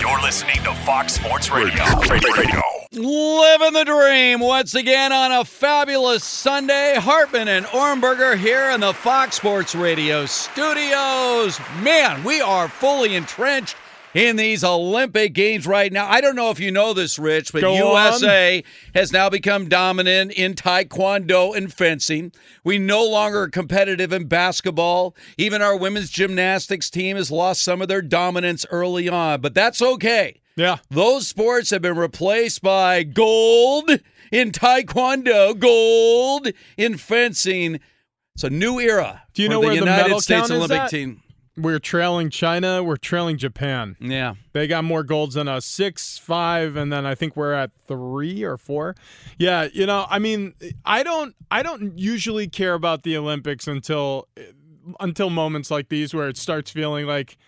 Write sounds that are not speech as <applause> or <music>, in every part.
You're listening to Fox Sports Radio. Radio. Living the dream once again on a fabulous Sunday. Hartman and Ohrnberger here in the Fox Sports Radio studios. Man, we are fully entrenched in these Olympic Games right now. I don't know if you know this, Rich, but Go USA has now become dominant in taekwondo and fencing. We no longer are competitive in basketball. Even our women's gymnastics team has lost some of their dominance early on, but that's okay. Yeah. Those sports have been replaced by gold in taekwondo, gold in fencing. It's a new era. Do you for know the where the United medal States count is Olympic at? team? We're trailing China. We're trailing Japan. Yeah. They got more golds than us, six, five, and then I think we're at three or four. Yeah, you know, I mean, I don't, I don't usually care about the Olympics until, until moments like these where it starts feeling like,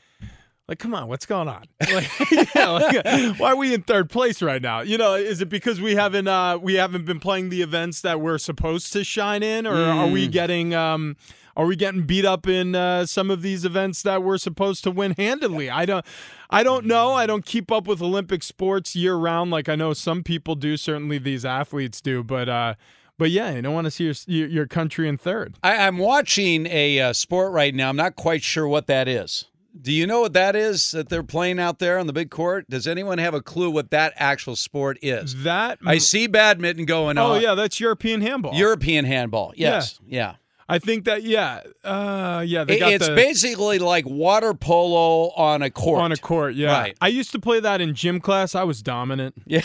like, come on, what's going on? <laughs> Like, yeah, like, why are we in third place right now? You know, is it because we haven't, uh, we haven't been playing the events that we're supposed to shine in, or are we getting, um, are we getting beat up in uh, some of these events that we're supposed to win handedly? I don't, I don't know. I don't keep up with Olympic sports year round like I know some people do. Certainly these athletes do, but uh, but yeah, you don't want to see your your, country in third. I, I'm watching a uh, sport right now. I'm not quite sure what that is. Do you know what that is that they're playing out there on the big court? Does anyone have a clue what that actual sport is? That I see badminton going Oh on. Oh yeah, that's European handball. European handball. Yes. Yeah. I think that yeah, uh, yeah. They got it's the, basically like water polo on a court. on a court. Yeah, Right. I used to play that in gym class. I was dominant. <laughs> Yeah.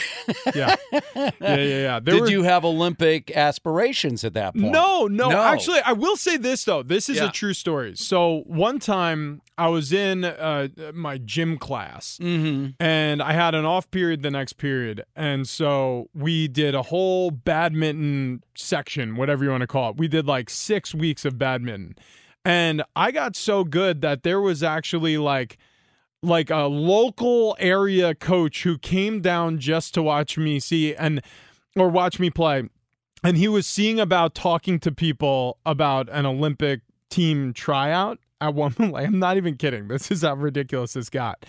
Yeah, yeah, yeah. yeah. There Did were- you have Olympic aspirations at that point? No, no, No. Actually, I will say this though. This is Yeah. a true story. So one time I was in uh, my gym class, Mm-hmm. and I had an off period the next period, and so we did a whole badminton section, whatever you want to call it. We did like six weeks of badminton, and I got so good that there was actually like like a local area coach who came down just to watch me see and or watch me play. And he was seeing about talking to people about an olympic team tryout at <laughs> one like, i'm not even kidding. This is how ridiculous this got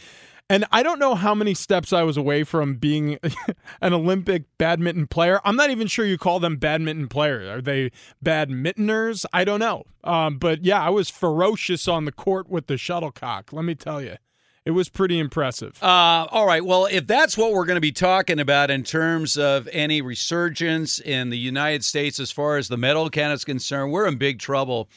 and i don't know how many steps i was away from being <laughs> an olympic badminton player i'm not even sure you call them badminton players are they badmintoners i don't know um, but yeah i was ferocious on the court with the shuttlecock let me tell you it was pretty impressive. Uh, all right. Well, if that's what we're going to be talking about in terms of any resurgence in the United States as far as the medal count is concerned, we're in big trouble.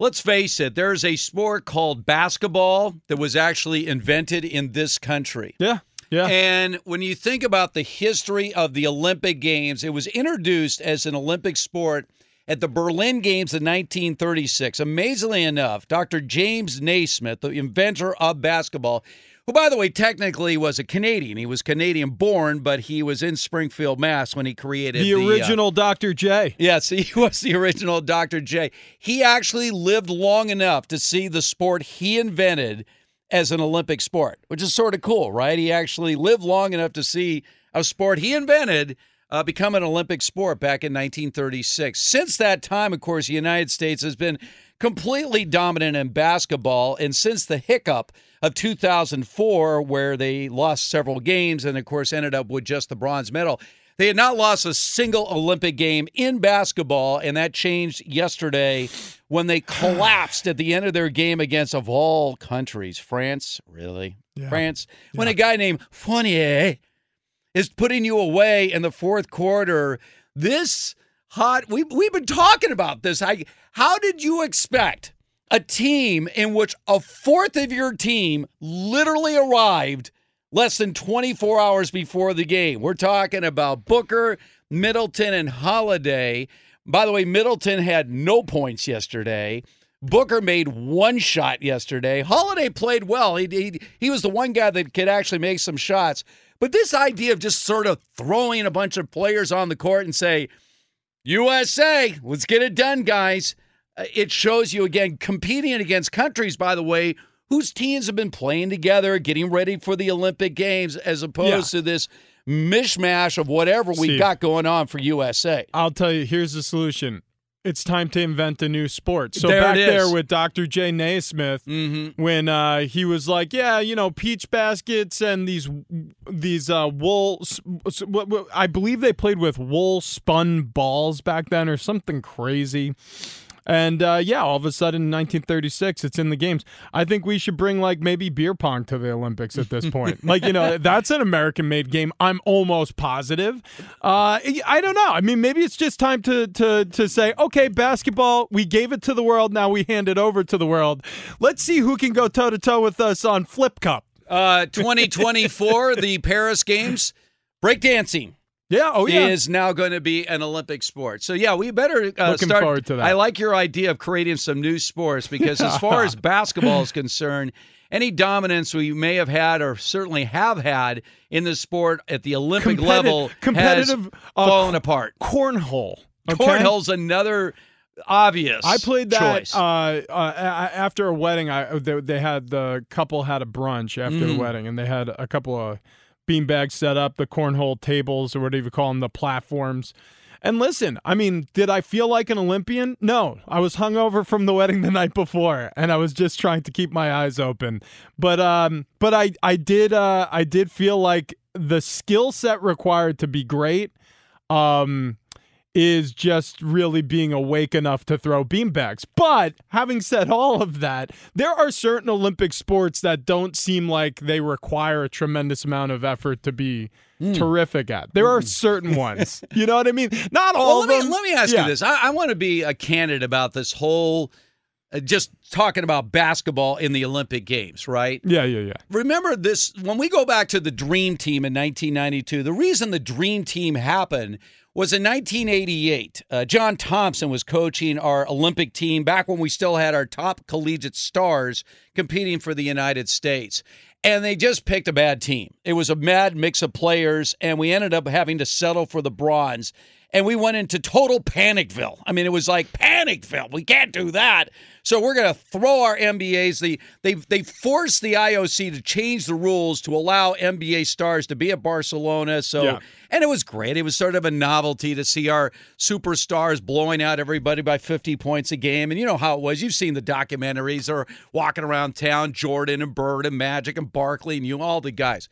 Let's face it, there's a sport called basketball that was actually invented in this country. Yeah. Yeah. And when you think about the history of the Olympic Games, it was introduced as an Olympic sport at the Berlin Games in 1936. Amazingly enough, Dr. James Naismith, the inventor of basketball, who, by the way, technically was a Canadian. He was Canadian born, but he was in Springfield, Mass. when he created the, the original uh, Dr. J. Yes, <laughs> he was the original Dr. J. He actually lived long enough to see the sport he invented as an Olympic sport, which is sort of cool, right? He actually lived long enough to see a sport he invented uh, become an Olympic sport back in 1936. Since that time, of course, the United States has been completely dominant in basketball. And since the hiccup of 2004, where they lost several games and, of course, ended up with just the bronze medal, they had not lost a single Olympic game in basketball, and that changed yesterday when they <sighs> collapsed at the end of their game against, of all countries, France. Really? Yeah. France. When a guy named Fournier is putting you away in the fourth quarter. This hot, we, we've been talking about this. I, how did you expect a team in which a fourth of your team literally arrived less than 24 hours before the game? We're talking about Booker, Middleton, and Holiday. By the way, Middleton had no points yesterday. Booker made one shot yesterday. Holiday played well. He, he, he was the one guy that could actually make some shots. But this idea of just sort of throwing a bunch of players on the court and say, USA, let's get it done, guys. Uh, it shows you again competing against countries, by the way, whose teams have been playing together, getting ready for the Olympic Games, as opposed yeah. to this mishmash of whatever we Steve, got going on for USA. I'll tell you, here's the solution it's time to invent a new sport. So there back there with Dr. Jay Naismith, mm-hmm. when uh, he was like, "Yeah, you know, peach baskets and these these uh, wool. I believe they played with wool spun balls back then, or something crazy." And uh, yeah, all of a sudden, in 1936, it's in the games. I think we should bring like maybe beer pong to the Olympics at this point. <laughs> like you know, that's an American-made game. I'm almost positive. Uh, I don't know. I mean, maybe it's just time to to to say, okay, basketball. We gave it to the world. Now we hand it over to the world. Let's see who can go toe to toe with us on Flip Cup. Uh, 2024, the Paris Games, breakdancing. Yeah, oh yeah, is now going to be an Olympic sport. So yeah, we better uh, looking start, forward to that. I like your idea of creating some new sports because as far as <laughs> basketball is concerned, any dominance we may have had or certainly have had in the sport at the Olympic Competi- level competitive has uh, fallen apart. Cornhole. Okay? Cornhole's another obvious. I played that uh, uh, after a wedding. I they, they, had the couple had a brunch after mm. the wedding, and they had a couple of beanbags set up, the cornhole tables, or whatever you call them, the platforms. And listen, I mean, did I feel like an Olympian? No, I was hungover from the wedding the night before, and I was just trying to keep my eyes open. But um, but I I did uh I did feel like the skill set required to be great. Um, is just really being awake enough to throw beanbags. But having said all of that, there are certain Olympic sports that don't seem like they require a tremendous amount of effort to be mm. terrific at. There are hmm. certain <laughs> ones. you know what I mean? Not all well, let Me, let me ask yeah. you this. I, I want to be a candid about this whole just talking about basketball in the Olympic Games, right? Yeah, yeah, yeah. Remember this when we go back to the Dream Team in 1992, the reason the Dream Team happened was in 1988. Uh, John Thompson was coaching our Olympic team back when we still had our top collegiate stars competing for the United States. And they just picked a bad team. It was a mad mix of players, and we ended up having to settle for the bronze and we went into total panicville. I mean, it was like panicville. We can't do that. So we're going to throw our MBAs. The, they they forced the IOC to change the rules to allow NBA stars to be at Barcelona. So yeah. and it was great. It was sort of a novelty to see our superstars blowing out everybody by 50 points a game. And you know how it was. You've seen the documentaries or walking around town, Jordan and Bird and Magic and Barkley and you all the guys.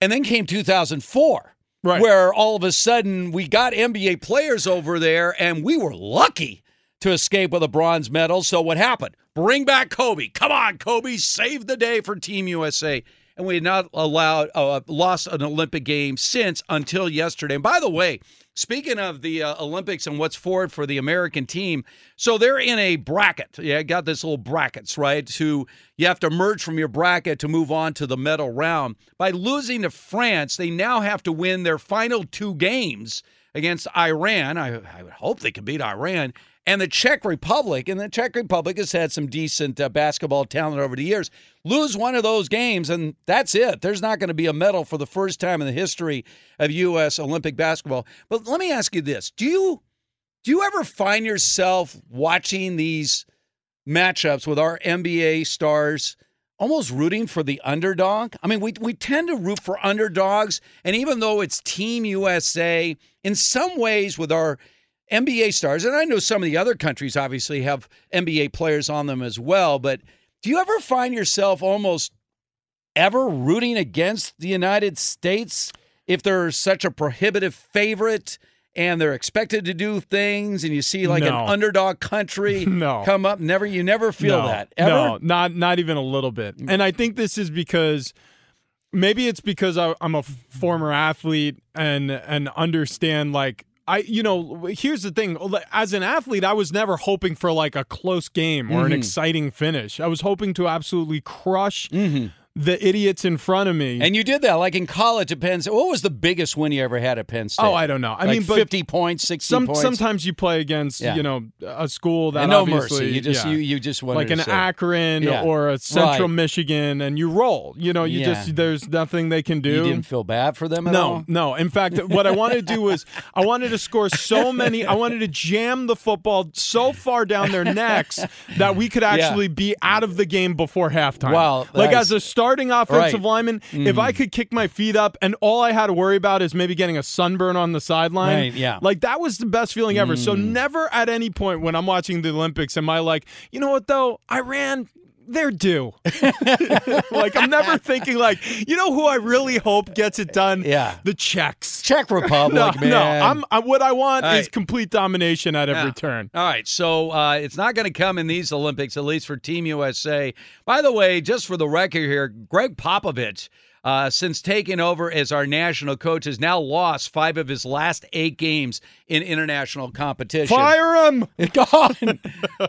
And then came 2004 Right. Where all of a sudden we got NBA players over there and we were lucky to escape with a bronze medal. So what happened? Bring back Kobe. Come on, Kobe, save the day for Team USA. And we had not allowed uh, lost an Olympic game since until yesterday. And by the way, speaking of the uh, Olympics and what's forward for the American team, so they're in a bracket. Yeah, got this little brackets right. To you have to merge from your bracket to move on to the medal round. By losing to France, they now have to win their final two games against Iran. I, I would hope they can beat Iran and the Czech Republic, and the Czech Republic has had some decent uh, basketball talent over the years, lose one of those games, and that's it. There's not going to be a medal for the first time in the history of U.S. Olympic basketball. But let me ask you this: Do you do you ever find yourself watching these matchups with our NBA stars? Almost rooting for the underdog. I mean, we, we tend to root for underdogs. And even though it's Team USA, in some ways, with our NBA stars, and I know some of the other countries obviously have NBA players on them as well, but do you ever find yourself almost ever rooting against the United States if they're such a prohibitive favorite and they're expected to do things and you see like No. an underdog country <laughs> No. come up never you never feel no, that ever No, not not even a little bit. Mm. And I think this is because maybe it's because I, I'm a former athlete and and understand like I you know here's the thing. As an athlete I was never hoping for like a close game or an mm-hmm. exciting finish. I was hoping to absolutely crush mm-hmm. The idiots in front of me. and you did that like in college at Penn State. What was the biggest win you ever had at Penn State? Oh, I don't know. I Like mean, 50 points, 60 some points. sometimes you play against Yeah. you know a school that and no obviously mercy. You just yeah. you you just like an. Akron Yeah. or a Central Right. Michigan, and you roll. You know, you just there's nothing they can do. You didn't feel bad for them at all? no, no. In fact, what I wanted to do was I wanted to score so many. I wanted to jam the football so far down their necks that we could actually be out of the game before halftime. Wow, Like as a starting offensive Right. Mm-hmm. lineman, if I could kick my feet up and all I had to worry about is maybe getting a sunburn on the sideline, Right, yeah. Mm. like that was the best feeling ever. So never at any point when I'm watching the Olympics am I like, you know what though, Iran. They're due. <laughs> like I'm never thinking like, you know who I really hope gets it done? Yeah. the Czechs. Czech Republic, No, man. no. I'm, I, what I want All is complete domination at every Yeah. turn. All right, so uh, it's not going to come in these Olympics, at least for Team USA. By the way, just for the record here, Gregg Popovich, uh, since taking over as our national coach, has now lost five of his last eight games in international competition. Fire him. <laughs> Gone.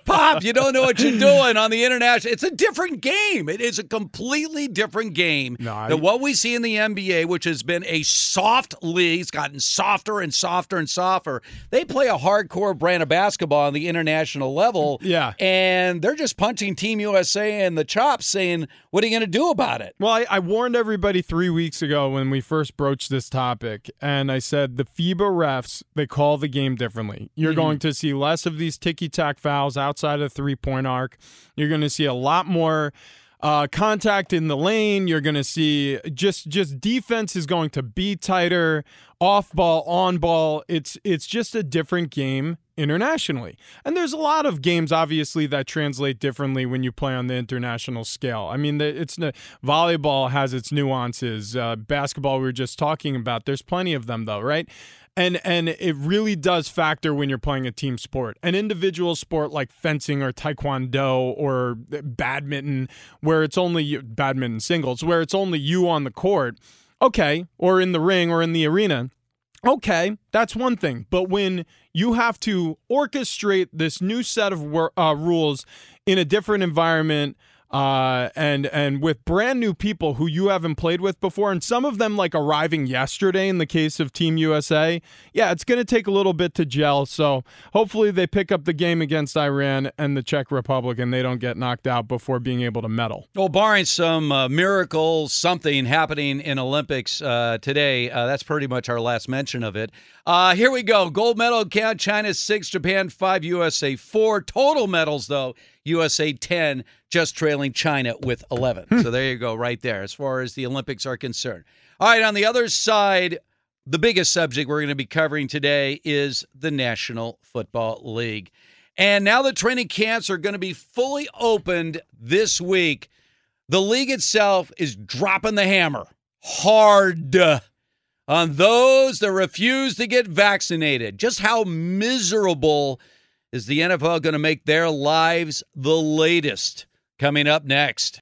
Pop, you don't know what you're doing on the international. It's a different game. It is a completely different game No, I- than what we see in the NBA, which has been a soft league. It's gotten softer and softer and softer. They play a hardcore brand of basketball on the international level. Yeah. And they're just punching Team USA in the chops, saying, What are you going to do about it? Well, I, I warned everybody three weeks ago when we first broached this topic, and I said the FIBA refs they call the game differently. You're Mm-hmm. going to see less of these ticky tack fouls outside of three point arc. You're going to see a lot more. Uh, contact in the lane. You're going to see just just defense is going to be tighter. Off ball, on ball. It's it's just a different game internationally. And there's a lot of games, obviously, that translate differently when you play on the international scale. I mean, it's volleyball has its nuances. Uh, basketball, we were just talking about. There's plenty of them, though, right? And and it really does factor when you're playing a team sport. An individual sport like fencing or taekwondo or badminton, where it's only you, badminton singles, where it's only you on the court, okay, or in the ring or in the arena. Okay, that's one thing. But when you have to orchestrate this new set of uh, rules in a different environment, uh, and and with brand new people who you haven't played with before, and some of them like arriving yesterday in the case of Team USA, yeah, it's going to take a little bit to gel. So hopefully they pick up the game against Iran and the Czech Republic, and they don't get knocked out before being able to medal. Well, barring some uh, miracle, something happening in Olympics uh, today, uh, that's pretty much our last mention of it. Uh, here we go. Gold medal count China six, Japan five, USA four. Total medals, though, USA 10, just trailing China with 11. so there you go, right there, as far as the Olympics are concerned. All right, on the other side, the biggest subject we're going to be covering today is the National Football League. And now the training camps are going to be fully opened this week. The league itself is dropping the hammer hard on those that refuse to get vaccinated. Just how miserable Is the NFL going to make their lives the latest? Coming up next.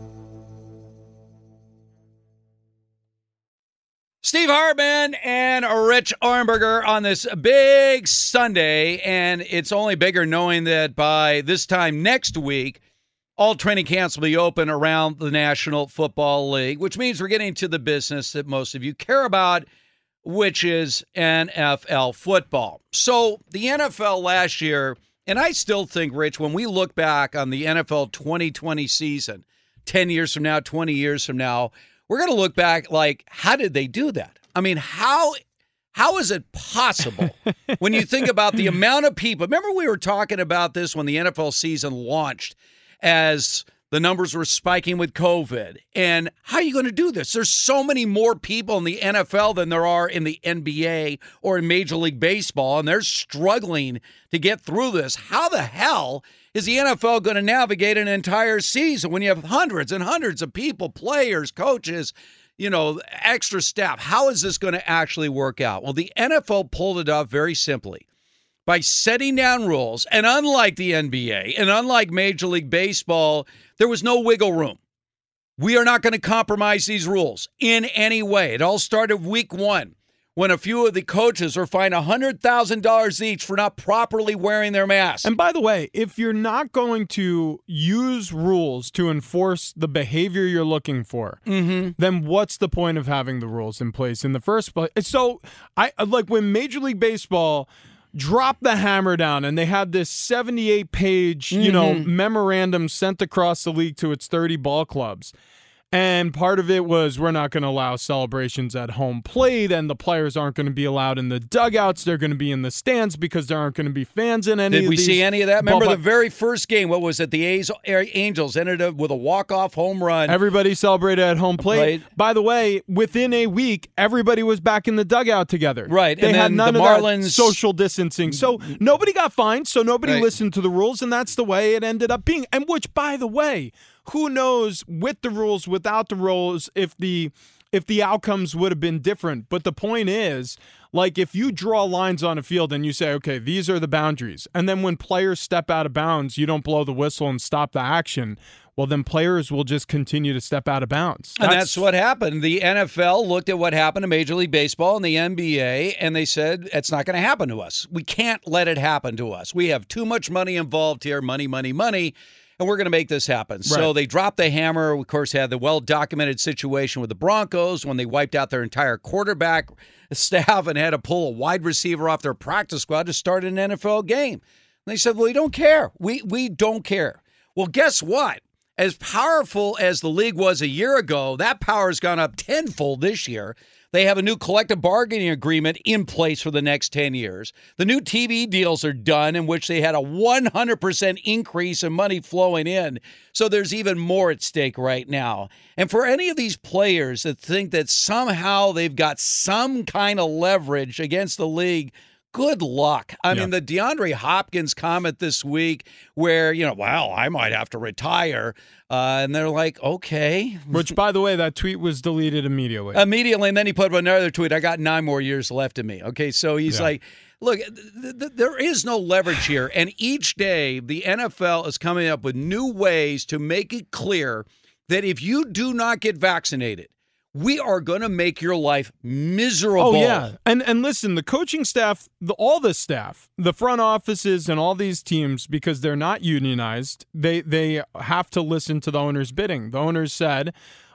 Steve Hartman and Rich Ohrnberger on this big Sunday, and it's only bigger knowing that by this time next week, all training camps will be open around the National Football League, which means we're getting to the business that most of you care about, which is NFL football. So the NFL last year, and I still think, Rich, when we look back on the NFL 2020 season, 10 years from now, 20 years from now, we're going to look back like how did they do that? I mean how how is it possible <laughs> when you think about the amount of people remember we were talking about this when the nfl season launched as the numbers were spiking with covid and how are you going to do this? There's so many more people in the nfl than there are in the nba or in major league baseball and they're struggling to get through this. How the hell is the NFL going to navigate an entire season when you have hundreds and hundreds of people, players, coaches, you know, extra staff? How is this going to actually work out? Well, the NFL pulled it off very simply by setting down rules. And unlike the NBA and unlike Major League Baseball, there was no wiggle room. We are not going to compromise these rules in any way. It all started week one when a few of the coaches are fined $100,000 each for not properly wearing their masks. And by the way, if you're not going to use rules to enforce the behavior you're looking for, mm-hmm. then what's the point of having the rules in place in the first place? So, I like when Major League Baseball dropped the hammer down and they had this 78 page, mm-hmm. you know, memorandum sent across the league to its 30 ball clubs. And part of it was we're not going to allow celebrations at home plate, and the players aren't going to be allowed in the dugouts. They're going to be in the stands because there aren't going to be fans in any. Did we see any of that? Remember the very first game? What was it? The A's Angels ended up with a walk off home run. Everybody celebrated at home plate. By the way, within a week, everybody was back in the dugout together. Right. They and had none the of Marlins... that social distancing. So mm-hmm. nobody got fined. So nobody right. listened to the rules, and that's the way it ended up being. And which, by the way who knows with the rules, without the rules, if the if the outcomes would have been different. But the point is, like, if you draw lines on a field and you say, okay, these are the boundaries, and then when players step out of bounds, you don't blow the whistle and stop the action. Well, then players will just continue to step out of bounds. and that's what happened. The NFL looked at what happened to Major League Baseball and the NBA, and they said, it's not going to happen to us. We can't let it happen to us. We have too much money involved here money, money, money. And we're going to make this happen. So they dropped the hammer. Of course, had the well documented situation with the Broncos when they wiped out their entire quarterback staff and had to pull a wide receiver off their practice squad to start an NFL game. And they said, "Well, we don't care. We we don't care." Well, guess what? As powerful as the league was a year ago, that power has gone up tenfold this year. They have a new collective bargaining agreement in place for the next 10 years. The new TV deals are done, in which they had a 100% increase in money flowing in. So there's even more at stake right now. And for any of these players that think that somehow they've got some kind of leverage against the league, good luck. I mean, the DeAndre Hopkins comment this week, where, you know, well, I might have to retire. Uh, and they're like, okay. <laughs> Which, by the way, that tweet was deleted immediately. Immediately. And then he put up another tweet I got nine more years left in me. Okay. So he's Yeah. like, look, th- th- there is no leverage here. And each day, the NFL is coming up with new ways to make it clear that if you do not get vaccinated, we are going to make your life miserable. Oh yeah, and and listen, the coaching staff, the, all the staff, the front offices, and all these teams, because they're not unionized, they they have to listen to the owner's bidding. The owners said.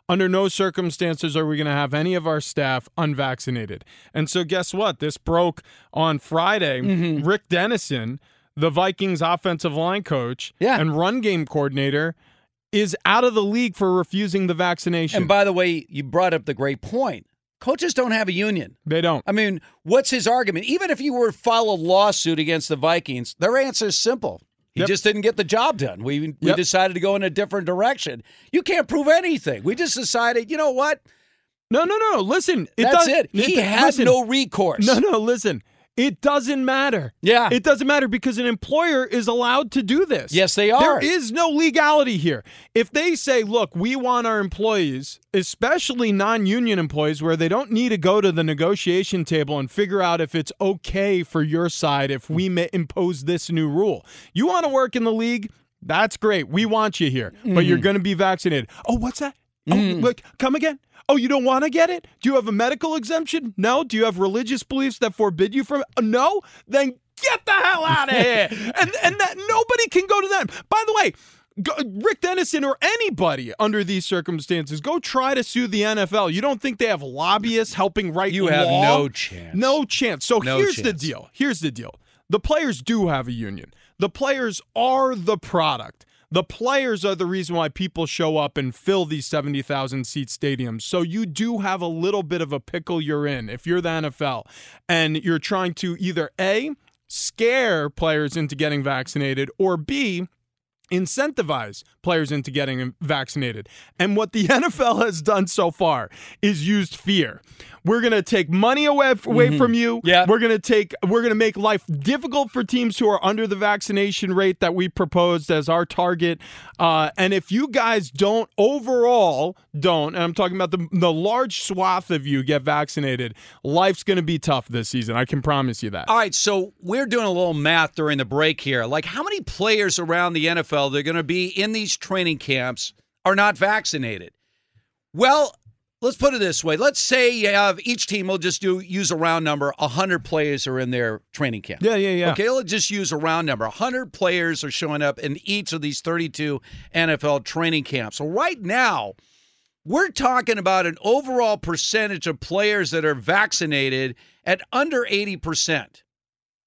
Under no circumstances are we going to have any of our staff unvaccinated. And so, guess what? This broke on Friday. Mm-hmm. Rick Dennison, the Vikings offensive line coach Yeah. and run game coordinator, is out of the league for refusing the vaccination. And by the way, you brought up the great point. Coaches don't have a union. they don't. I mean, what's his argument? Even if you were to file a lawsuit against the Vikings, their answer is simple. He Yep. just didn't get the job done. We we Yep. decided to go in a different direction. You can't prove anything. We just decided, you know what? No, no, no. Listen, it That's does, it. He has listen, no recourse. No, no, listen. It doesn't matter. Yeah. It doesn't matter because an employer is allowed to do this. Yes, they are. There is no legality here. If they say, look, we want our employees, especially non union employees, where they don't need to go to the negotiation table and figure out if it's okay for your side if we may impose this new rule. You want to work in the league? That's great. We want you here, but you're mm. going to be vaccinated. Oh, what's that? Oh, mm. look, come again. Oh, you don't want to get it? Do you have a medical exemption? No. Do you have religious beliefs that forbid you from? Uh, no. Then get the hell out of <laughs> here. and and that nobody can go to them. By the way. Go, Rick Dennison or anybody under these circumstances, go try to sue the NFL. You don't think they have lobbyists helping write You have no chance. No chance. So No here's the deal. Here's the deal. The players do have a union. The players are the product. The players are the reason why people show up and fill these 70,000 seat stadiums. So you do have a little bit of a pickle you're in if you're the NFL and you're trying to either A, scare players into getting vaccinated, or B, incentivize players into getting vaccinated. And what the <laughs> NFL has done so far is used fear. We're going to take money away, away from you. Mm-hmm. Yeah. We're going to take we're going to make life difficult for teams who are under the vaccination rate that we proposed as our target. Uh, and if you guys don't overall don't, and I'm talking about the the large swath of you get vaccinated, life's going to be tough this season. I can promise you that. All right, so we're doing a little math during the break here. Like, how many players around the NFL that are going to be in these training camps are not vaccinated? Well, let's put it this way. Let's say you have each team will just do use a round number. hundred players are in their training camp. Yeah, yeah, yeah. Okay, let's just use a round number. hundred players are showing up in each of these thirty-two NFL training camps. So right now. We're talking about an overall percentage of players that are vaccinated at under 80%.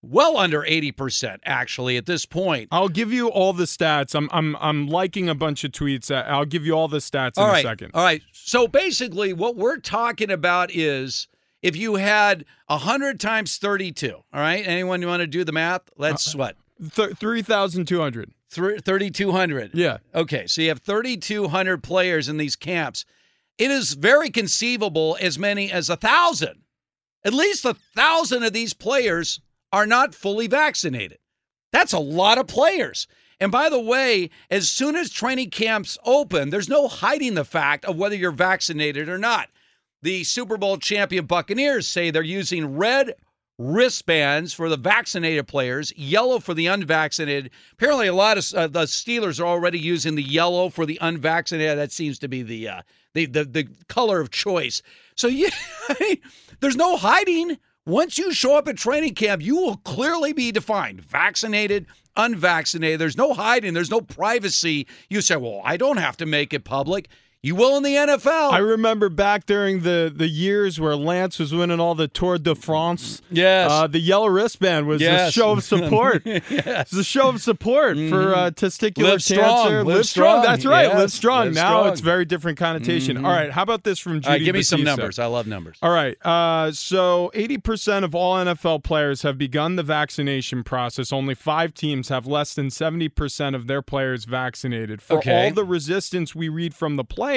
Well under 80% actually at this point. I'll give you all the stats. I'm I'm I'm liking a bunch of tweets. Uh, I'll give you all the stats in All a second. All right. So basically what we're talking about is if you had 100 times 32, all right? Anyone want to do the math? Let's what? Th- Three thousand two hundred. Thr- 3200. Yeah. Okay, so you have 3,200 players in these camps. It is very conceivable as many as a thousand. At least a thousand of these players are not fully vaccinated. That's a lot of players. And by the way, as soon as training camps open, there's no hiding the fact of whether you're vaccinated or not. the Super Bowl champion Buccaneers say they're using red wristbands for the vaccinated players, yellow for the unvaccinated. Apparently, a lot of uh, the Steelers are already using the yellow for the unvaccinated. That seems to be the uh, the, the the color of choice. So <laughs> there's no hiding. Once you show up at training camp, you will clearly be defined vaccinated, unvaccinated. There's no hiding, there's no privacy. You say, well, I don't have to make it public. You will in the NFL. I remember back during the, the years where Lance was winning all the Tour de France. Yes. Uh, the yellow wristband was Yes. a show of support. <laughs> yes. It's a show of support for uh, testicular Live strong. cancer. Live strong. That's right. Yes. Live strong. Live now strong. it's very different connotation. All right. How about this from Judy right, give me some numbers. I love numbers. All right. Uh, so 80% of all NFL players have begun the vaccination process. Only five teams have less than 70% of their players vaccinated. For Okay. all the resistance we read from the players,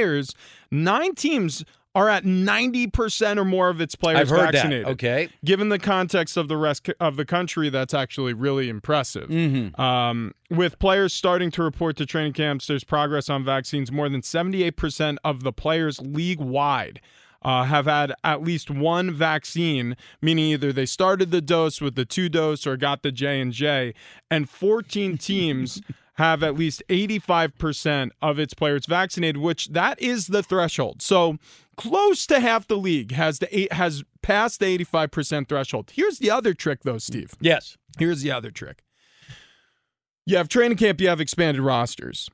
nine teams are at 90% or more of its players I've heard vaccinated. that. Okay. Given the context of the rest of the country, that's actually really impressive. Mm-hmm. Um, with players starting to report to training camps, there's progress on vaccines. More than 78% of the players league wide uh, have had at least one vaccine, meaning either they started the dose with the two dose or got the J and J, and 14 <laughs> teams. Have at least 85% of its players vaccinated, which that is the threshold. So close to half the league has the eight, has passed the 85% threshold. Here's the other trick though, Steve. Yes. Here's the other trick. You have training camp, you have expanded rosters.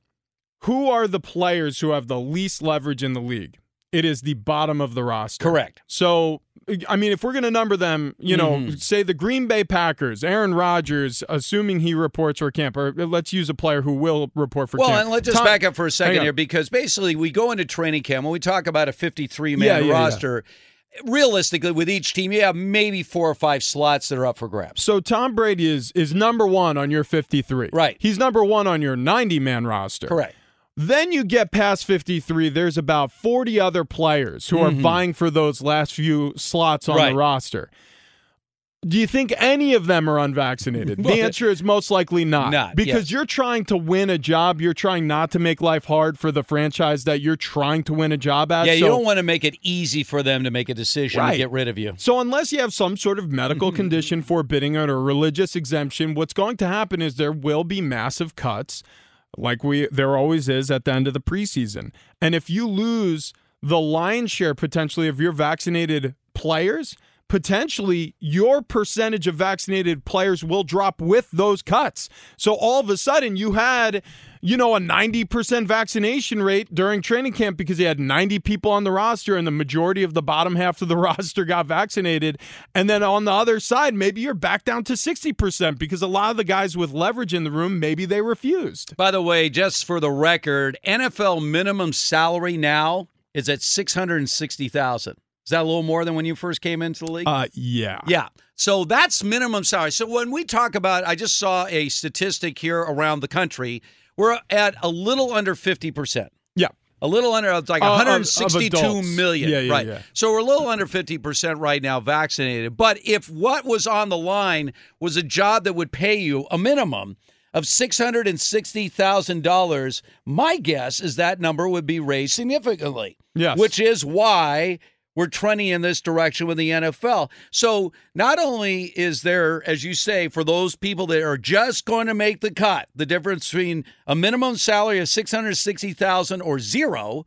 Who are the players who have the least leverage in the league? It is the bottom of the roster. Correct. So, I mean, if we're going to number them, you know, mm-hmm. say the Green Bay Packers, Aaron Rodgers, assuming he reports for camp, or let's use a player who will report for Well, camp. and let's just Tom- back up for a second here because basically we go into training camp when we talk about a 53 man Yeah, yeah, yeah. roster. Realistically, with each team, you have maybe four or five slots that are up for grabs. So Tom Brady is is number one on your 53. Right. He's number one on your 90 man roster. Correct. Then you get past 53, there's about 40 other players who are vying for those last few slots on Mm-hmm. Right. the roster. Do you think any of them are unvaccinated? <laughs> The answer is most likely not. Not, because yes. you're trying to win a job. You're trying not to make life hard for the franchise that you're trying to win a job at. Yeah, you don't want to make it easy for them to make a decision Right. to get rid of you. So unless you have some sort of Mm-hmm. medical condition forbidding it or religious exemption, what's going to happen is there will be massive cuts, like we there always is at the end of the preseason. And if you lose the lion's share potentially of your vaccinated players, potentially your percentage of vaccinated players will drop with those cuts. So all of a sudden you had, you know, a 90% vaccination rate during training camp because he had 90 people on the roster and the majority of the bottom half of the <laughs> roster got vaccinated. And then on the other side, maybe you're back down to 60% because a lot of the guys with leverage in the room, maybe they refused. By the way, just for the record, NFL minimum salary now is at six hundred and sixty thousand. Is that a little more than when you first came into the league? Uh, yeah. Yeah. So that's minimum salary. So when we talk about, I just saw a statistic here around the country. We're at a little under 50%. Yeah. A little under, it's like Uh, of- of million. Yeah, yeah, right. yeah. So we're a little under 50% right now vaccinated. But if what was on the line was a job that would pay you a minimum of $660,000, my guess is that number would be raised significantly. Yes. Which is why we're trending in this direction with the NFL. So not only is there, as you say, for those people that are just going to make the cut, the difference between a minimum salary of six hundred sixty thousand or zero,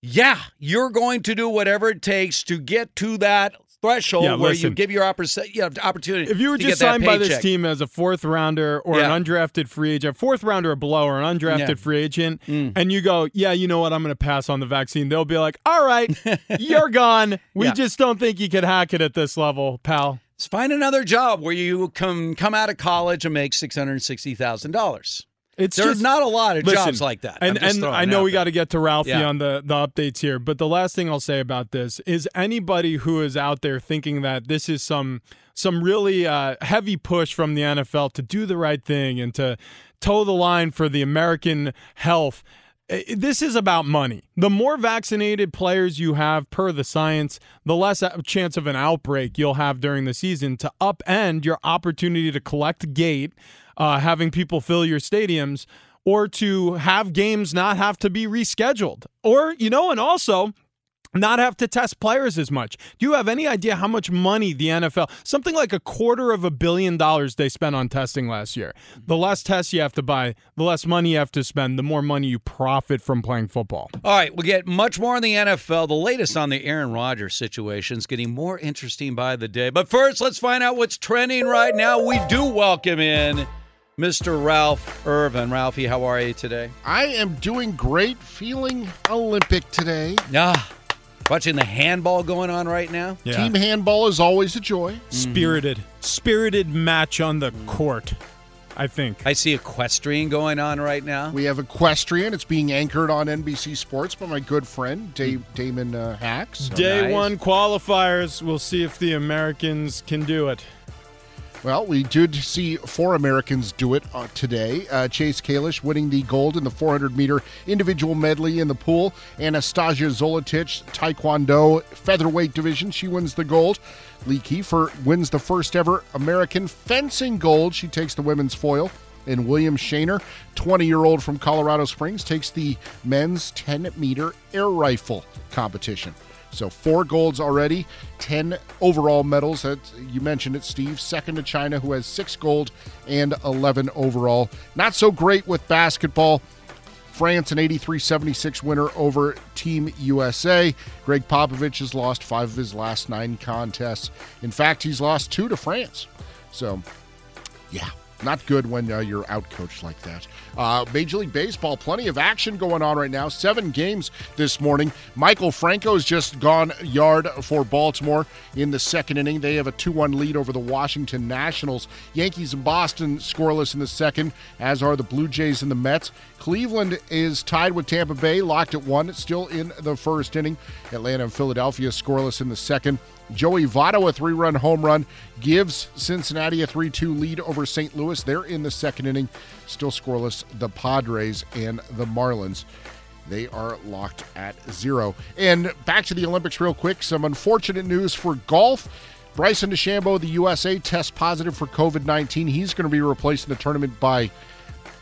yeah, you're going to do whatever it takes to get to that threshold Yeah, where you give your oppor- you opportunity. If you were just signed by this team as a fourth rounder or Yeah. an undrafted free agent, fourth rounder or below or an undrafted Yeah. Mm. free agent, and you go, yeah, you know what, I'm going to pass on the vaccine, they'll be like, all right, <laughs> you're gone. We just don't think you could hack it at this level, pal. Let's find another job where you come come out of college and make six hundred sixty thousand dollars. It's There's just, not a lot of Listen, jobs like that. And, and I know we got to get to Ralphie Yeah. on the, the updates here, but the last thing I'll say about this is anybody who is out there thinking that this is some some really uh, heavy push from the NFL to do the right thing and to toe the line for the American health. This is about money. The more vaccinated players you have per the science, the less chance of an outbreak you'll have during the season to upend your opportunity to collect gate, uh, having people fill your stadiums, or to have games not have to be rescheduled. Or, you know, and also not have to test players as much. Do you have any idea how much money the NFL, something like a quarter of a billion dollars they spent on testing last year? The less tests you have to buy, the less money you have to spend, the more money you profit from playing football. All right, we'll get much more on the NFL. The latest on the Aaron Rodgers situation is getting more interesting by the day. But first, let's find out what's trending right now. We do welcome in Mr. Ralph Irvin. Ralphie, how are you today? I am doing great, feeling Olympic today. Yeah. Watching the handball going on right now. Yeah. Team handball is always a joy. Spirited, spirited match on the court. I think. I see equestrian going on right now. We have equestrian. It's being anchored on NBC Sports by my good friend Dave, Damon uh, Hacks. Day nice. one qualifiers. We'll see if the Americans can do it. Well, we did see four Americans do it uh, today. Uh, Chase Kalisz winning the gold in the 400 meter individual medley in the pool. Anastasija Zolotic, Taekwondo featherweight division, she wins the gold. Lee Kiefer wins the first ever American fencing gold. She takes the women's foil. And William Shaner, 20 year old from Colorado Springs, takes the men's 10 meter air rifle competition. So four golds already, 10 overall medals. That you mentioned it, Steve. Second to China, who has six gold and 11 overall. Not so great with basketball. France, an 83 76 winner over Team USA. Gregg Popovich has lost five of his last nine contests. In fact, he's lost two to France. So, yeah, not good when uh, you're outcoached like that. Uh, Major League Baseball, plenty of action going on right now. Seven games this morning. Maikel Franco's just gone yard for Baltimore in the second inning. They have a 2 1 lead over the Washington Nationals. Yankees and Boston scoreless in the second, as are the Blue Jays and the Mets. Cleveland is tied with Tampa Bay, locked at one, still in the first inning. Atlanta and Philadelphia scoreless in the second. Joey Votto, a three run home run, gives Cincinnati a 3 2 lead over St. Louis. They're in the second inning, still scoreless. The Padres and the Marlins. They are locked at zero. And back to the Olympics, real quick. Some unfortunate news for golf. Bryson DeChambeau, the USA, tests positive for COVID 19. He's going to be replaced in the tournament by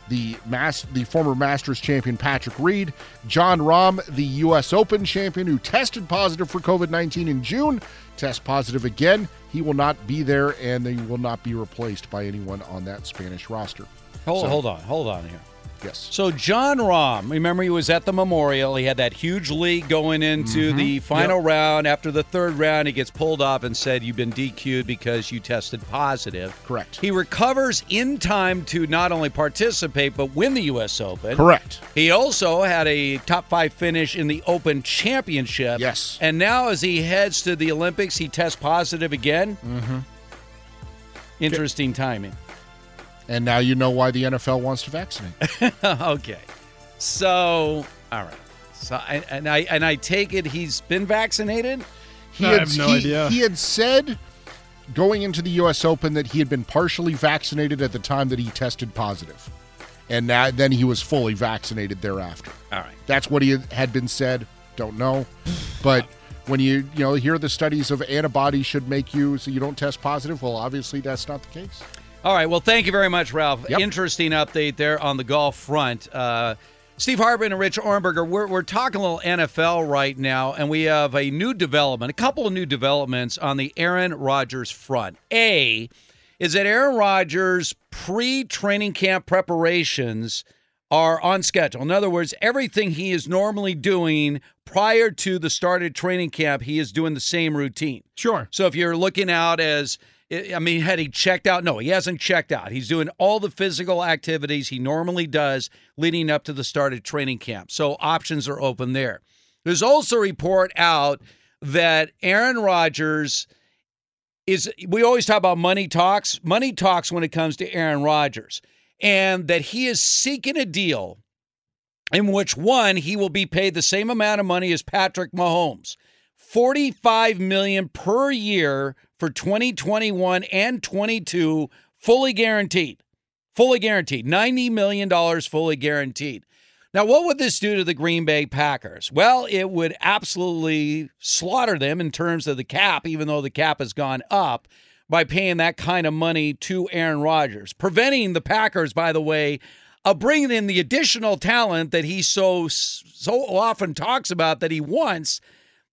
the mass the former Masters champion Patrick Reed, Jon Rahm, the US Open champion who tested positive for COVID-19 in June, test positive again. He will not be there and he will not be replaced by anyone on that Spanish roster. Hold, So- hold on, hold on here. Yes. So Jon Rahm, remember he was at the Memorial. He had that huge lead going into Mm-hmm. the final round. After the third round, he gets pulled off and said, "You've been DQ'd because you tested positive." Correct. He recovers in time to not only participate but win the U.S. Open. Correct. He also had a top five finish in the Open Championship. Yes. And now, as he heads to the Olympics, he tests positive again. Mm-hmm. Interesting timing. And now you know why the NFL wants to vaccinate. <laughs> okay. So, all right. So, and, and I and I take it he's been vaccinated. He I had, have no he, idea. He had said going into the U.S. Open that he had been partially vaccinated at the time that he tested positive. positive, and now, then he was fully vaccinated thereafter. All right. That's what he had- had been said. Don't know, but when you you know hear the studies of antibodies should make you so you don't test positive. Well, obviously that's not the case. All right. Well, thank you very much, Ralph. Yep. Interesting update there on the golf front. Uh, Steve Hartman and Rich Ohrnberger, we're, we're talking a little NFL right now, and we have a new development, a couple of new developments on the Aaron Rodgers front. A is that Aaron Rodgers' pre training camp preparations are on schedule. In other words, everything he is normally doing prior to the start of training camp, he is doing the same routine. Sure. So if you're looking out as, I mean, had he checked out? No, he hasn't checked out. He's doing all the physical activities he normally does leading up to the start of training camp. So options are open there. There's also a report out that Aaron Rodgers is, we always talk about money talks, money talks when it comes to Aaron Rodgers, and that he is seeking a deal in which one, he will be paid the same amount of money as Patrick Mahomes. 45 million per year for 2021 and 22 fully guaranteed. Fully guaranteed. 90 million dollars fully guaranteed. Now, what would this do to the Green Bay Packers? Well, it would absolutely slaughter them in terms of the cap, even though the cap has gone up by paying that kind of money to Aaron Rodgers, preventing the Packers, by the way, of bringing in the additional talent that he so so often talks about that he wants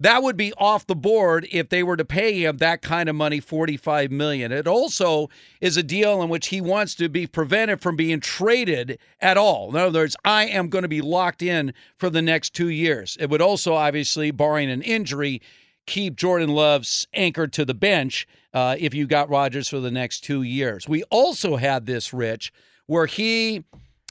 that would be off the board if they were to pay him that kind of money 45 million. It also is a deal in which he wants to be prevented from being traded at all. In other words i am going to be locked in for the next two years. It would also obviously barring an injury keep jordan love's anchored to the bench uh, if you got rodgers for the next two years. We also had this rich where he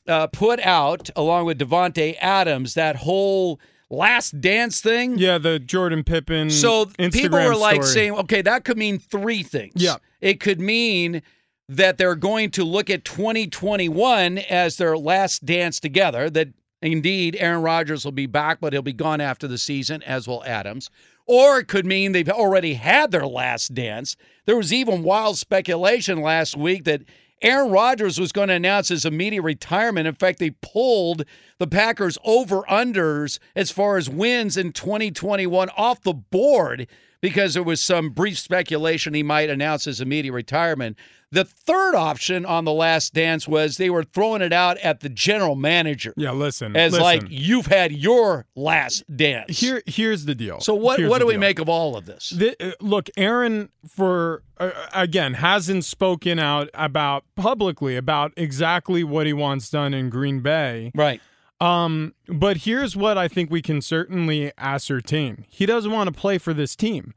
uh, put out along with davante adams that whole last dance thing. Yeah, the Jordan Pippen. So Instagram people were like story. saying, okay, that could mean three things. Yeah. It could mean that they're going to look at 2021 as their last dance together, that indeed Aaron Rodgers will be back, but he'll be gone after the season, as will Adams. Or it could mean they've already had their last dance. There was even wild speculation last week that Aaron Rodgers was going to announce his immediate retirement. In fact, they pulled the Packers over unders as far as wins in 2021 off the board because there was some brief speculation he might announce his immediate retirement. The third option on the last dance was they were throwing it out at the general manager. Yeah, listen. As listen. like you've had your last dance. Here, here's the deal. so what Here's what do we deal. make of all of this? The, uh, look, Aaron, for uh, again, hasn't spoken out about publicly about exactly what he wants done in Green Bay. Right. Um, but here's what I think we can certainly ascertain: he doesn't want to play for this team.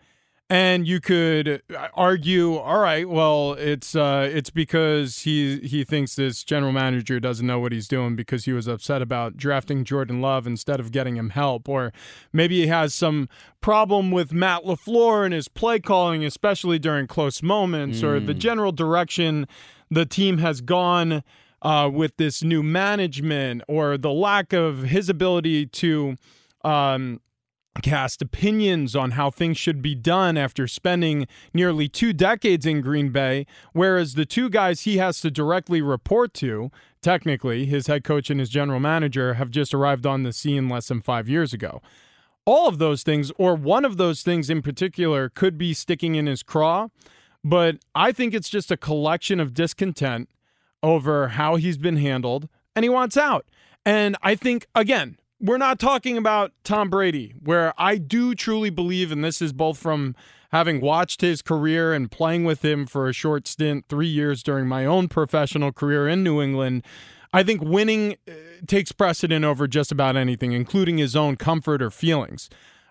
And you could argue, all right, well, it's uh, it's because he he thinks this general manager doesn't know what he's doing because he was upset about drafting Jordan Love instead of getting him help, or maybe he has some problem with Matt Lafleur and his play calling, especially during close moments, or the general direction the team has gone uh, with this new management, or the lack of his ability to. Um, cast opinions on how things should be done after spending nearly two decades in Green Bay, whereas the two guys he has to directly report to, technically, his head coach and his general manager, have just arrived on the scene less than five years ago. All of those things, or one of those things in particular, could be sticking in his craw, but I think it's just a collection of discontent over how he's been handled, and he wants out. And I think, again, we're not talking about Tom Brady, where I do truly believe, and this is both from having watched his career and playing with him for a short stint, three years during my own professional career in New England. I think winning uh, takes precedent over just about anything, including his own comfort or feelings.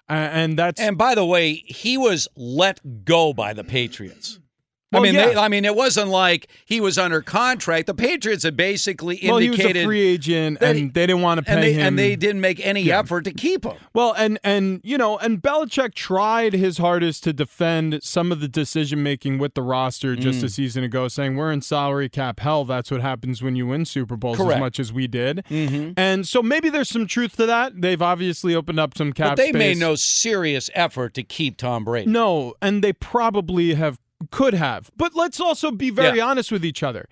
And that's And by the way, he was let go by the Patriots. I mean, yeah. they, I mean, it wasn't like he was under contract. The Patriots had basically well, he was indicated a free agent, and he- they didn't want to pay and they, him. and they didn't make any effort to keep him. Well, and and you know, and Belichick tried his hardest to defend some of the decision making with the roster just Mm. a season ago, saying we're in salary cap hell. That's what happens when you win Super Bowls Correct. as much as we did. Mhm. And so maybe there's some truth to that. They've obviously opened up some cap But they space. made no serious effort to keep Tom Brady. No, and they probably have could have. But let's also be very Yeah. honest with each other.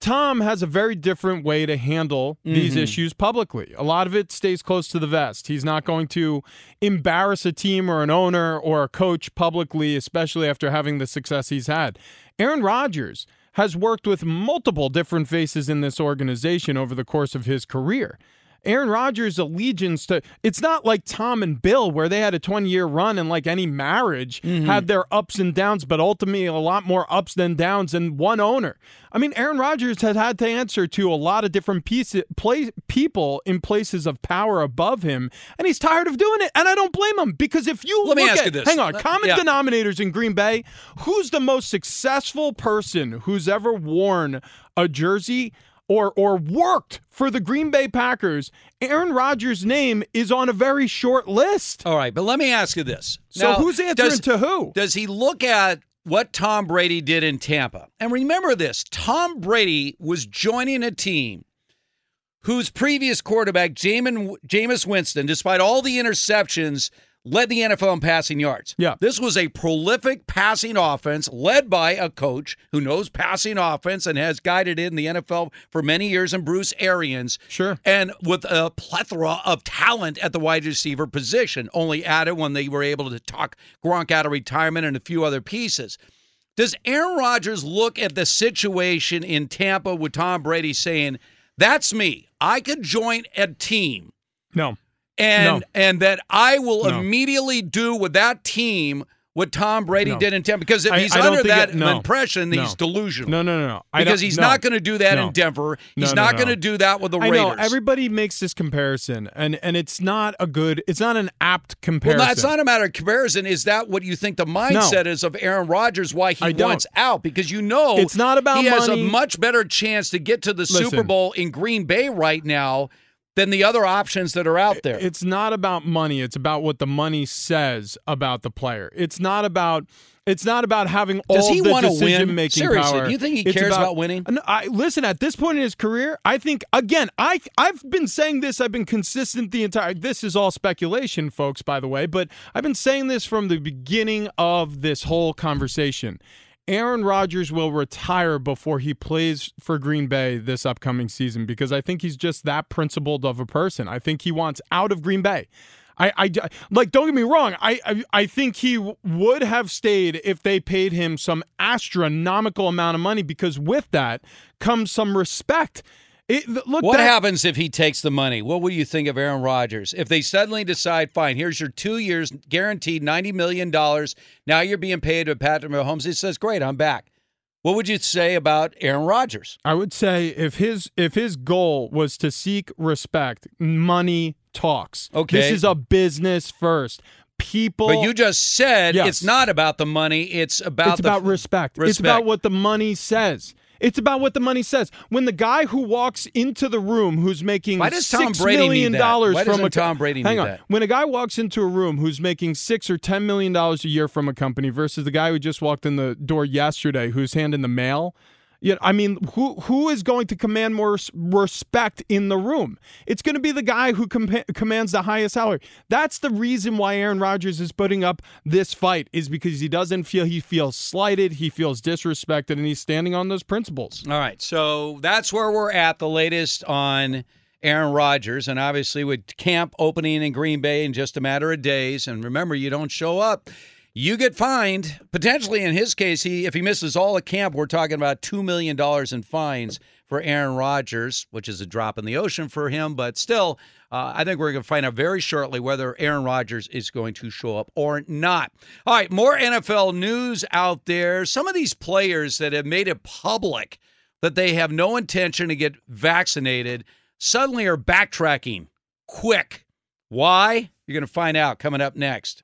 Tom has a very different way to handle these Mhm. issues publicly. A lot of it stays close to the vest. He's not going to embarrass a team or an owner or a coach publicly, especially after having the success he's had. Aaron Rodgers has worked with multiple different faces in this organization over the course of his career. Aaron Rodgers' allegiance to it's not like Tom and Bill where they had a 20 year run and like any marriage mm-hmm. had their ups and downs, but ultimately a lot more ups than downs than one owner. I mean, Aaron Rodgers has had to answer to a lot of different pieces, play, people in places of power above him, and he's tired of doing it. And I don't blame him because if you Let me ask at, you this. hang on, Let- common yeah. denominators in Green Bay, who's the most successful person who's ever worn a jersey? Or or worked for the Green Bay Packers, Aaron Rodgers' name is on a very short list. All right, but let me ask you this. So Now, who's answering does- to who? Does he look at what Tom Brady did in Tampa? And remember this Tom Brady was joining a team whose previous quarterback, Jamin, Jameis Winston, despite all the interceptions, led the NFL in passing yards. Yeah. This was a prolific passing offense led by a coach who knows passing offense and has guided it in the NFL for many years in Bruce Arians. Sure. And with a plethora of talent at the wide receiver position, only added when they were able to talk Gronk out of retirement and a few other pieces. Does Aaron Rodgers look at the situation in Tampa with Tom Brady saying, That's me. I could join a team No. And No. and that I will No. immediately do with that team what Tom Brady No. did in Tampa. Because if I- he's I under that it- no. impression, No. he's delusional. No, no, no, no. I Because he's no. not going to do that in Denver. He's no, not no. going to do that with the Raiders. I know everybody makes this comparison, and and it's not a good. It's not an apt Well, comparison. no, it's not a matter of comparison. Is that what you think the mindset is of Aaron Rodgers? Why he wants out? Because you know It's not about he has a much better chance to get to the Super Bowl in Green Bay right now than the other options that are out there. It's not about money. It's about what the money says about the player. It's not about. It's not about having Does all he the decision making Seriously, power. do you think he It's cares about winning? No, I, listen, at this point in his career, I think again, I I've been saying this. I've been consistent the entire. This is all speculation, folks, by the way, but I've been saying this from the beginning of this whole conversation. Aaron Rodgers will retire before he plays for Green Bay this upcoming season because I think he's just that principled of a person. I think he wants out of Green Bay. I, I like. Don't get me wrong. I, I, I think he would have stayed if they paid him some astronomical amount of money because with that comes some respect. It, look, what that- happens if he takes the money? What will you think of Aaron Rodgers if they suddenly decide, fine, here's your two years guaranteed ninety million dollars. Now you're being paid to Patrick Mahomes. He says, "Great, I'm back." What would you say about Aaron Rodgers? I would say if his if his goal was to seek respect, money talks. Okay. this is a business first. People, But you just said Yes. it's not about the money; it's about it's about respect. It's about what the money says. It's about what the money says. When the guy who walks into the room who's making Why does Tom six Brady need million that? dollars Why from doesn't a Tom Brady hang need on. that? When a guy walks into a room who's making six or ten million dollars a year from a company versus the guy who just walked in the door yesterday who's handing the mail. Yeah, I mean, who who is going to command more respect in the room? It's going to be the guy who compa- commands the highest salary. That's the reason why Aaron Rodgers is putting up this fight is because he doesn't feel he feels slighted, he feels disrespected, and he's standing on those principles. All right, so that's where we're at. The latest on Aaron Rodgers, and obviously with camp opening in Green Bay in just a matter of days. And remember, you don't show up, you get fined. Potentially, in his case, he if he misses all of camp, we're talking about two million dollars in fines for Aaron Rodgers, which is a drop in the ocean for him. But still, uh, I think we're going to find out very shortly whether Aaron Rodgers is going to show up or not. All right, more NFL news out there. Some of these players that have made it public that they have no intention to get vaccinated suddenly are backtracking quick. Why? You're going to find out coming up next.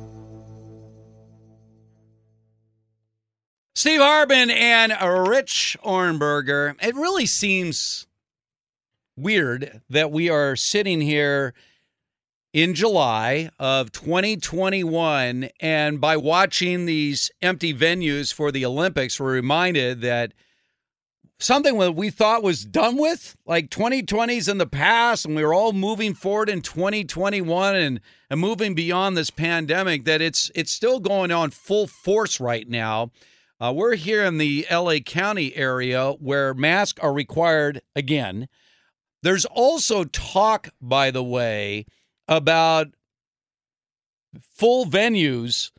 Steve Hartman and Rich Ohrnberger. It really seems weird that we are sitting here in July of 2021 and by watching these empty venues for the Olympics we're reminded that something that we thought was done with like 2020s in the past and we were all moving forward in 2021 and, and moving beyond this pandemic that it's it's still going on full force right now uh, we're here in the LA County area where masks are required again. There's also talk, by the way, about full venues,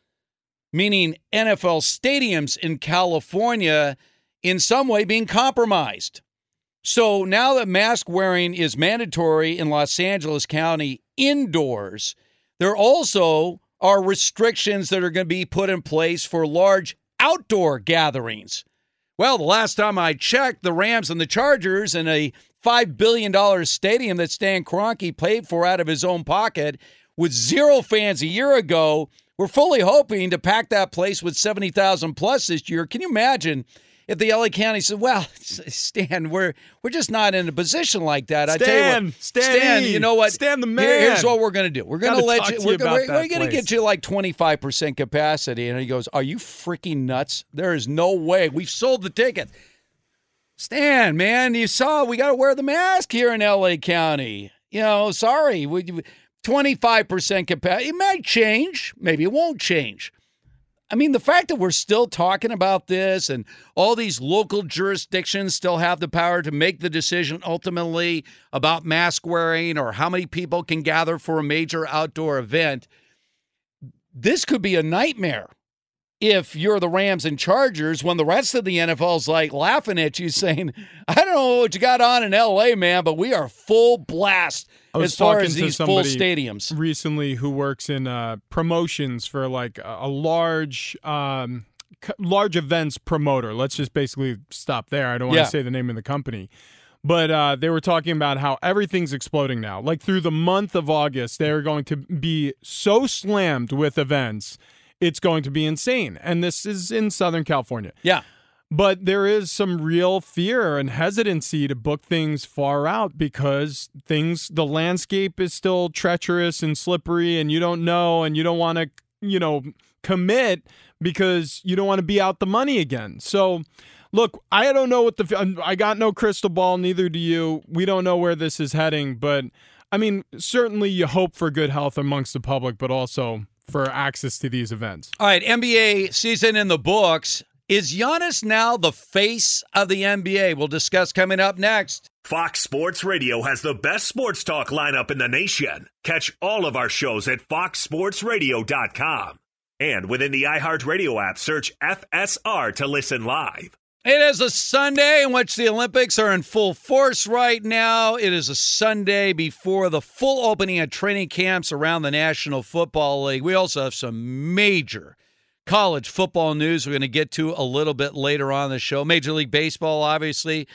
meaning NFL stadiums in California, in some way being compromised. So now that mask wearing is mandatory in Los Angeles County indoors, there also are restrictions that are going to be put in place for large outdoor gatherings. Well, the last time I checked, the Rams and the Chargers in a $5 billion stadium that Stan Kroenke paid for out of his own pocket with zero fans a year ago, we're fully hoping to pack that place with 70,000 plus this year. Can you imagine if the LA County said, "Well, <laughs> Stan, we're we're just not in a position like that." I tell you what, Stan Stan, you know what? Stan the Here- man. here's what we're going to do. We're going to Gotta let you. We're, you we're, we're going to get you like 25 percent capacity, and he goes, "Are you freaking nuts? There is no way. We've sold the ticket." Stan, man, you saw we got to wear the mask here in LA County. You know, sorry, we 25% capacity. It might change, maybe it won't change. I mean, the fact that we're still talking about this and all these local jurisdictions still have the power to make the decision ultimately about mask wearing or how many people can gather for a major outdoor event, this could be a nightmare if you're the Rams and Chargers when the rest of the NFL's like laughing at you saying, I don't know what you got on in LA, man, but we are full blast as far talking as to these full stadiums. recently who works in uh, promotions for like a, large, um, large events promoter. Let's just basically stop there. I don't want to say the name of the company. But uh, they were talking about how everything's exploding now. Like through the month of August, they are going to be so slammed with events, it's going to be insane. And this is in Southern California. Yeah. But there is some real fear and hesitancy to book things far out because things, the landscape is still treacherous and slippery, and you don't know, and you don't want to, you know, commit because you don't want to be out the money again. So, look, I don't know what the, I got no crystal ball, neither do you. We don't know where this is heading, but I mean, certainly you hope for good health amongst the public, but also for access to these events. All right, NBA season in the books. Is Giannis now the face of the NBA? We'll discuss coming up next. Fox Sports Radio has the best sports talk lineup in the nation. Catch all of our shows at foxsportsradio.com. And within the iHeartRadio app, search FSR to listen live. It is a Sunday in which the Olympics are in full force right now. It is a Sunday before the full opening of training camps around the National Football League. We also have some major college football news we're going to get to a little bit later on the show. Major League Baseball, obviously.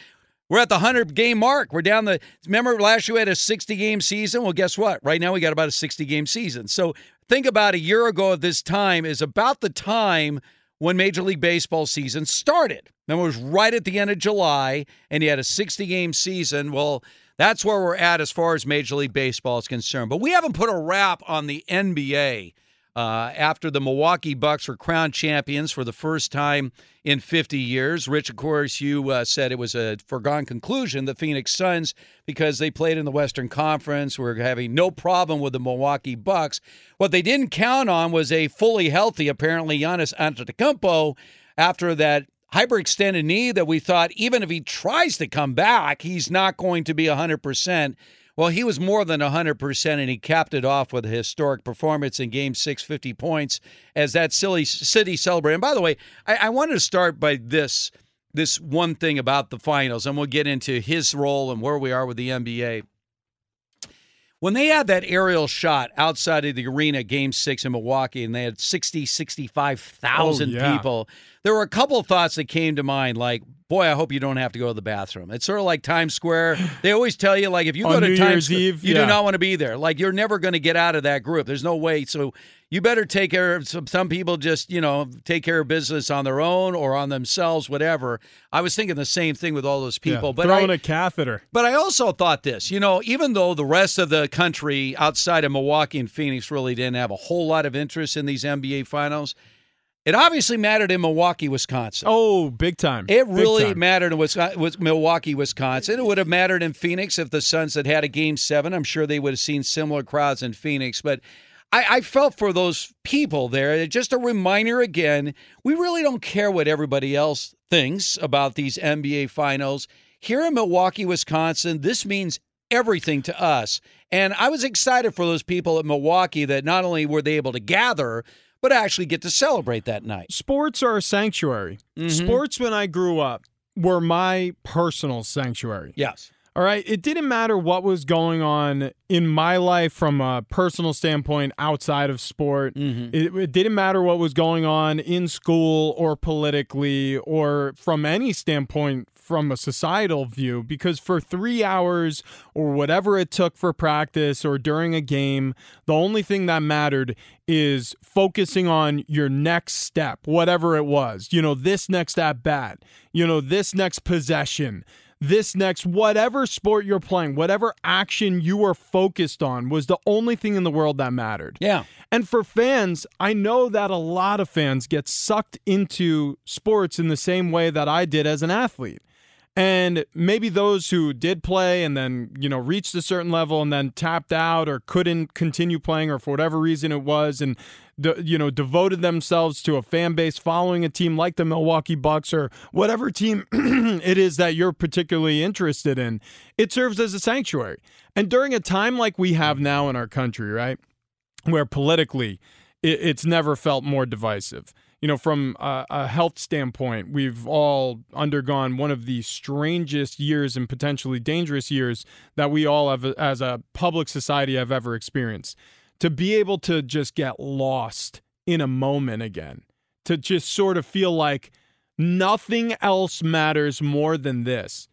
We're at the 100 game mark. We're down the. Remember last year we had a 60 game season? Well, guess what? Right now we got about a 60 game season. So think about a year ago at this time is about the time when Major League Baseball season started. Then it was right at the end of July, and you had a 60 game season. Well, that's where we're at as far as Major League Baseball is concerned. But we haven't put a wrap on the NBA. Uh, after the Milwaukee Bucks were crowned champions for the first time in 50 years, Rich, of course, you uh, said it was a foregone conclusion. The Phoenix Suns, because they played in the Western Conference, were having no problem with the Milwaukee Bucks. What they didn't count on was a fully healthy, apparently, Giannis Antetokounmpo after that hyperextended knee that we thought even if he tries to come back, he's not going to be 100%. Well, he was more than 100%, and he capped it off with a historic performance in Game 6, 50 points, as that silly city celebrated. And by the way, I, I wanted to start by this this one thing about the finals, and we'll get into his role and where we are with the NBA. When they had that aerial shot outside of the arena, game six in Milwaukee, and they had 60, 65,000 Oh, yeah. people, there were a couple of thoughts that came to mind, like, boy, I hope you don't have to go to the bathroom. It's sort of like Times Square. They always tell you, like, if you go to New Times Year's Eve, you yeah. do not want to be there. Like, you're never going to get out of that group. There's no way. So you better take care of some, some people just, you know, take care of business on their own or on themselves, whatever. I was thinking the same thing with all those people. Yeah, but throwing I, a catheter. but I also thought this, you know, even though the rest of the country outside of Milwaukee and Phoenix really didn't have a whole lot of interest in these NBA finals, it obviously mattered in Milwaukee, Wisconsin. Oh, big time. It really time. mattered in Wisconsin, with Milwaukee, Wisconsin. It would have mattered in Phoenix if the Suns had had a game seven. I'm sure they would have seen similar crowds in Phoenix. But I, I felt for those people there. Just a reminder again we really don't care what everybody else thinks about these NBA finals. Here in Milwaukee, Wisconsin, this means everything to us. And I was excited for those people at Milwaukee that not only were they able to gather, but actually get to celebrate that night. Sports are a sanctuary. Mhm. Sports, when I grew up, were my personal sanctuary. Yes. All right. It didn't matter what was going on in my life from a personal standpoint outside of sport. Mm-hmm. It, it didn't matter what was going on in school or politically or from any standpoint from a societal view because for three hours or whatever it took for practice or during a game, the only thing that mattered is focusing on your next step, whatever it was. You know, this next at bat, you know, this next possession this next whatever sport you're playing, whatever action you were focused on was the only thing in the world that mattered. Yeah. And for fans, I know that a lot of fans get sucked into sports in the same way that I did as an athlete. And maybe those who did play and then, you know, reached a certain level and then tapped out or couldn't continue playing or for whatever reason it was and you know, devoted themselves to a fan base following a team like the Milwaukee Bucks or whatever team <clears throat> it is that you're particularly interested in. It serves as a sanctuary. And during a time like we have now in our country, right? Where politically it, it's never felt more divisive you know, from a, a, health standpoint, we've all undergone one of the strangest years and potentially dangerous years that we all have as a public society have ever experienced. To be able to just get lost in a moment again, to just sort of feel like nothing else matters more than this.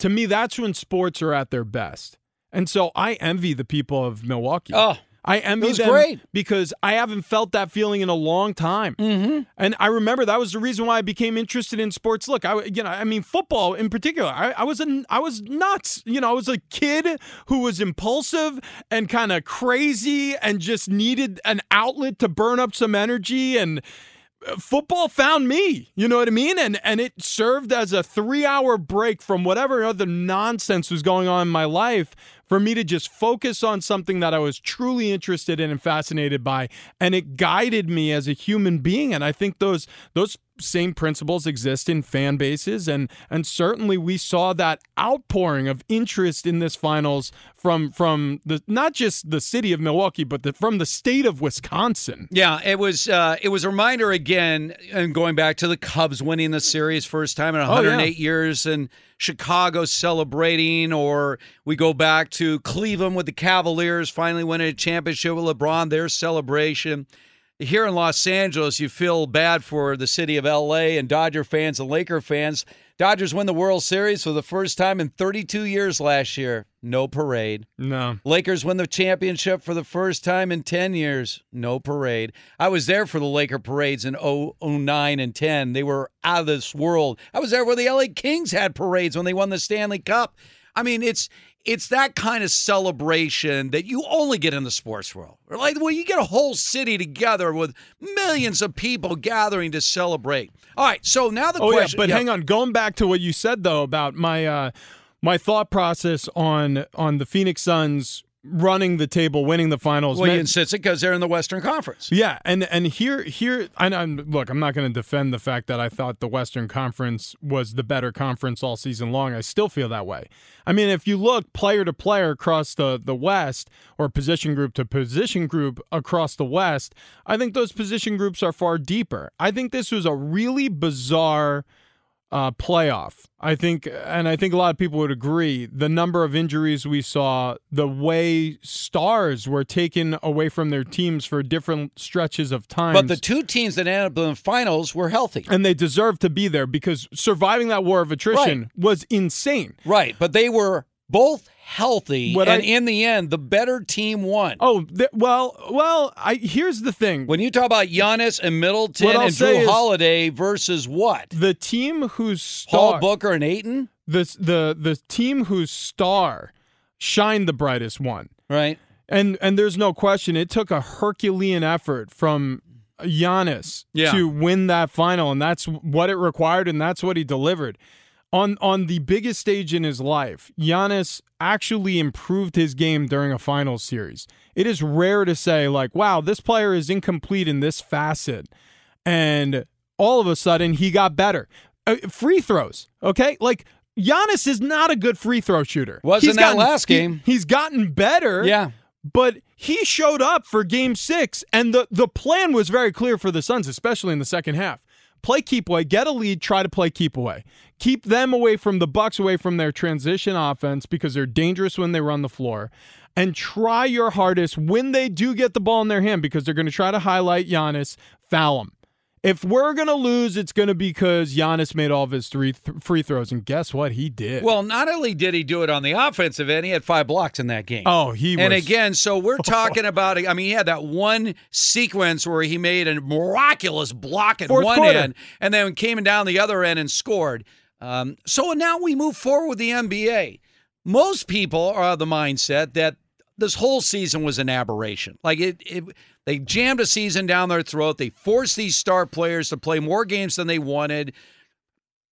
To me, that's when sports are at their best. And so I envy the people of Milwaukee. Oh, I envy them great. because I haven't felt that feeling in a long time. Mm-hmm. And I remember that was the reason why I became interested in sports. Look, I you know, I mean, football in particular. I, I was a, I was nuts. You know, I was a kid who was impulsive and kind of crazy and just needed an outlet to burn up some energy and uh, football found me you know what i mean and and it served as a 3 hour break from whatever other nonsense was going on in my life for me to just focus on something that I was truly interested in and fascinated by and it guided me as a human being. And I think those those same principles exist in fan bases and and certainly we saw that outpouring of interest in this finals from from the not just the city of Milwaukee but the, from the state of Wisconsin. Yeah, it was uh, it was a reminder again, and going back to the Cubs winning the series first time in 108 Oh, yeah. years, and Chicago celebrating, or we go back to Cleveland with the Cavaliers finally winning a championship with LeBron, their celebration. Here in Los Angeles, you feel bad for the city of LA and Dodger fans and Laker fans. Dodgers win the World Series for the first time in 32 years last year. No parade. No. Lakers win the championship for the first time in 10 years. No parade. I was there for the Laker parades in 09 and 10. They were out of this world. I was there where the LA Kings had parades when they won the Stanley Cup. I mean, it's it's that kind of celebration that you only get in the sports world. Like, well, you get a whole city together with millions of people gathering to celebrate. All right, so now the oh, question. yeah, but hang on, going back to what you said though about my uh, my thought process on on the Phoenix Suns running the table, winning the finals. Well, you meant- insist it because they're in the Western Conference. Yeah, and and here here and I'm look, I'm not going to defend the fact that I thought the Western Conference was the better conference all season long. I still feel that way. I mean, if you look player to player across the the West or position group to position group across the West, I think those position groups are far deeper. I think this was a really bizarre uh, playoff. I think, and I think a lot of people would agree, the number of injuries we saw, the way stars were taken away from their teams for different stretches of time. But the two teams that ended up in the finals were healthy. and they deserved to be there because surviving that war of attrition was insane. Right, but they were both healthy, What and I- in the end, the better team won. Oh, th- well, well, I here's the thing. When you talk about Giannis and Middleton and Jrue Holiday versus what? The team whose star Paul Booker and Ayton? the the the team whose star shined the brightest won. Right. And and there's no question it took a Herculean effort from Giannis Yeah. to win that final and that's what it required and that's what he delivered. On on the biggest stage in his life, Giannis actually improved his game during a finals series. It is rare to say like, wow, this player is incomplete in this facet and all of a sudden he got better. Uh, free throws, okay? Like Giannis is not a good free throw shooter. Wasn't He's that gotten- last he- game. he's gotten better. Yeah. But he showed up for game six, and the, the plan was very clear for the Suns, especially in the second half. Play keep away, get a lead, try to play keep away. Keep them away from the Bucks, away from their transition offense because they're dangerous when they run the floor. And try your hardest when they do get the ball in their hand because they're going to try to highlight Giannis, foul him. If we're going to lose, it's going to be because Giannis made all of his three th- free throws. And guess what? He did. Well, not only did he do it on the offensive end, he had five blocks in that game. Oh, he And again, so we're <laughs> talking about. I mean, he had that one sequence where he made a miraculous block at Fourth one quarter. end, and then came down the other end and scored. Um, so now we move forward with the NBA. Most people are of the mindset that this whole season was an aberration. Like it, it they jammed a season down their throat. They forced these star players to play more games than they wanted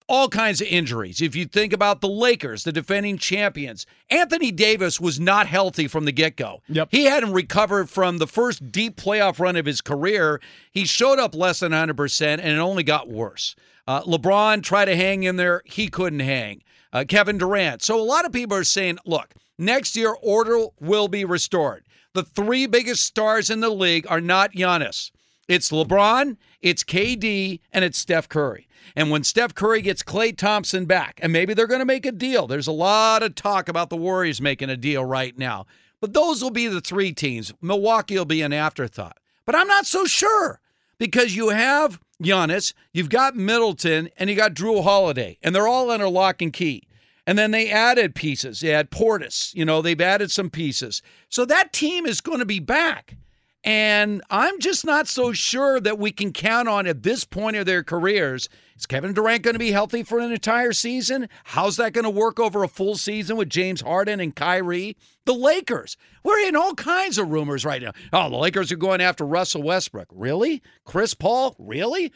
all kinds of injuries. If you think about the Lakers, the defending champions, Anthony Davis was not healthy from the get go. Yep. He hadn't recovered from the first deep playoff run of his career. He showed up less than 100%, and it only got worse. Uh, LeBron tried to hang in there, he couldn't hang. Uh, Kevin Durant. So a lot of people are saying, look, next year, order will be restored. The three biggest stars in the league are not Giannis. It's LeBron, it's KD, and it's Steph Curry. And when Steph Curry gets Klay Thompson back, and maybe they're going to make a deal, there's a lot of talk about the Warriors making a deal right now. But those will be the three teams. Milwaukee will be an afterthought. But I'm not so sure because you have Giannis, you've got Middleton, and you got Jrue Holiday, and they're all under lock and key. And then they added pieces. They had Portis. You know, they've added some pieces. So that team is going to be back. And I'm just not so sure that we can count on at this point of their careers. Is Kevin Durant going to be healthy for an entire season? How's that going to work over a full season with James Harden and Kyrie? The Lakers. We're in all kinds of rumors right now. Oh, the Lakers are going after Russell Westbrook. Really? Chris Paul? Really?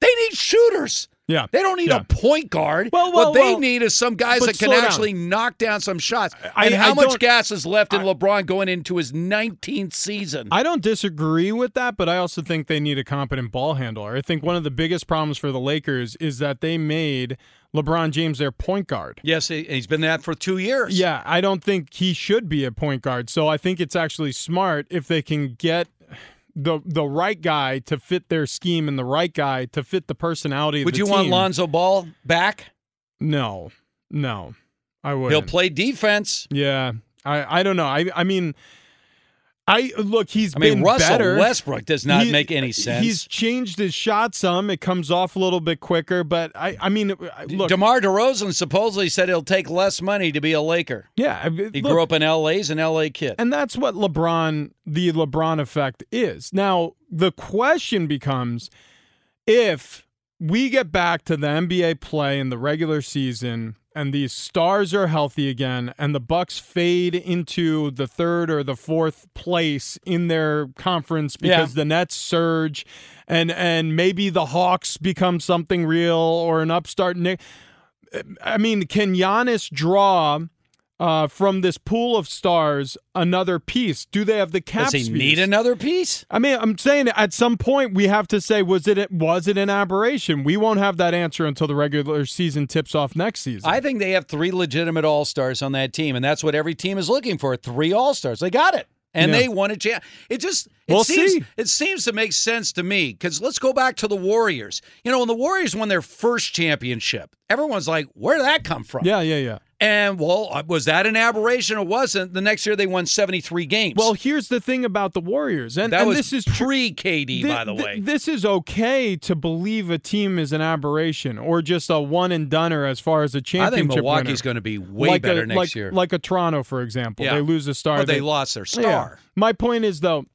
They need shooters. Yeah. They don't need Yeah. a point guard. Well, well, what they well, need is some guys that can slow down. actually knock down some shots. I- and I how much gas is left in LeBron going into his 19th season? I don't disagree with that, but I also think they need a competent ball handler. I think one of the biggest problems for the Lakers is that they made LeBron James their point guard. yes, he's been that for two years. Yeah, I don't think he should be a point guard. So I think it's actually smart if they can get the the right guy to fit their scheme and the right guy to fit the personality of Would the you want. Lonzo Ball back? No. No. I would. He'll play defense. Yeah. I I don't know. I I mean I look, he's I mean, been Russell better. Westbrook does not He- make any sense. He's changed his shot some. It comes off a little bit quicker, but I I mean look, DeMar DeRozan supposedly said he'll take less money to be a Laker. yeah, I- He look, grew up in LA. He's an LA kid. And that's what LeBron, the LeBron effect is. Now, the question becomes if we get back to the NBA play in the regular season and these stars are healthy again and the Bucks fade into the third or the fourth place in their conference because Yeah. the Nets surge and and maybe the Hawks become something real or an upstart Nick I mean, can Giannis draw uh, from this pool of stars another piece? Do they have the cap Does he space? need another piece? I mean, I'm saying at some point we have to say was it was it an aberration? We won't have that answer until the regular season tips off next season. I think they have three legitimate all stars on that team, and that's what every team is looking for. Three all stars. They got it. And Yeah. they won a chance. It just it We'll seems see. it seems to make sense to me because let's go back to the Warriors. You know, when the Warriors won their first championship, everyone's like, "Where did that come from?" yeah, yeah, yeah. And well, uh, was that an aberration or wasn't? The next year they won seventy three games. Well, here's the thing about the Warriors, and, that and was this is pre KD, by the thi- way. This is okay to believe a team is an aberration or just a one and doneer as far as a championship. I think Milwaukee's going to be way like better a, next like, year. Like a Toronto, for example, Yeah. they lose a star. Well, they lost their star. Yeah. My point is though,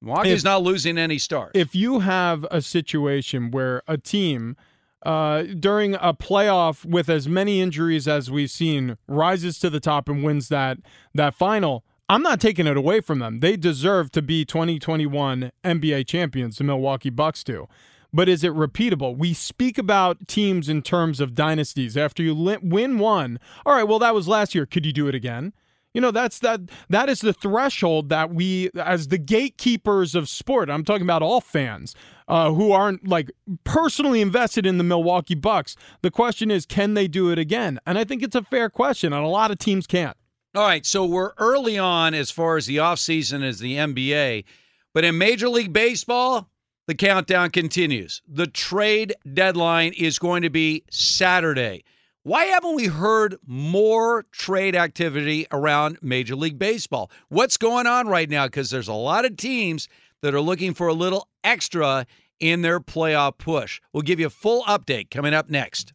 Milwaukee's if- not losing any stars. if you have a situation where a team uh, during a playoff with as many injuries as we've seen rises to the top and wins that that final, I'm not taking it away from them. They deserve to be 2021 NBA champions. The Milwaukee Bucks do. But is it repeatable? We speak about teams in terms of dynasties. After you win one, all right, well that was last year. Could you do it again? You know, that's that that is the threshold that we as the gatekeepers of sport. I'm talking about all fans uh, who aren't like personally invested in the Milwaukee Bucks. The question is, can they do it again? And I think it's a fair question, and a lot of teams can't. All right, so we're early on as far as the offseason as the NBA, but in Major League Baseball, the countdown continues. The trade deadline is going to be Saturday. Why haven't we heard more trade activity around Major League Baseball? What's going on right now? Because there's a lot of teams that are looking for a little extra in their playoff push. We'll give you a full update coming up next.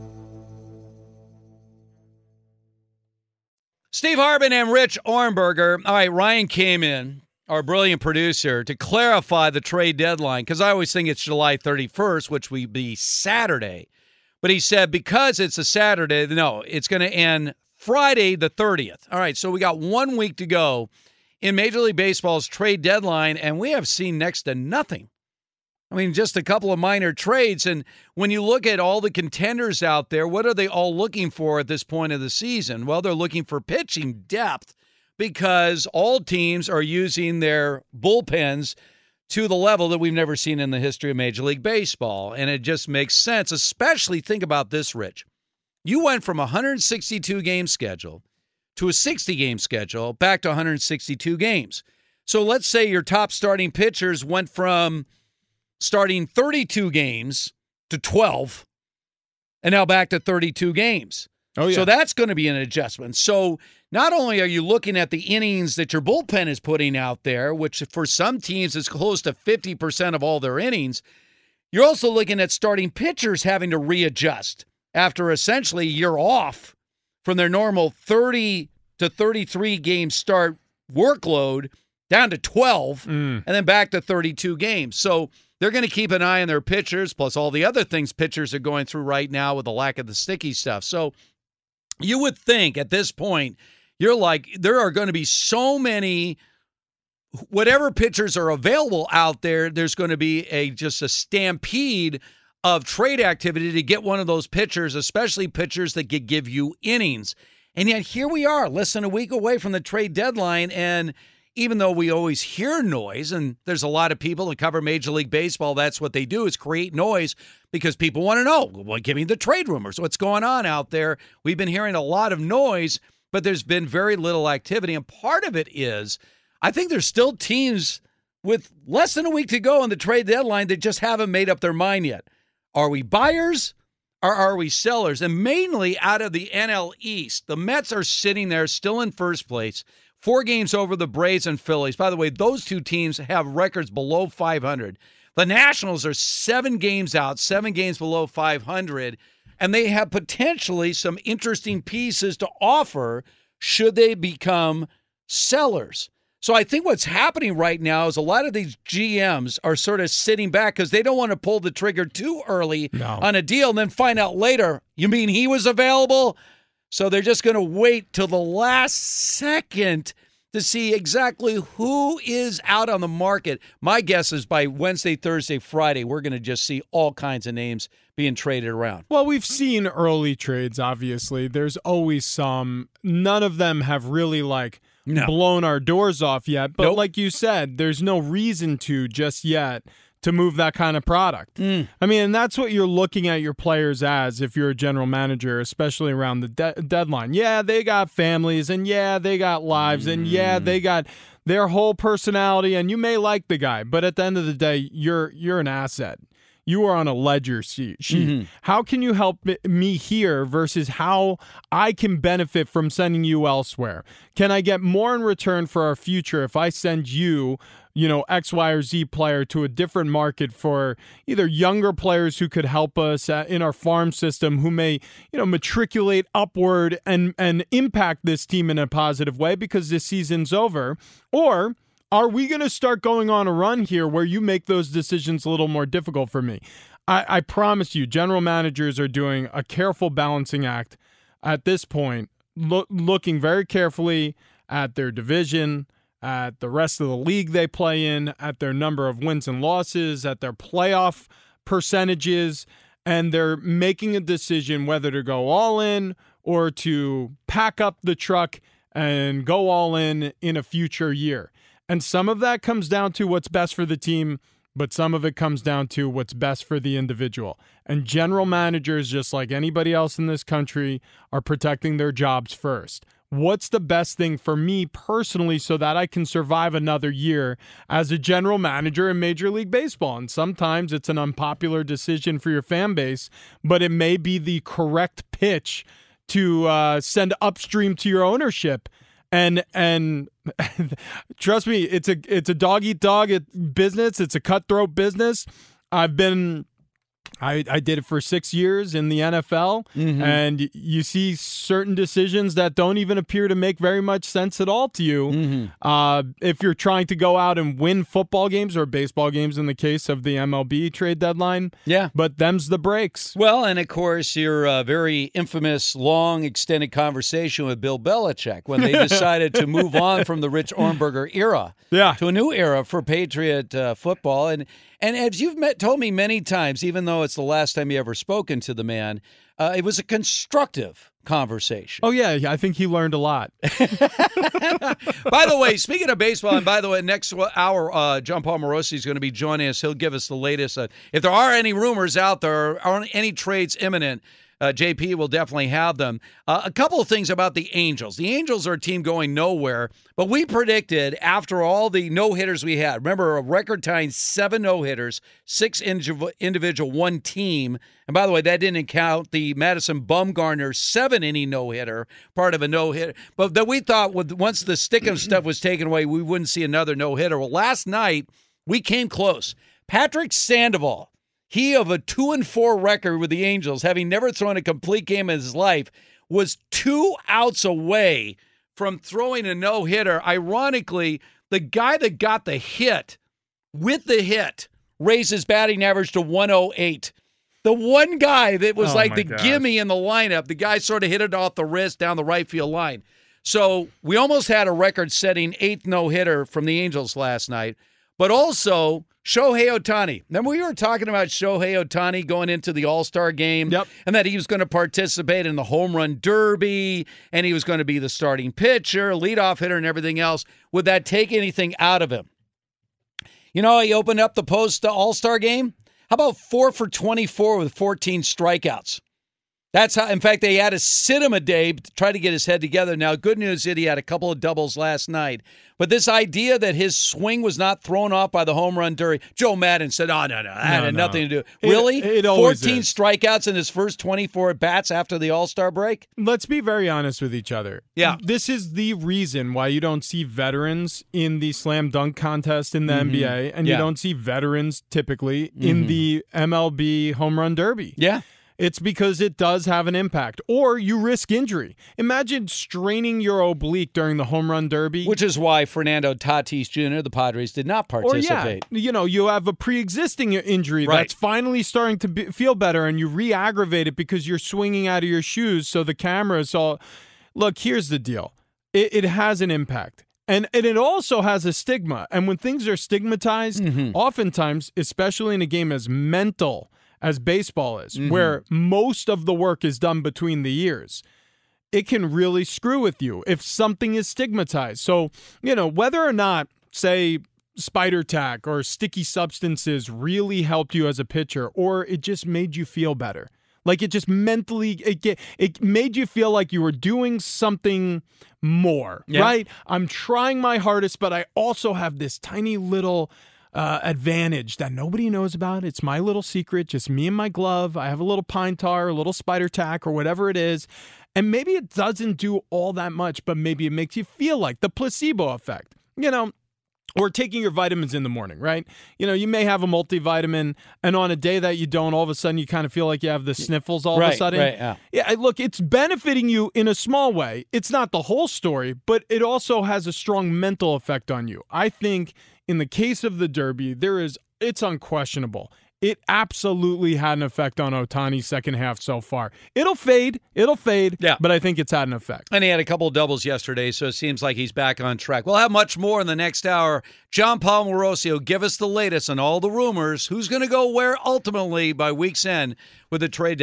Steve Hartman and Rich Ohrnberger. All right, Ryan came in, our brilliant producer, to clarify the trade deadline because I always think it's July 31st, which would be Saturday. But he said because it's a Saturday, no, it's going to end Friday the 30th. All right, so we got one week to go in Major League Baseball's trade deadline, and we have seen next to nothing. I mean, just a couple of minor trades. And when you look at all the contenders out there, what are they all looking for at this point of the season? Well, they're looking for pitching depth because all teams are using their bullpens to the level that we've never seen in the history of Major League Baseball. And it just makes sense, especially think about this, Rich. You went from a 162 game schedule to a 60 game schedule back to 162 games. So let's say your top starting pitchers went from starting 32 games to 12 and now back to 32 games. Oh, yeah. So that's going to be an adjustment. So not only are you looking at the innings that your bullpen is putting out there, which for some teams is close to 50% of all their innings, you're also looking at starting pitchers having to readjust after essentially you're off from their normal 30 to 33 game start workload down to 12 Mm. and then back to 32 games. So they're going to keep an eye on their pitchers, plus all the other things pitchers are going through right now with the lack of the sticky stuff. So you would think at this point, you're like, there are going to be so many, whatever pitchers are available out there, there's going to be a just a stampede of trade activity to get one of those pitchers, especially pitchers that could give you innings. And yet here we are, less than a week away from the trade deadline. And even though we always hear noise, and there's a lot of people that cover Major League Baseball, that's what they do is create noise because people want to know, well, give me the trade rumors, what's going on out there. We've been hearing a lot of noise, but there's been very little activity. And part of it is, I think there's still teams with less than a week to go on the trade deadline that just haven't made up their mind yet. Are we buyers or are we sellers? And mainly out of the NL East, the Mets are sitting there still in first place, four games over the Braves and Phillies. By the way, those two teams have records below 500. The Nationals are seven games out, seven games below 500, and they have potentially some interesting pieces to offer should they become sellers. So I think what's happening right now is a lot of these GMs are sort of sitting back because they don't want to pull the trigger too early No. on a deal and then find out later, you mean he was available? So they're just going to wait till the last second to see exactly who is out on the market. My guess is by Wednesday, Thursday, Friday, we're going to just see all kinds of names being traded around. Well, we've seen early trades, obviously. There's always some. None of them have really like No. blown our doors off yet. But Nope. like you said, there's no reason to just yet to move that kind of product. Mm. I mean, and that's what you're looking at your players as if you're a general manager, especially around the de- deadline. Yeah, they got families and yeah, they got lives and yeah, Mm. they got their whole personality and you may like the guy, but at the end of the day, you're you're an asset. You are on a ledger sheet. Mhm. How can you help me here versus how I can benefit from sending you elsewhere? Can I get more in return for our future if I send you, you know, X, Y, or Z player to a different market for either younger players who could help us uh, in our farm system who may, you know, matriculate upward and and impact this team in a positive way because this season's over, or are we going to start going on a run here where you make those decisions a little more difficult for me? I, I promise you, general managers are doing a careful balancing act at this point, loo- looking very carefully at their division, at the rest of the league they play in, at their number of wins and losses, at their playoff percentages, and they're making a decision whether to go all in or to pack up the truck and go all in in a future year. And some of that comes down to what's best for the team, but some of it comes down to what's best for the individual. And general managers, just like anybody else in this country, are protecting their jobs first. What's the best thing for me personally so that I can survive another year as a general manager in Major League Baseball? And sometimes it's an unpopular decision for your fan base, but it may be the correct pitch to uh, send upstream to your ownership. And and <laughs> trust me it's a it's a dog eat dog business. It's a cutthroat business. I've been I, I did it for six years in the NFL, Mhm. and you see certain decisions that don't even appear to make very much sense at all to you. Mm-hmm. Uh, if you're trying to go out and win football games or baseball games in the case of the MLB trade deadline, Yeah. but them's the breaks. Well, and of course, your uh, very infamous, long, extended conversation with Bill Belichick when they <laughs> decided to move on from the Rich Ohrnberger era Yeah. to a new era for Patriot uh, football. And and as you've met, told me many times, even though it's the last time you ever spoken to the man, uh, it was a constructive conversation. Oh yeah, I think he learned a lot. <laughs> <laughs> by the way, speaking of baseball, and by the way, next hour, uh, Jon Paul Morosi is going to be joining us. He'll give us the latest. Uh, if there are any rumors out there, or any trades imminent, uh, JP will definitely have them. Uh, a couple of things about the Angels. The Angels are a team going nowhere, but we predicted after all the no hitters we had. Remember, a record tying seven no hitters, six indiv- individual, one team. And by the way, that didn't count the Madison Bumgarner seven inning no hitter, part of a no hitter. But that we thought with once the Stickum stuff was taken away, we wouldn't see another no hitter. Well, last night we came close. Patrick Sandoval, he of a two and four record with the Angels, having never thrown a complete game in his life, was two outs away from throwing a no hitter. Ironically, the guy that got the hit with the hit raised his batting average to 108. The one guy that was Oh, like the gosh. gimme in the lineup, the guy sort of hit it off the wrist down the right field line. So we almost had a record setting eighth no hitter from the Angels last night, but also Shohei Ohtani. Remember, we were talking about Shohei Ohtani going into the All Star game Yep. and that he was going to participate in the home run derby and he was going to be the starting pitcher, leadoff hitter, and everything else. Would that take anything out of him? You know, he opened up the post All Star game. How about four for 24 with 14 strikeouts? That's how, in fact, they had to sit him a day to try to get his head together. Now, good news is he had a couple of doubles last night. But this idea that his swing was not thrown off by the home run derby, Joe Maddon said, oh, no, no, that No, had no. nothing to do. It- really? it 14 is. strikeouts in his first 24 at bats after the All Star break? Let's be very honest with each other. Yeah. This is the reason why you don't see veterans in the slam dunk contest in the Mhm. NBA, and Yeah. you don't see veterans typically in Mhm. the MLB home run derby. Yeah. It's because it does have an impact, or you risk injury. Imagine straining your oblique during the home run derby. Which is why Fernando Tatis Jr., the Padres, did not participate. or yeah, you know, you have a pre-existing injury Right. that's finally starting to be, feel better, and you re-aggravate it because you're swinging out of your shoes. So the camera is all. Look, here's the deal. It, it has an impact. And, and it also has a stigma. And when things are stigmatized, Mm-hmm. oftentimes, especially in a game as mental as baseball is, Mhm. where most of the work is done between the years. it can really screw with you if something is stigmatized. So, you know, whether or not, say, spider tack or sticky substances really helped you as a pitcher, or it just made you feel better. Like it just mentally, it get, it made you feel like you were doing something more, Yeah. right? I'm trying my hardest, but I also have this tiny little uh, advantage that nobody knows about. It's my little secret, just me and my glove. I have a little pine tar, a little spider tack, or whatever it is. And maybe it doesn't do all that much, but maybe it makes you feel like the placebo effect. You know, or taking your vitamins in the morning, right? You know, you may have a multivitamin, and on a day that you don't, all of a sudden you kind of feel like you have the sniffles all of a sudden. right, yeah. Yeah, look, it's benefiting you in a small way. It's not the whole story, but it also has a strong mental effect on you. I think in the case of the Derby, there is it's unquestionable. It absolutely had an effect on Ohtani's second half so far. It'll fade, it'll fade, Yeah. but I think it's had an effect. And he had a couple of doubles yesterday, so it seems like he's back on track. We'll have much more in the next hour. Jon Paul Morosi will give us the latest on all the rumors. Who's going to go where ultimately by week's end with the trade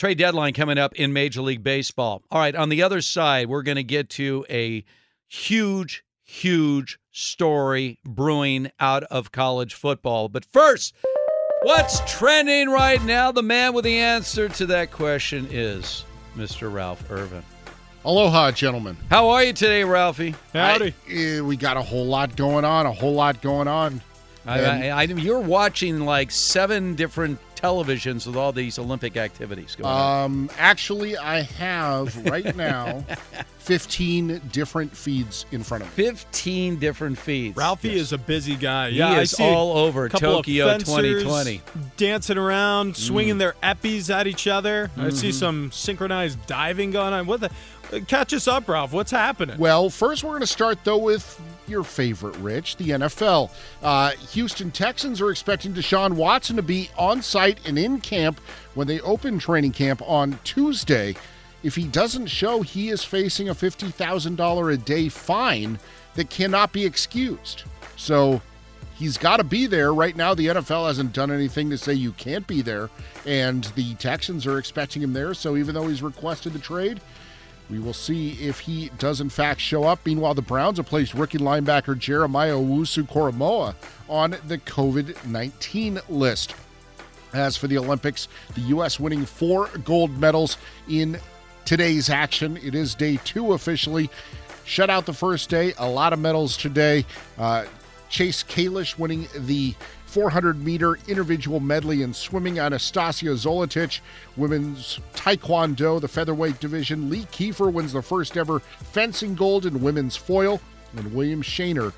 trade deadline coming up in Major League Baseball. All right, on the other side, we're going to get to a huge, huge story brewing out of college football. But first, what's trending right now? The man with the answer to that question is Mr. Ralph Irvin. Aloha, gentlemen. How are you today, Ralphie? Howdy. I- eh, we got a whole lot going on. A whole lot going on. I, And- I, I, you're watching like seven different televisions with all these Olympic activities going on? Um, actually, I have right now <laughs> 15 different feeds in front of me. 15 different feeds. Ralphie is a busy guy. He Yeah, I is see all over Tokyo 2020. dancing around, swinging Mm. their eppies at each other. I see Mhm. some synchronized diving going on. What the? Catch us up, Ralph. What's happening? Well, first we're going to start though with your favorite, Rich, the NFL. Uh, Houston Texans are expecting Deshaun Watson to be on site and in camp when they open training camp on Tuesday. If he doesn't show, he is facing a fifty thousand dollar a day fine that cannot be excused. So he's got to be there. Right now, the NFL hasn't done anything to say you can't be there, and the Texans are expecting him there. So even though he's requested the trade, we will see if he does in fact show up. Meanwhile, the Browns have placed rookie linebacker Jeremiah Owusu Koramoah on the COVID 19 list. As for the Olympics, the U.S. winning four gold medals in today's action. It is day two officially. Shut out the first day. A lot of medals today. Uh, Chase Kalisz winning the 400 meter individual medley in swimming. Anastasija Zolotic, women's taekwondo, the featherweight division. Lee Kiefer wins the first ever fencing gold in women's foil. And William Shaner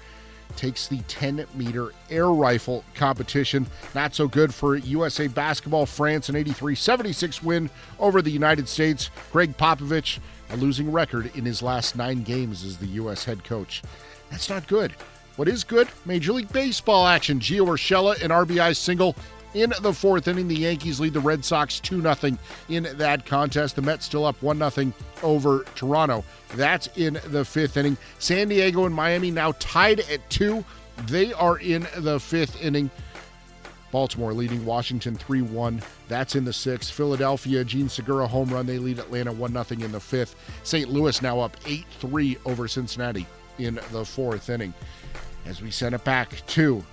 takes the 10 meter air rifle competition. Not so good for USA basketball. France, an 83 76 win over the United States. Gregg Popovich, a losing record in his last nine games as the U.S. head coach. That's not good. What is good? Major League Baseball action. Gio Urshela, an RBI single in the fourth inning. The Yankees lead the Red Sox 2 0 in that contest. The Mets still up 1 0 over Toronto. That's in the fifth inning. San Diego and Miami now tied at two. They are in the fifth inning. Baltimore leading Washington 3 1. That's in the sixth. Philadelphia, Jean Segura home run. They lead Atlanta 1 0 in the fifth. St. Louis now up 8 3 over Cincinnati in the fourth inning. As we send it back to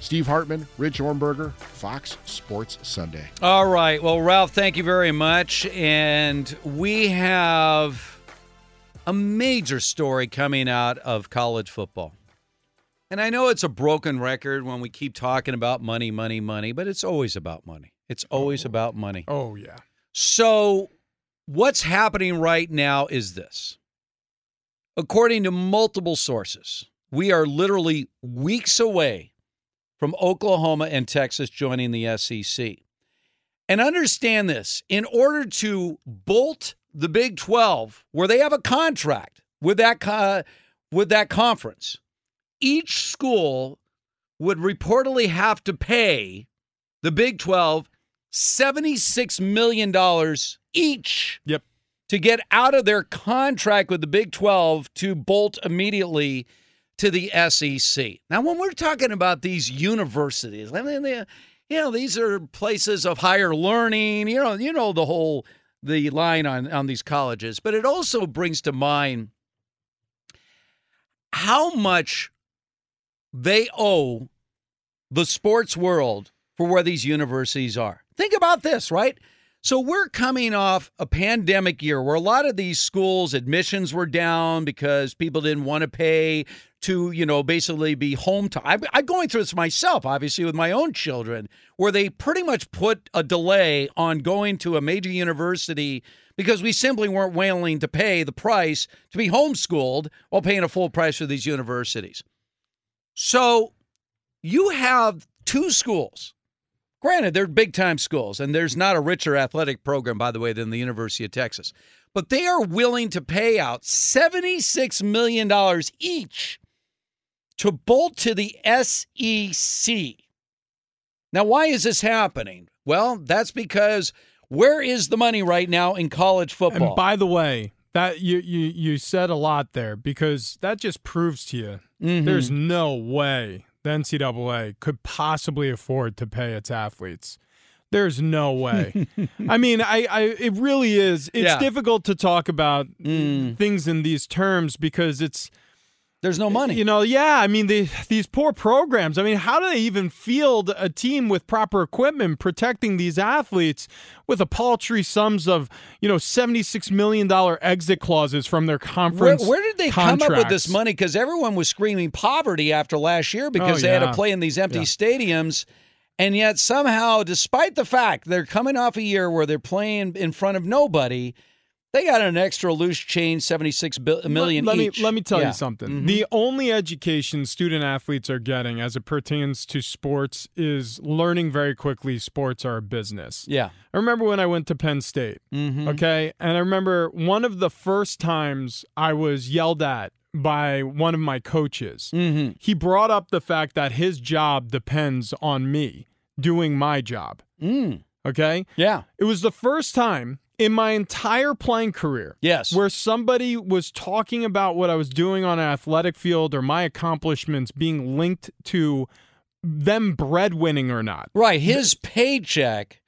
Steve Hartman, Rich Ohrnberger, Fox Sports Sunday. All right. Well, Ralph, thank you very much. And we have a major story coming out of college football. And I know it's a broken record when we keep talking about money, money, money, but it's always about money. It's always oh. about money. Oh, yeah. So, what's happening right now is this. According to multiple sources, we are literally weeks away from Oklahoma and Texas joining the SEC. And understand this in order to bolt the Big 12, where they have a contract with that, co- with that conference, each school would reportedly have to pay the Big 12 $76 million each. Yep. To get out of their contract with the Big 12 to bolt immediately to the SEC. Now, when we're talking about these universities, I mean, they, you know, these are places of higher learning. You know, you know the whole the line on on these colleges, but it also brings to mind how much they owe the sports world for where these universities are. Think about this, right? So we're coming off a pandemic year where a lot of these schools admissions were down because people didn't want to pay to, you know, basically be home time. I'm, I'm going through this myself, obviously, with my own children, where they pretty much put a delay on going to a major university because we simply weren't willing to pay the price to be homeschooled while paying a full price for these universities. So you have two schools. Granted, they're big time schools, and there's not a richer athletic program, by the way, than the University of Texas. But they are willing to pay out $76 million each to bolt to the SEC. Now, why is this happening? Well, that's because where is the money right now in college football? And by the way, that you you you said a lot there because that just proves to you Mhm. there's no way the NCAA could possibly afford to pay its athletes. There's no way. <laughs> I mean, I, I it really is. It's Yeah. difficult to talk about mm. things in these terms because it's there's no money. You know, yeah. I mean, the, these poor programs. I mean, how do they even field a team with proper equipment protecting these athletes with a paltry sums of you know seventy six million dollar exit clauses from their conference? where did they come up with this money? Because everyone was screaming poverty after last year because Oh, they had to play in these empty Yeah. stadiums. And yet somehow, despite the fact they're coming off a year where they're playing in front of nobody, they got an extra loose change, seventy six million let, let each. Me, let me tell Yeah. you something. Mhm. The only education student athletes are getting as it pertains to sports is learning very quickly sports are a business. Yeah. I remember when I went to Penn State. Mhm. Okay. And I remember one of the first times I was yelled at by one of my coaches. Mm-hmm. He brought up the fact that his job depends on me doing my job. Mm. Okay. Yeah. It was the first time in my entire playing career. Yes. Where somebody was talking about what I was doing on an athletic field or my accomplishments being linked to them breadwinning or not. Right. His paycheck,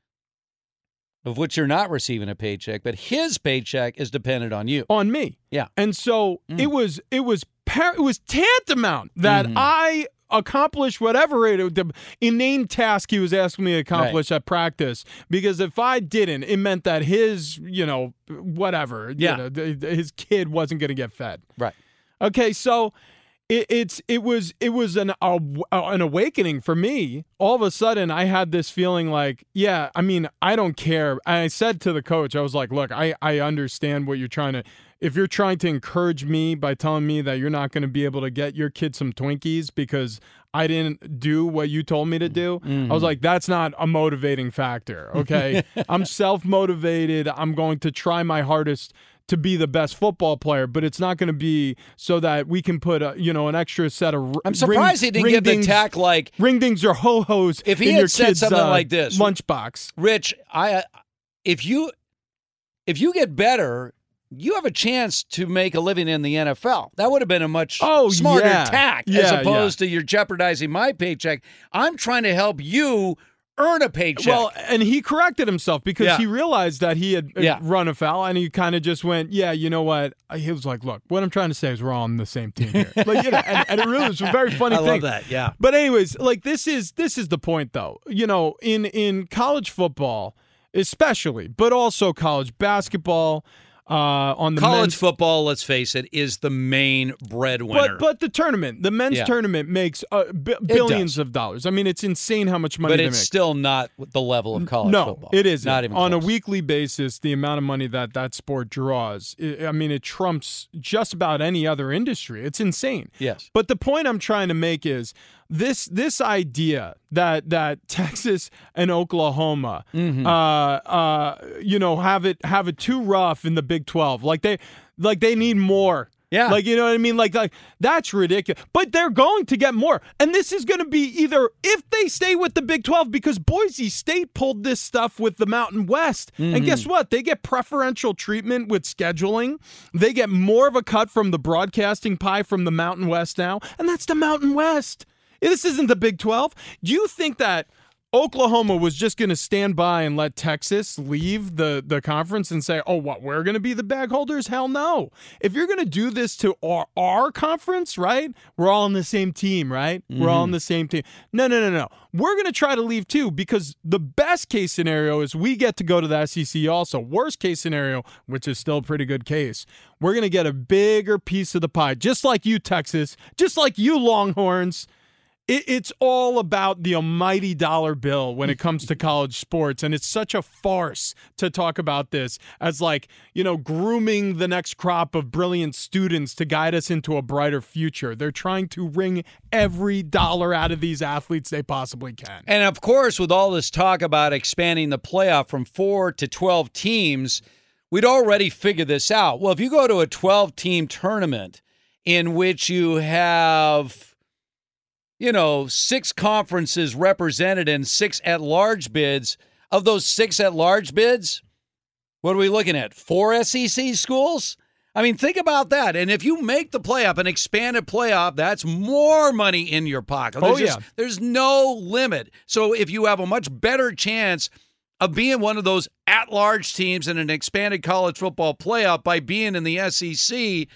of which you're not receiving a paycheck, but his paycheck is dependent on you. On me. Yeah. And so Mm. it was it was par- it was tantamount that Mhm. I accomplished whatever it the inane task he was asking me to accomplish at practice. Because if I didn't it meant that his you know whatever you Yeah. know, th- th- his kid wasn't going to get fed. Right. okay so it, it's it was it was an uh, an awakening for me. All of a sudden I had this feeling like yeah I mean I don't care. And I said to the coach I was like look I I understand what you're trying to if you're trying to encourage me by telling me that you're not going to be able to get your kid some Twinkies because I didn't do what you told me to do, I was Mhm. like, that's not a motivating factor. Okay. <laughs> I'm self motivated. I'm going to try my hardest to be the best football player, but it's not going to be so that we can put a, you know, an extra set of. r- I'm surprised he didn't give the tack like ring dings or ho hos. If he in had your said kid's, something uh, like this, lunchbox. Rich, I if you if you get better, you have a chance to make a living in the NFL. That would have been a much Oh, smarter yeah. tack as Yeah, opposed to you're jeopardizing my paycheck. I'm trying to help you earn a paycheck. Well, and he corrected himself because Yeah. he realized that he had Yeah. run afoul, and he kind of just went, "Yeah, you know what?" He was like, "Look, what I'm trying to say is we're all on the same team here." <laughs> like, you know, and, and it really was a very funny thing. I thing. love that. Yeah. But anyways, like this is this is the point, though. You know, in in college football, especially, but also college basketball. Uh, on the College men's football, let's face it, is the main breadwinner. but but the tournament, the men's Yeah. tournament makes uh, b- billions of dollars. I mean, it's insane how much money but they it's make. still not the level of college no, football. it isn't. Not even on close. a weekly basis, the amount of money that that sport draws. I mean, it trumps just about any other industry. It's insane. Yes. But the point I'm trying to make is this: this idea that that <laughs> Texas and Oklahoma, Mm-hmm. uh, uh, you know, have it have it too rough in the Big Twelve. Like they like they need more. Yeah. Like you know what I mean? Like like that's ridiculous. But they're going to get more. And this is going to be either if they stay with the Big 12 because Boise State pulled this stuff with the Mountain West. And guess what? They get preferential treatment with scheduling. They get more of a cut from the broadcasting pie from the Mountain West now, and that's the Mountain West. This isn't the Big 12. Do you think that Oklahoma was just going to stand by and let Texas leave the, the conference and say, oh, what, we're going to be the bag holders? Hell no. If you're going to do this to our, our conference, right? We're all on the same team, right? We're all on mm-hmm. the same team. No, no, no, no. We're going to try to leave too because the best case scenario is we get to go to the SEC also. Worst case scenario, which is still a pretty good case, we're going to get a bigger piece of the pie, just like you, Texas, just like you, Longhorns. It, it's all about the almighty dollar bill when it comes to college sports. And it's such a farce to talk about this as, like, you know, grooming the next crop of brilliant students to guide us into a brighter future. They're trying to wring every dollar out of these athletes they possibly can. And of course, with all this talk about expanding the playoff from four to 12 teams, we'd already figured this out. Well, if you go to a 12 team tournament in which you have, you know, six conferences represented and six at large bids, of those six at large bids, what are we looking at? Four SEC schools? I mean, think about that. And if you make the playoff, an expanded playoff, that's more money in your pocket. Oh, there's Oh, just- yeah. there's no limit. So if you have a much better chance of being one of those at large teams in an expanded college football playoff by being in the SEC,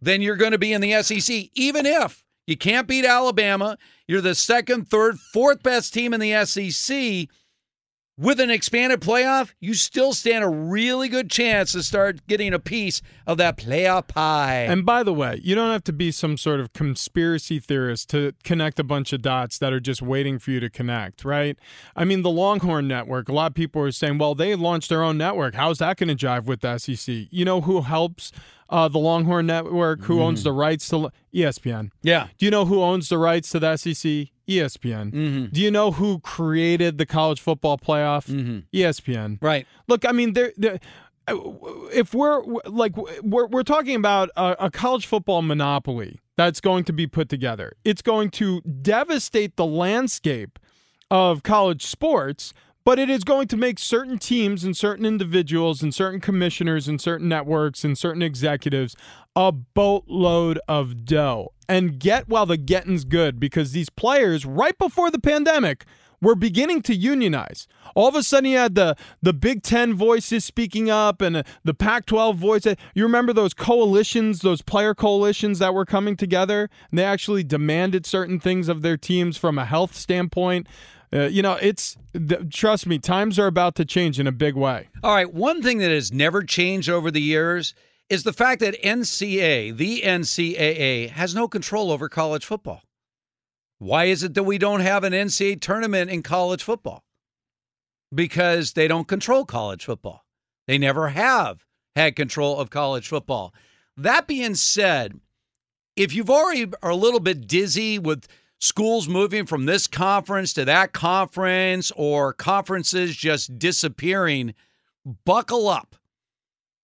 then you're going to be in the SEC, even if you can't beat Alabama. You're the second, third, fourth best team in the SEC. With an expanded playoff, you still stand a really good chance to start getting a piece of that playoff pie. And by the way, you don't have to be some sort of conspiracy theorist to connect a bunch of dots that are just waiting for you to connect, right? I mean, the Longhorn Network, a lot of people are saying, well, they launched their own network. How's that going to jive with the SEC? You know who helps uh, the Longhorn Network, who mm. owns the rights to ESPN? Yeah. Do you know who owns the rights to the SEC? ESPN. Mm-hmm. Do you know who created the college football playoff? Mm-hmm. ESPN. Right. Look, I mean, there. If we're like we're we're talking about a, a college football monopoly that's going to be put together, it's going to devastate the landscape of college sports but it is going to make certain teams and certain individuals and certain commissioners and certain networks and certain executives a boatload of dough and get while the getting's good because these players right before the pandemic were beginning to unionize. All of a sudden, you had the the Big Ten voices speaking up and uh, the Pac-12 voice. You remember those coalitions, those player coalitions that were coming together, and they actually demanded certain things of their teams from a health standpoint. Uh, you know, it's trust me, times are about to change in a big way. All right, one thing that has never changed over the years is the fact that NCAA, the NCAA, has no control over college football. Why is it that we don't have an NCAA tournament in college football? Because they don't control college football. They never have had control of college football. That being said, if you've already are a little bit dizzy with schools moving from this conference to that conference or conferences just disappearing, buckle up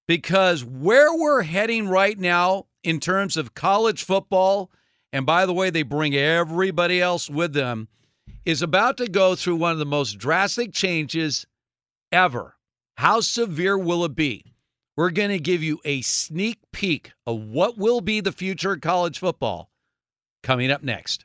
because where we're heading right now in terms of college football, and by the way, they bring everybody else with them, is about to go through one of the most drastic changes ever. How severe will it be? We're going to give you a sneak peek of what will be the future of college football coming up next.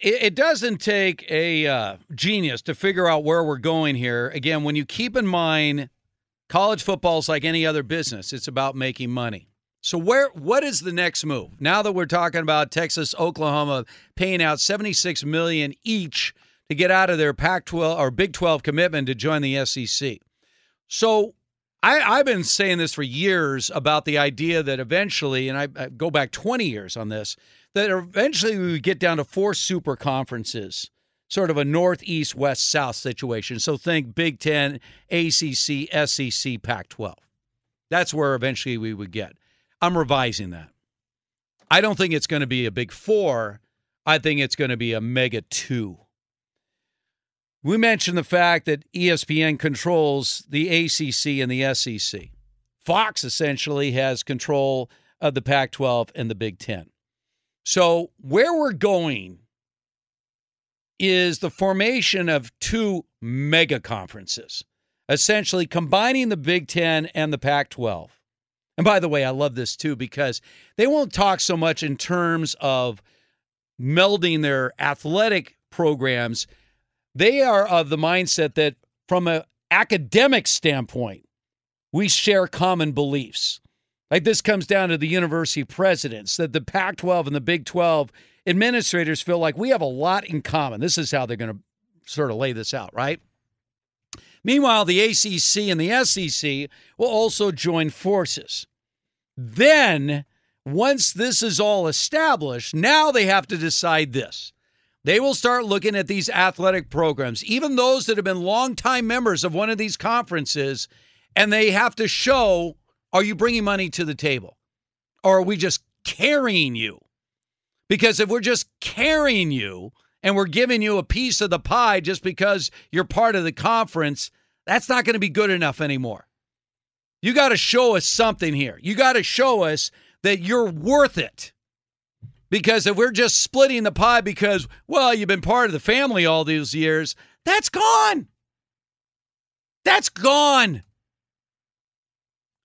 it, it doesn't take a uh, genius to figure out where we're going here. Again, when you keep in mind college football is like any other business, it's about making money. So where what is the next move? Now that we're talking about Texas, Oklahoma paying out 76 million each to get out of their Pac 12 or Big 12 commitment to join the SEC. So I, I've been saying this for years about the idea that eventually, and I, I go back 20 years on this, that eventually we would get down to four super conferences, sort of a northeast, west, south situation. So think Big 10, ACC, SEC, Pac 12. That's where eventually we would get. I'm revising that. I don't think it's going to be a big four. I think it's going to be a mega two. We mentioned the fact that ESPN controls the ACC and the SEC. Fox essentially has control of the Pac 12 and the Big Ten. So, where we're going is the formation of two mega conferences, essentially combining the Big Ten and the Pac 12. And by the way, I love this too because they won't talk so much in terms of melding their athletic programs. They are of the mindset that from an academic standpoint, we share common beliefs. Like this comes down to the university presidents that the Pac 12 and the Big 12 administrators feel like we have a lot in common. This is how they're going to sort of lay this out, right? Meanwhile, the ACC and the SEC will also join forces. Then, once this is all established, now they have to decide this. They will start looking at these athletic programs, even those that have been longtime members of one of these conferences, and they have to show are you bringing money to the table? Or are we just carrying you? Because if we're just carrying you and we're giving you a piece of the pie just because you're part of the conference, that's not going to be good enough anymore. You got to show us something here. You got to show us that you're worth it. Because if we're just splitting the pie because, well, you've been part of the family all these years, that's gone. That's gone.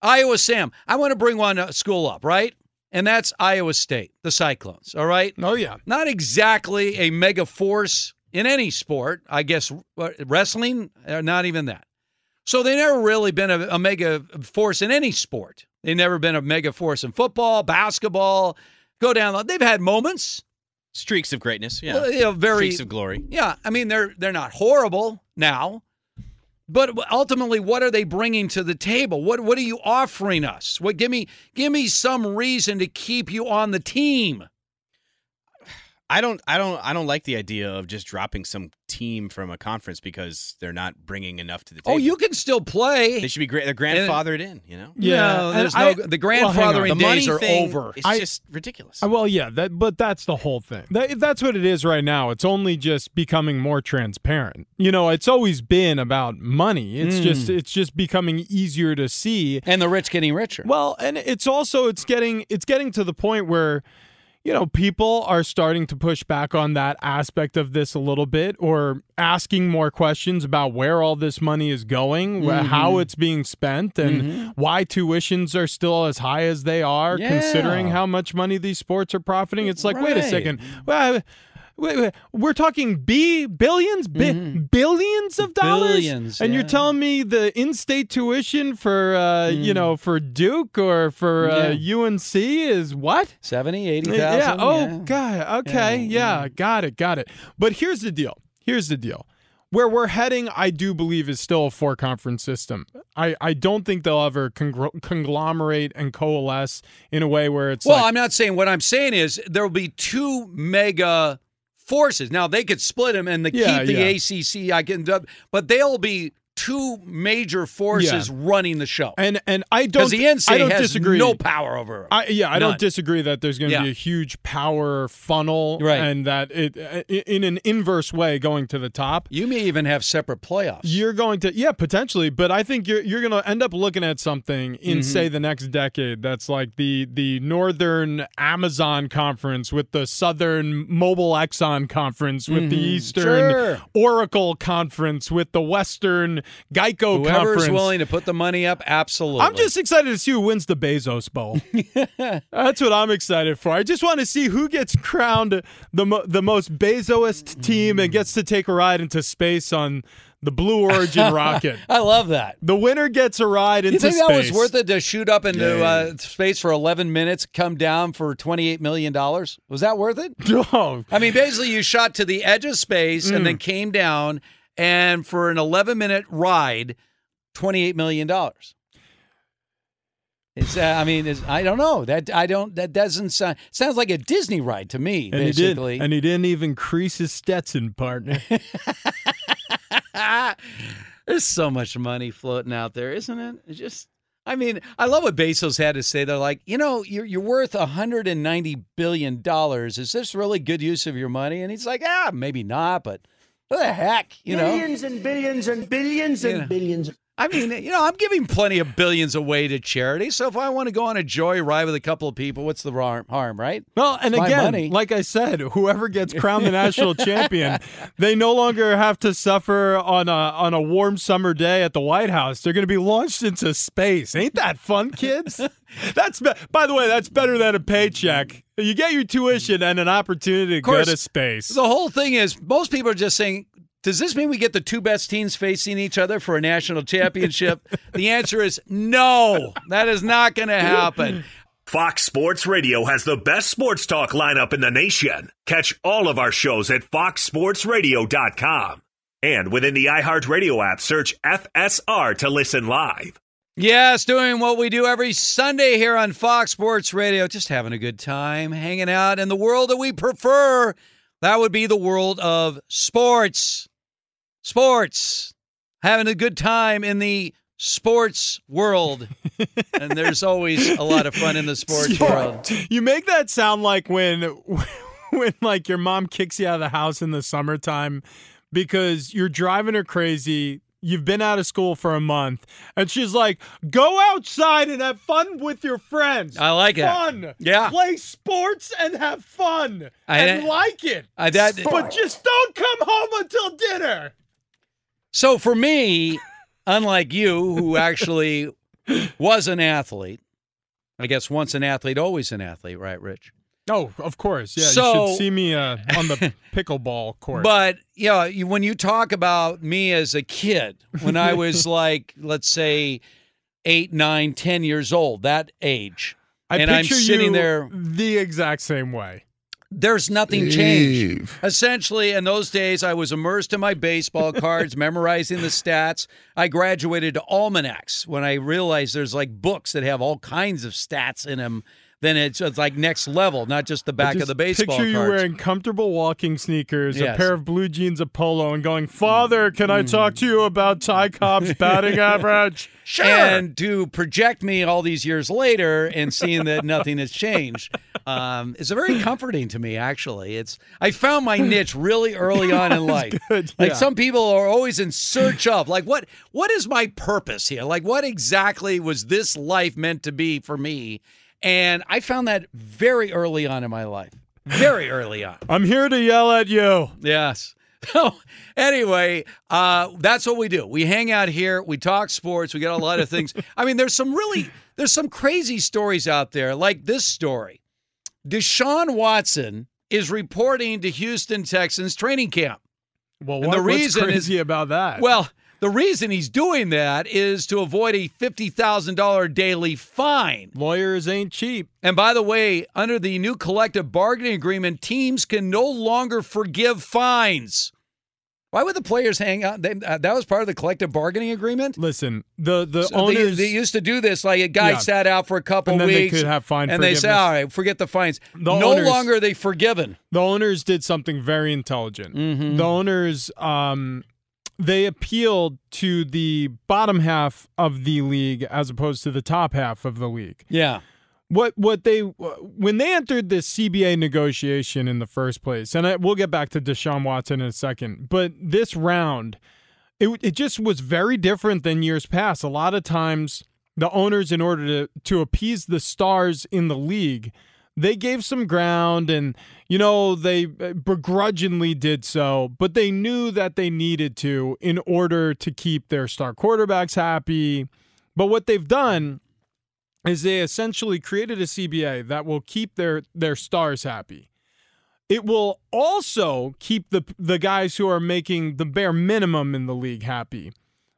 Iowa Sam, I want to bring one uh, school up, right? And that's Iowa State, the Cyclones, all right? Oh, yeah. Not exactly a mega force in any sport. I guess wrestling, uh, not even that. So they never really been a, a mega force in any sport. They've never been a mega force in football, basketball. Go down. They've had moments, streaks of greatness. Yeah, well, you know, very streaks of glory. Yeah, I mean they're they're not horrible now, but ultimately, what are they bringing to the table? What what are you offering us? What give me give me some reason to keep you on the team. I don't, I don't, I don't like the idea of just dropping some team from a conference because they're not bringing enough to the table. Oh, you can still play. They should be great. They're grandfathered in, you know. Yeah, no, there's no, the grandfathering well, the days are thing, over. It's I, just ridiculous. Well, yeah, that, but that's the whole thing. That, that's what it is right now. It's only just becoming more transparent. You know, it's always been about money. It's Mm. just, it's just becoming easier to see, and the rich getting richer. Well, and it's also it's getting it's getting to the point where you know, people are starting to push back on that aspect of this a little bit or asking more questions about where all this money is going, Mhm. how it's being spent, and Mhm. why tuitions are still as high as they are, considering how much money these sports are profiting. It's like, wait a second. Well, we're talking B billions, bi- billions of dollars, Mm-hmm. Billions, and you're telling me the in-state tuition for uh, you know for Duke or for uh, UNC is what 70, 80,000? Yeah. Oh Yeah. God. Okay. Yeah, Got it. Got it. But here's the deal. Here's the deal. Where we're heading, I do believe, is still a four conference system. I, I don't think they'll ever congr- conglomerate and coalesce in a way where it's well, like, I'm not saying what I'm saying is there will be two mega forces. Now they could split them and the Yeah, keep the yeah. ACC. I can, but they'll be two major forces Yeah. running the show. and and I don't the NCAA I don't has disagree. no power over 'em. I, yeah, I None. don't disagree that there's going to Yeah. be a huge power funnel, Right. and that it in an inverse way going to the top. You may even have separate playoffs. You're going to, yeah, potentially, but I think you're you're going to end up looking at something in Mhm. say the next decade that's like the the Northern Amazon Conference with the Southern Mobile Exxon Conference with the Mhm. Eastern Sure. Oracle Conference with the Western Geico Whoever's Conference. willing to put the money up, absolutely. I'm just excited to see who wins the Bezos Bowl. <laughs> That's what I'm excited for. I just want to see who gets crowned the mo- the most Bezoist team and gets to take a ride into space on the Blue Origin <laughs> rocket. I love that. The winner gets a ride into You think space. that was worth it to shoot up into Yeah. uh, space for 11 minutes, come down for 28 million dollars? Was that worth it? <laughs> No. I mean, basically, you shot to the edge of space and Mm. then came down, and for an 11 minute ride, 28 million dollars. It's. Uh, I mean, it's, I don't know. That I don't. That doesn't sound. Sounds like a Disney ride to me. And basically. he did, and he didn't even crease his Stetson partner. <laughs> There's so much money floating out there, isn't it? It's just, I mean, I love what Bezos had to say. They're like, you know, you're you're worth 190 billion dollars. Is this really good use of your money? And he's like, ah, maybe not, but what the heck, you know? Billions and billions and billions and Yeah. billions. I mean, you know, I'm giving plenty of billions away to charity. So if I want to go on a joyride with a couple of people, what's the harm, harm right? Well, and It's again, like I said, whoever gets <laughs> crowned the national champion, they no longer have to suffer on a on a warm summer day at the White House. They're going to be launched into space. Ain't that fun, kids? <laughs> That's be- by the way, that's better than a paycheck. You get your tuition and an opportunity to go course, to space. The whole thing is most people are just saying, does this mean we get the two best teams facing each other for a national championship? <laughs> the answer is no. That is not going to happen. Fox Sports Radio has the best sports talk lineup in the nation. Catch all of our shows at foxsportsradio.com. And within the iHeartRadio app, search FSR to listen live. Yes, doing what we do every Sunday here on Fox Sports Radio, just having a good time, hanging out in the world that we prefer. That would be the world of sports. Sports. Having a good time in the sports world. <laughs> and there's always a lot of fun in the sports world. You make that sound like when <laughs> when like your mom kicks you out of the house in the summertime because you're driving her crazy. You've been out of school for a month, and she's like, "Go outside and have fun with your friends. I like it. Fun, Yeah. Play sports and have fun, I- and like it. I- that- but just don't come home until dinner." So for me, unlike you, who <laughs> actually was an athlete, I guess once an athlete, always an athlete, right, Rich? Oh, of course, yeah. you should see me uh, on the <laughs> pickleball court. But you know, when you talk about me as a kid, when I was <laughs> like, let's say, eight, nine, ten years old, that age, I and I'm picture sitting you there, the exact same way. there's nothing changed. Essentially, in those days, I was immersed in my baseball <laughs> cards, memorizing the stats. I graduated to almanacs when I realized there's like books that have all kinds of stats in them. Then it's, it's like next level, not just the back of Just the baseball Picture you cards. wearing comfortable walking sneakers, Yes. a pair of blue jeans, a polo, and going, "Father, can I talk to you about Ty Cobb's batting <laughs> average?" Sure. And to project me all these years later and seeing that nothing has changed um, is very comforting to me. Actually, it's I found my niche really early on in <laughs> life. good, Like some people are always in search of like what what is my purpose here? Like what exactly was this life meant to be for me? And I found that very early on in my life. Very early on. <laughs> I'm here to yell at you. Yes. <laughs> So anyway, uh, that's what we do. We hang out here. We talk sports. We get a lot of things. <laughs> I mean, there's some really there's some crazy stories out there, like this story. Deshaun Watson is reporting to Houston Texans training camp. Well, what, the reason what's is- crazy about that? Well, the reason he's doing that is to avoid a fifty thousand dollar daily fine. Lawyers ain't cheap. And by the way, under the new collective bargaining agreement, teams can no longer forgive fines. Why would the players hang out? They, uh, that was part of the collective bargaining agreement. Listen, the the So owners they used to do this. Like a guy Yeah. sat out for a couple And then they weeks, could have fine and they say, "All right, forget the fines." The no owners- longer are they forgiven. the owners did something very intelligent. Mhm. The owners um they appealed to the bottom half of the league as opposed to the top half of the league. Yeah. What what they when they entered this CBA negotiation in the first place, and I, we'll get back to Deshaun Watson in a second, but this round, it it just was very different than years past. A lot of times, the owners, in order to to appease the stars in the league, they gave some ground, and you know they uh, begrudgingly did so, but they knew that they needed to in order to keep their star quarterbacks happy. But what they've done is they essentially created a CBA that will keep their their stars happy. It will also keep the the guys who are making the bare minimum in the league happy.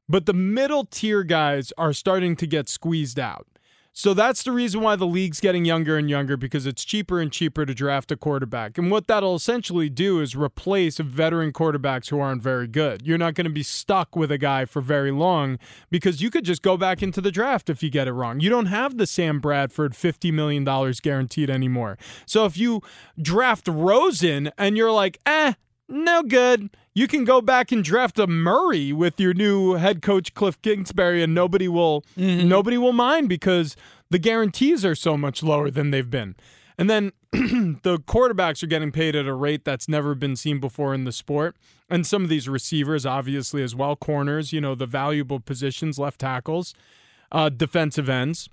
But the middle tier guys are starting to get squeezed out. So that's the reason why the league's getting younger and younger because it's cheaper and cheaper to draft a quarterback. And what that'll essentially do is replace veteran quarterbacks who aren't very good. You're not going to be stuck with a guy for very long because you could just go back into the draft if you get it wrong. You don't have the Sam Bradford $50 million guaranteed anymore. So if you draft Rosen and you're like, eh, no good. You can go back and draft a Murray with your new head coach Cliff Kingsbury, and nobody will Mm-hmm. nobody will mind because the guarantees are so much lower than they've been. And then <clears throat> the quarterbacks are getting paid at a rate that's never been seen before in the sport. And some of these receivers, obviously, as well, corners, you know, the valuable positions, left tackles, uh, defensive ends.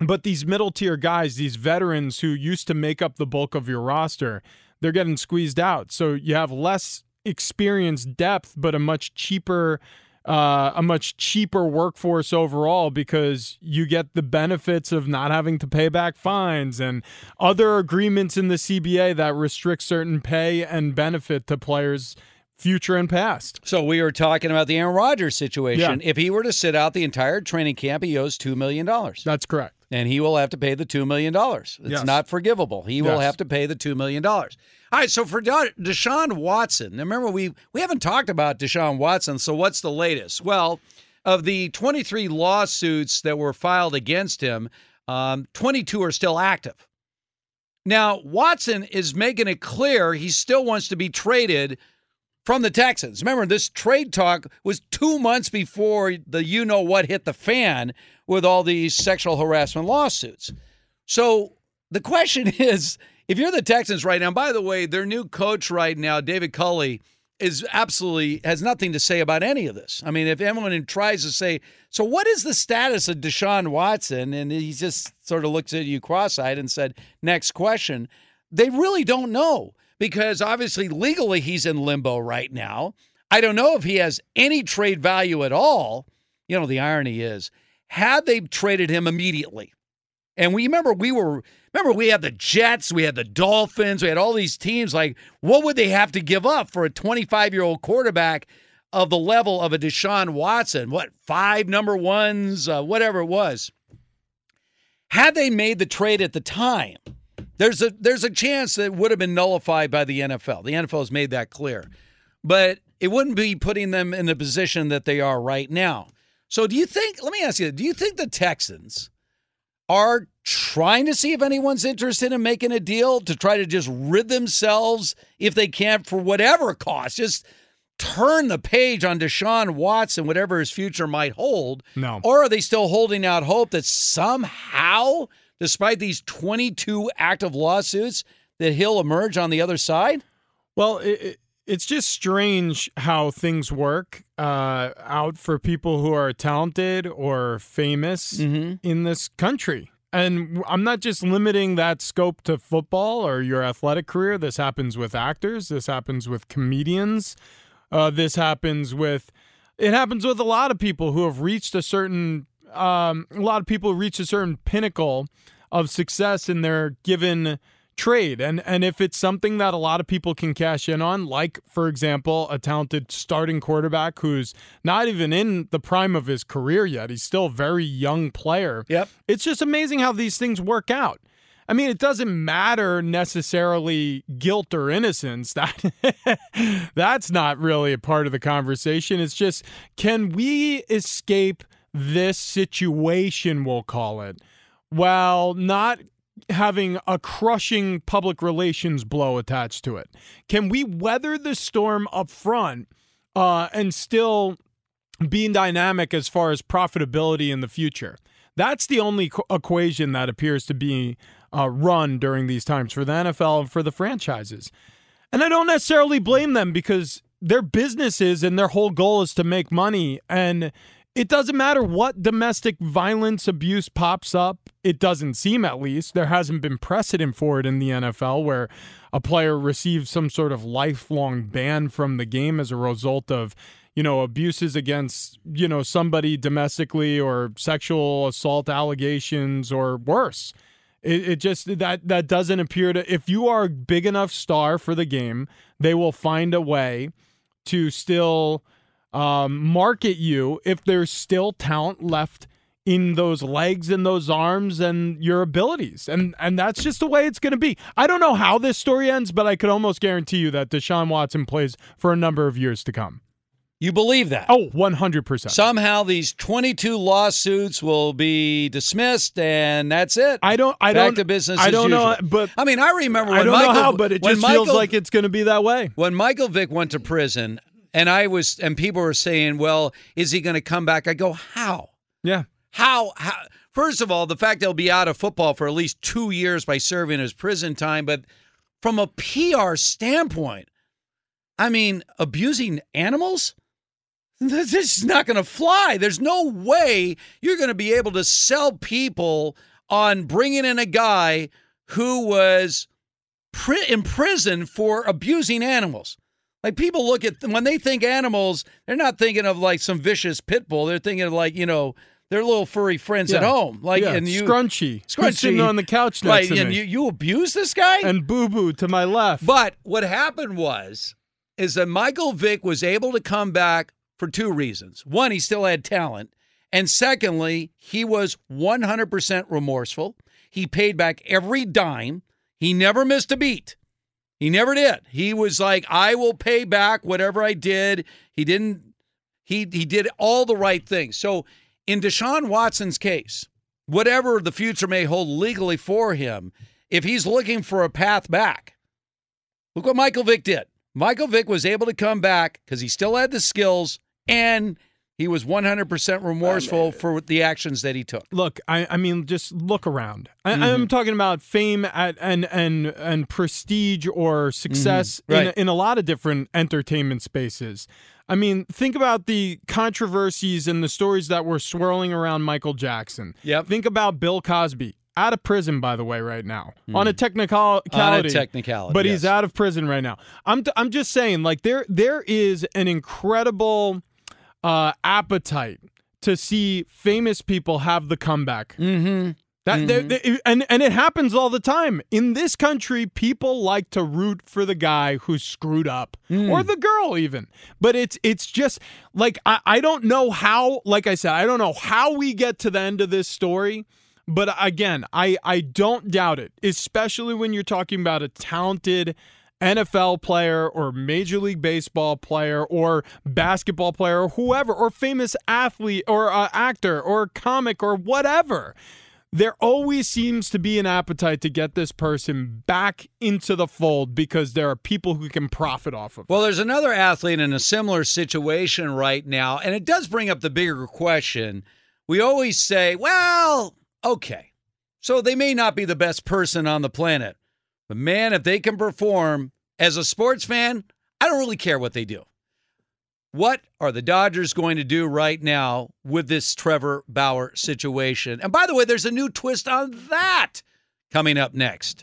But these middle tier guys, these veterans who used to make up the bulk of your roster, they're getting squeezed out. So you have less experience depth, but a much cheaper, uh, a much cheaper workforce overall because you get the benefits of not having to pay back fines and other agreements in the CBA that restrict certain pay and benefit to players future and past. So we were talking about the Aaron Rodgers situation. Yeah. If he were to sit out the entire training camp, he owes $2 million. That's correct. And he will have to pay the $2 million. It's Yes. not forgivable. He will have to pay the $2 million. All right, so for Deshaun Watson, remember, we, we haven't talked about Deshaun Watson, so what's the latest? Well, of the 23 lawsuits that were filed against him, um, 22 are still active. Now, Watson is making it clear he still wants to be traded from the Texans. Remember, this trade talk was two months before the you know what hit the fan with all these sexual harassment lawsuits. So the question <laughs> is if you're the Texans right now, by the way, their new coach right now, David Culley, is absolutely has nothing to say about any of this. I mean, if anyone tries to say, so what is the status of Deshaun Watson? And he just sort of looks at you cross eyed and said, next question. They really don't know because obviously legally he's in limbo right now. I don't know if he has any trade value at all. You know, the irony is, had they traded him immediately, and we remember we were remember we had the Jets, we had the Dolphins, we had all these teams. Like, what would they have to give up for a 25 year old quarterback of the level of a Deshaun Watson? What five number ones, uh, whatever it was. Had they made the trade at the time, there's a there's a chance that it would have been nullified by the NFL. The NFL has made that clear, but it wouldn't be putting them in the position that they are right now. So, do you think? Let me ask you: Do you think the Texans? are trying to see if anyone's interested in making a deal to try to just rid themselves, if they can, for whatever cost. Just turn the page on Deshaun Watson, whatever his future might hold. No. Or are they still holding out hope that somehow, despite these 22 active lawsuits, that he'll emerge on the other side? Well, it, it, it's just strange how things work uh, out for people who are talented or famous in this country. And I'm not just limiting that scope to football or your athletic career. This happens with actors. This happens with comedians. Uh, this happens with it happens with a lot of people who have reached a certain um, a lot of people reach a certain pinnacle of success in their given trade and and if it's something that a lot of people can cash in on like for example a talented starting quarterback who's not even in the prime of his career yet he's still a very young player yep it's just amazing how these things work out I mean, it doesn't matter necessarily guilt or innocence. <laughs> That that's not really a part of the conversation. It's just can we escape this situation, we'll call it, while not having a crushing public relations blow attached to it? Can we weather the storm up front uh, and still being dynamic as far as profitability in the future? That's the only equation that appears to be uh, run during these times for the NFL and for the franchises. And I don't necessarily blame them because their businesses and their whole goal is to make money. And it doesn't matter what domestic violence abuse pops up. It doesn't seem, at least, there hasn't been precedent for it in the NFL where a player receives some sort of lifelong ban from the game as a result of you know abuses against you know somebody domestically or sexual assault allegations or worse It, it just that that doesn't appear to. If you are a big enough star for the game, they will find a way to still um, market you if there's still talent left in those legs and those arms and your abilities. And and that's just the way it's going to be. I don't know how this story ends, but I could almost guarantee you that Deshaun Watson plays for a number of years to come. You believe that? Oh, 100%. Somehow these 22 lawsuits will be dismissed and that's it. I don't I Back don't to business I as don't know, but I mean, I remember when I don't Michael, know how, but it just feels like it's going to be that way. when Michael Vick went to prison and I was and people were saying, "Well, is he going to come back?" I go, "How? Yeah. How how First of all, the fact he'll be out of football for at least 2 years by serving his prison time, but from a PR standpoint, I mean, abusing animals? <laughs> This is not going to fly. There's no way you're going to be able to sell people on bringing in a guy who was in prison for abusing animals. Like people look at when they think animals, they're not thinking of like some vicious pit bull. They're thinking of like you know their little furry friends at home. Like Yeah, and you Scrunchy. Scrunchy sitting on the couch next right? to and me. you you abuse this guy and Boo Boo to my left. but what happened was is that Michael Vick was able to come back for two reasons. One, he still had talent, and secondly, he was 100% remorseful. He paid back every dime. He never missed a beat. He never did. He was like, "I will pay back whatever I did." He didn't he he did all the right things. So in Deshaun Watson's case, whatever the future may hold legally for him, if he's looking for a path back, Look what Michael Vick did. Michael Vick was able to come back because he still had the skills and he was 100% remorseful for the actions that he took. Look, I, I mean, just look around. I, Mm-hmm. I'm talking about fame at, and and and prestige or success Mhm, right. in, in a lot of different entertainment spaces. I mean, think about the controversies and the stories that were swirling around Michael Jackson. Yep. Think about Bill Cosby. Out of prison, by the way, right now Hmm. on a technicality. On a technicality, but he's out of prison right now. I'm I'm just saying, like there there is an incredible uh, appetite to see famous people have the comeback. Mm-hmm. That they- they- and and it happens all the time in this country. People like to root for the guy who screwed up, Hmm. or the girl even. But it's it's just like I, I don't know how. Like I said, I don't know how we get to the end of this story. But again, I I don't doubt it, especially when you're talking about a talented. NFL player or Major League Baseball player or basketball player or whoever or famous athlete or uh, actor or comic or whatever there always seems to be an appetite to get this person back into the fold because there are people who can profit off of it. Well, there's another athlete in a similar situation right now, and it does bring up the bigger question. We always say, well, okay, so they may not be the best person on the planet, but man, if they can perform as a sports fan, I don't really care what they do. What are the Dodgers going to do right now with this Trevor Bauer situation? And by the way, there's a new twist on that coming up next.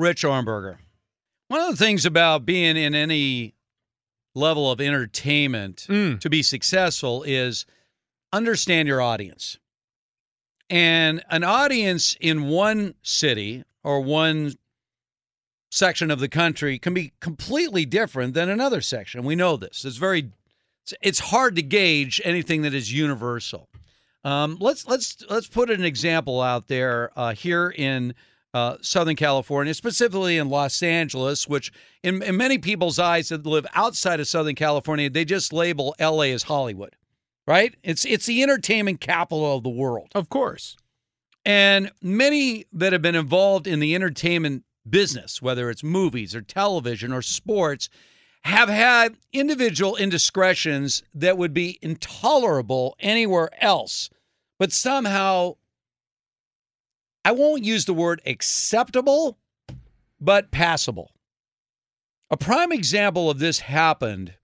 Rich Ohrnberger. One of the things about being in any level of entertainment Mm. to be successful is understand your audience. And an audience in one city or one section of the country can be completely different than another section. We know this. It's very it's- it's hard to gauge anything that is universal. Um, let's let's let's put an example out there uh, here in uh, Southern California, specifically in Los Angeles, which in, in many people's eyes that live outside of Southern California, they just label LA as Hollywood, right? It's it's the entertainment capital of the world. Of course. And many that have been involved in the entertainment business, whether it's movies or television or sports, have had individual indiscretions that would be intolerable anywhere else, but somehow I won't use the word acceptable, but passable. A prime example of this happened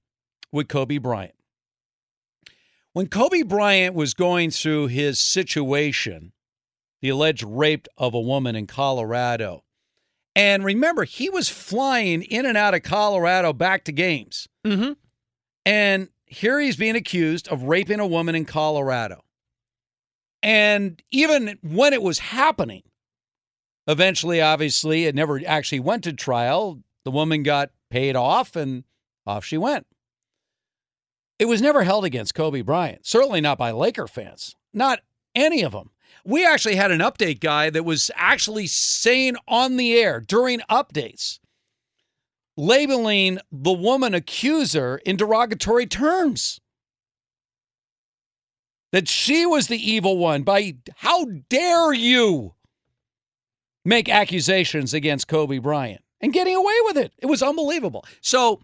with Kobe Bryant. When Kobe Bryant was going through his situation, the alleged rape of a woman in Colorado, and remember, he was flying in and out of Colorado back to games. Mm-hmm. And here he's being accused of raping a woman in Colorado. And even when it was happening, eventually, obviously, it never actually went to trial. The woman got paid off and off she went. It was never held against Kobe Bryant, certainly not by Laker fans, not any of them. We actually had an update guy that was actually saying on the air during updates, labeling the woman accuser in derogatory terms. That she was the evil one by how dare you make accusations against Kobe Bryant and getting away with it. It was unbelievable. So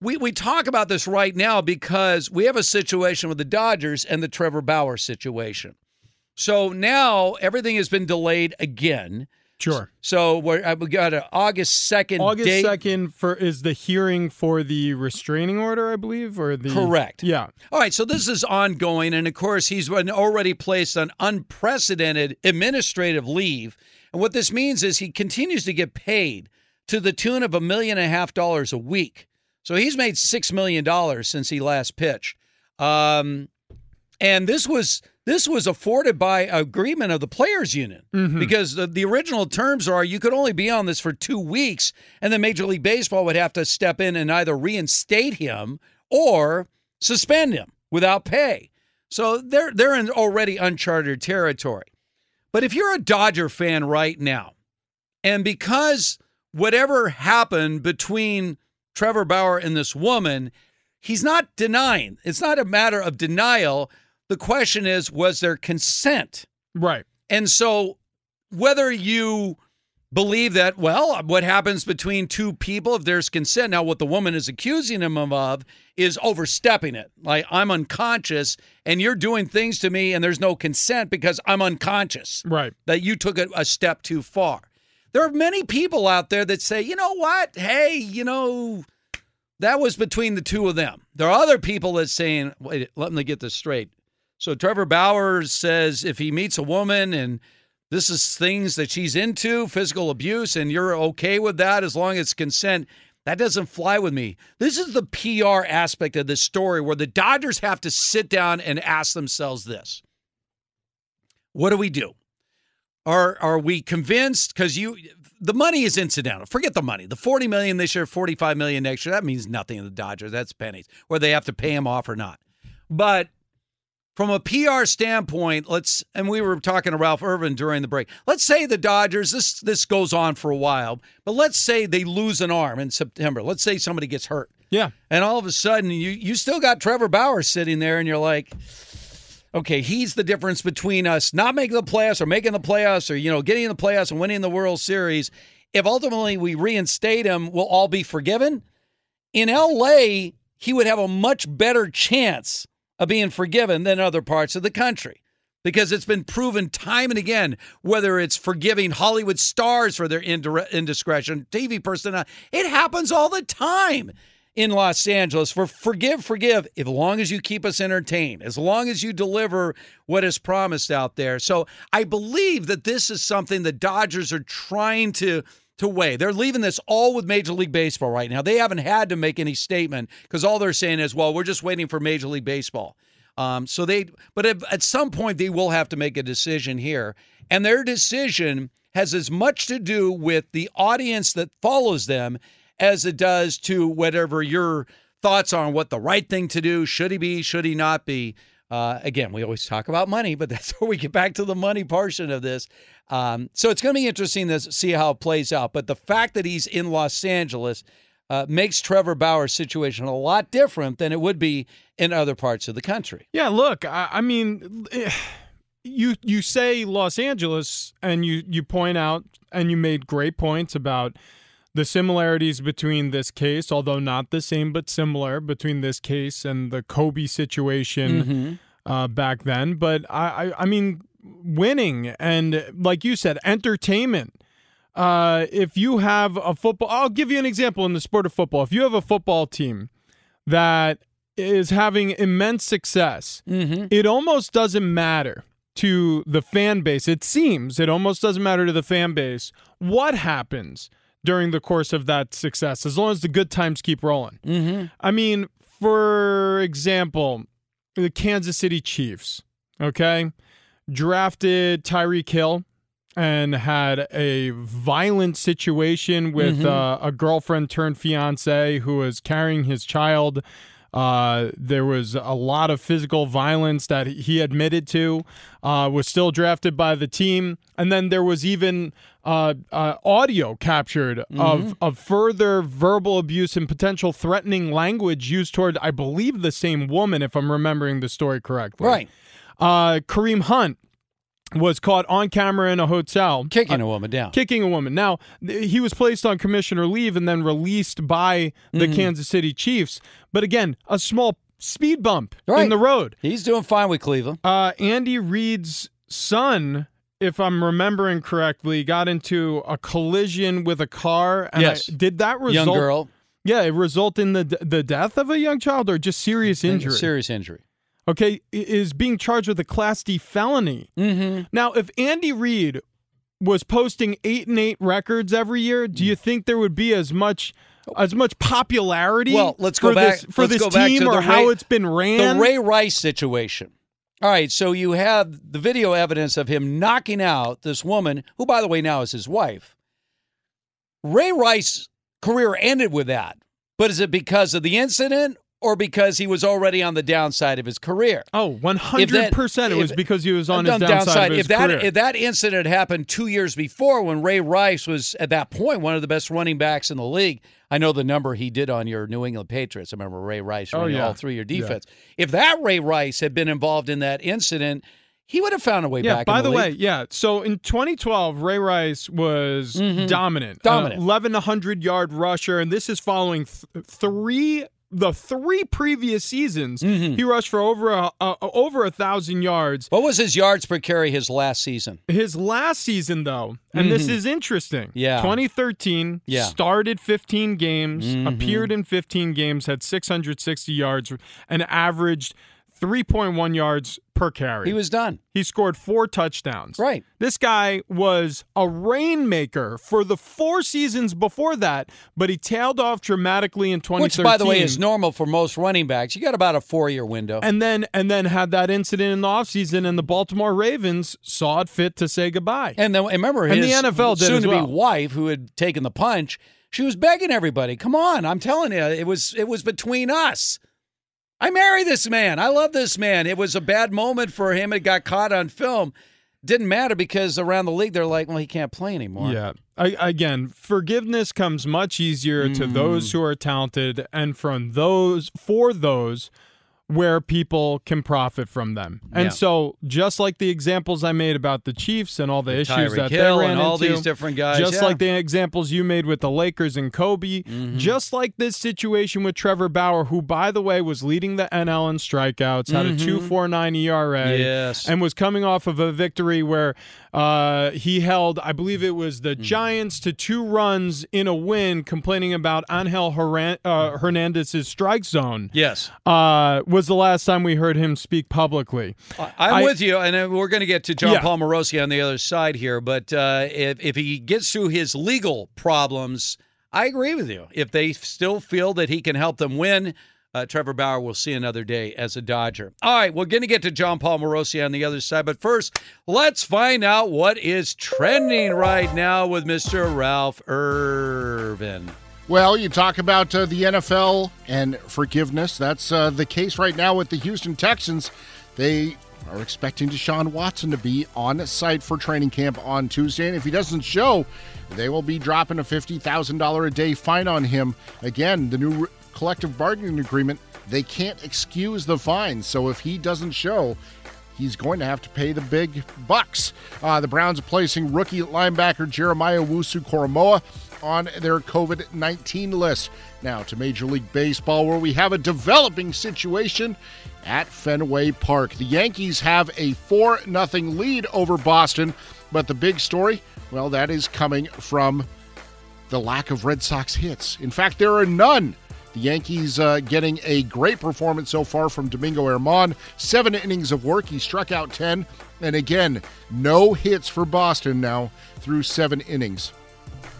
we, we talk about this right now because we have a situation with the Dodgers and the Trevor Bauer situation. So now everything has been delayed again. Sure. So we're, uh, we got an August second August second for is the hearing for the restraining order, I believe, or the Correct. Yeah. All right, so this is ongoing, and of course, he's been already placed on unprecedented administrative leave. And what this means is he continues to get paid to the tune of a million and a half dollars a week. So he's made six million dollars since he last pitched. Um, and this was this was afforded by agreement of the players union Mhm. because the, the original terms are you could only be on this for two weeks and then major league baseball would have to step in and either reinstate him or suspend him without pay so they're they're in already uncharted territory but if you're a dodger fan right now and because whatever happened between Trevor Bauer and this woman, he's not denying. It's not a matter of denial. The question is, was there consent? Right. And so, whether you believe that, well, what happens between two people if there's consent? Now, what the woman is accusing him of is overstepping it. Like, I'm unconscious and you're doing things to me and there's no consent because I'm unconscious. Right. That you took it a step too far. There are many people out there that say, you know what? Hey, you know, that was between the two of them. There are other people that saying, wait, let me get this straight. So Trevor Bauer says if he meets a woman and this is things that she's into, physical abuse, and you're okay with that as long as consent, that doesn't fly with me. This is the PR aspect of this story where the Dodgers have to sit down and ask themselves this What do we do? Are are we convinced? Because you, the money is incidental. Forget the money. The forty million this year, forty five million next year. That means nothing to the Dodgers. That's pennies. Whether they have to pay him off or not. But from a PR standpoint, let's and we were talking to Ralph Irvin during the break. Let's say the Dodgers. This this goes on for a while, but let's say they lose an arm in September. Let's say somebody gets hurt. Yeah. And all of a sudden, you you still got Trevor Bauer sitting there, and you're like okay, he's the difference between us not making the playoffs or making the playoffs or, you know, getting in the playoffs and winning the World Series. If ultimately we reinstate him, we'll all be forgiven? In LA, he would have a much better chance of being forgiven than other parts of the country because it's been proven time and again whether it's forgiving Hollywood stars for their indiscretion, TV personnel, it happens all the time in Los Angeles for forgive, forgive, as long as you keep us entertained, as long as you deliver what is promised out there. So I believe that this is something the Dodgers are trying to to weigh. They're leaving this all with Major League Baseball right now. They haven't had to make any statement because all they're saying is, well, we're just waiting for Major League Baseball. Um, so they, but at, at some point they will have to make a decision here, and their decision has as much to do with the audience that follows them as it does to whatever your thoughts are on what the right thing to do should he be, should he not be. Uh, again, we always talk about money, but <laughs> that's where we get back to the money portion of this. Um, so it's going to be interesting to see how it plays out. But the fact that he's in Los Angeles uh, makes Trevor Bauer's situation a lot different than it would be in other parts of the country. Yeah, look, I, I mean, you you say Los Angeles, and you you point out, and you made great points about the similarities between this case, although not the same but similar, between this case and the Kobe situation mm-hmm. uh, back then. But I, I, I, mean, winning and, like you said, entertainment. Uh, if you have a football, I'll give you an example in the sport of football. If you have a football team that is having immense success, mm-hmm. it almost doesn't matter to the fan base. It seems it almost doesn't matter to the fan base what happens during the course of that success, as long as the good times keep rolling. Mm-hmm. I mean, for example, the Kansas City Chiefs, okay, drafted Tyreek Hill and had a violent situation with mm-hmm. uh, a girlfriend turned fiance who was carrying his child uh, there was a lot of physical violence that he admitted to. Uh, was still drafted by the team, and then there was even uh, uh audio captured mm-hmm. of of further verbal abuse and potential threatening language used toward, I believe, the same woman, if I'm remembering the story correctly. Right. Uh, Kareem Hunt was caught on camera in a hotel kicking uh, a woman down. Kicking a woman. Now, th- he was placed on commissioner leave and then released by the mm-hmm. Kansas City Chiefs. But again, a small speed bump right. in the road. He's doing fine with Cleveland. Uh, Andy Reid's son, if I'm remembering correctly, got into a collision with a car. And yes. I, did that result? Young girl. Yeah, it result in the the death of a young child or just serious injury? Serious injury okay, is being charged with a Class D felony. Mm-hmm. Now, if Andy Reid was posting eight and eight records every year, do you think there would be as much? As much popularity well, let's go back, this, for this team or how it's been ran. The Ray Rice situation. All right, so you have the video evidence of him knocking out this woman, who, by the way, now is his wife. Ray Rice's career ended with that, but is it because of the incident or because he was already on the downside of his career. Oh, 100% it was because he was on his downside, downside of his if that, career. If that incident happened two years before when Ray Rice was at that point one of the best running backs in the league, I know the number he did on your New England Patriots. I remember Ray Rice running oh, yeah. all through your defense. Yeah. If that Ray Rice had been involved in that incident, he would have found a way yeah, back. By the, the way, yeah. So in 2012, Ray Rice was mm-hmm. dominant, dominant, uh, 1100 yard rusher, and this is following th- three the three previous seasons, mm-hmm. he rushed for over a, a, over a thousand yards. What was his yards per carry his last season? His last season, though, and mm-hmm. this is interesting. Yeah, 2013. Yeah. started 15 games, mm-hmm. appeared in 15 games, had 660 yards, and averaged 3.1 yards per carry. He was done. He scored four touchdowns. Right. This guy was a rainmaker for the four seasons before that, but he tailed off dramatically in 2013. Which, by the way, is normal for most running backs. You got about a four-year window. And then and then had that incident in the offseason, and the Baltimore Ravens saw it fit to say goodbye. And then remember his and the NFL did soon-to-be well. wife, who had taken the punch, she was begging everybody, "Come on! I'm telling you, it was it was between us. I marry this man. I love this man. It was a bad moment for him. It got caught on film. Didn't matter because around the league they're like, well, he can't play anymore. Yeah. I, again, forgiveness comes much easier to Mm. those who are talented and from those for those where people can profit from them. And Yeah. so, just like the examples I made about the Chiefs and all the issues Tyreek that Hill they ran and all into, these different guys, just yeah. Mm-hmm. like the examples you made with the Lakers and Kobe, just like this situation with Trevor Bauer, who, by the way, was leading the NL in strikeouts, had a Mhm. 2.49 ERA, Yes. and was coming off of a victory where uh, he held, I believe it was Mm. the Giants to two runs in a win, complaining about Angel uh, Hernandez's strike zone. Yes. Uh, was the last time we heard him speak publicly. I'm I- with you, and uh, we're going to get to Jon Yeah. Paul Morosi on the other side here. But uh, if if he gets through his legal problems, I agree with you. If they still feel that he can help them win, uh, Trevor Bauer will see another day as a Dodger. All right, we're going to get to Jon Paul Morosi on the other side, but first, let's find out what is trending right now with Mr. Ralph Irvin. Well, you talk about uh, the NFL and forgiveness. That's uh, the case right now with the Houston Texans. They are expecting Deshaun Watson to be on site for training camp on Tuesday. And if he doesn't show, they will be dropping a $50,000 a day fine on him. Again, the new collective bargaining agreement, they can't excuse the fine. So if he doesn't show, he's going to have to pay the big bucks. Uh, the Browns are placing rookie linebacker Jeremiah Owusu Koramoah on their COVID 19 list. Now to Major League Baseball, where we have a developing situation at Fenway Park. The Yankees have a 4 0 lead over Boston, but the big story, well, that is coming from the lack of Red Sox hits. In fact, there are none. The Yankees uh, getting a great performance so far from Domingo Germán. Seven innings of work. He struck out 10. And again, no hits for Boston now through seven innings.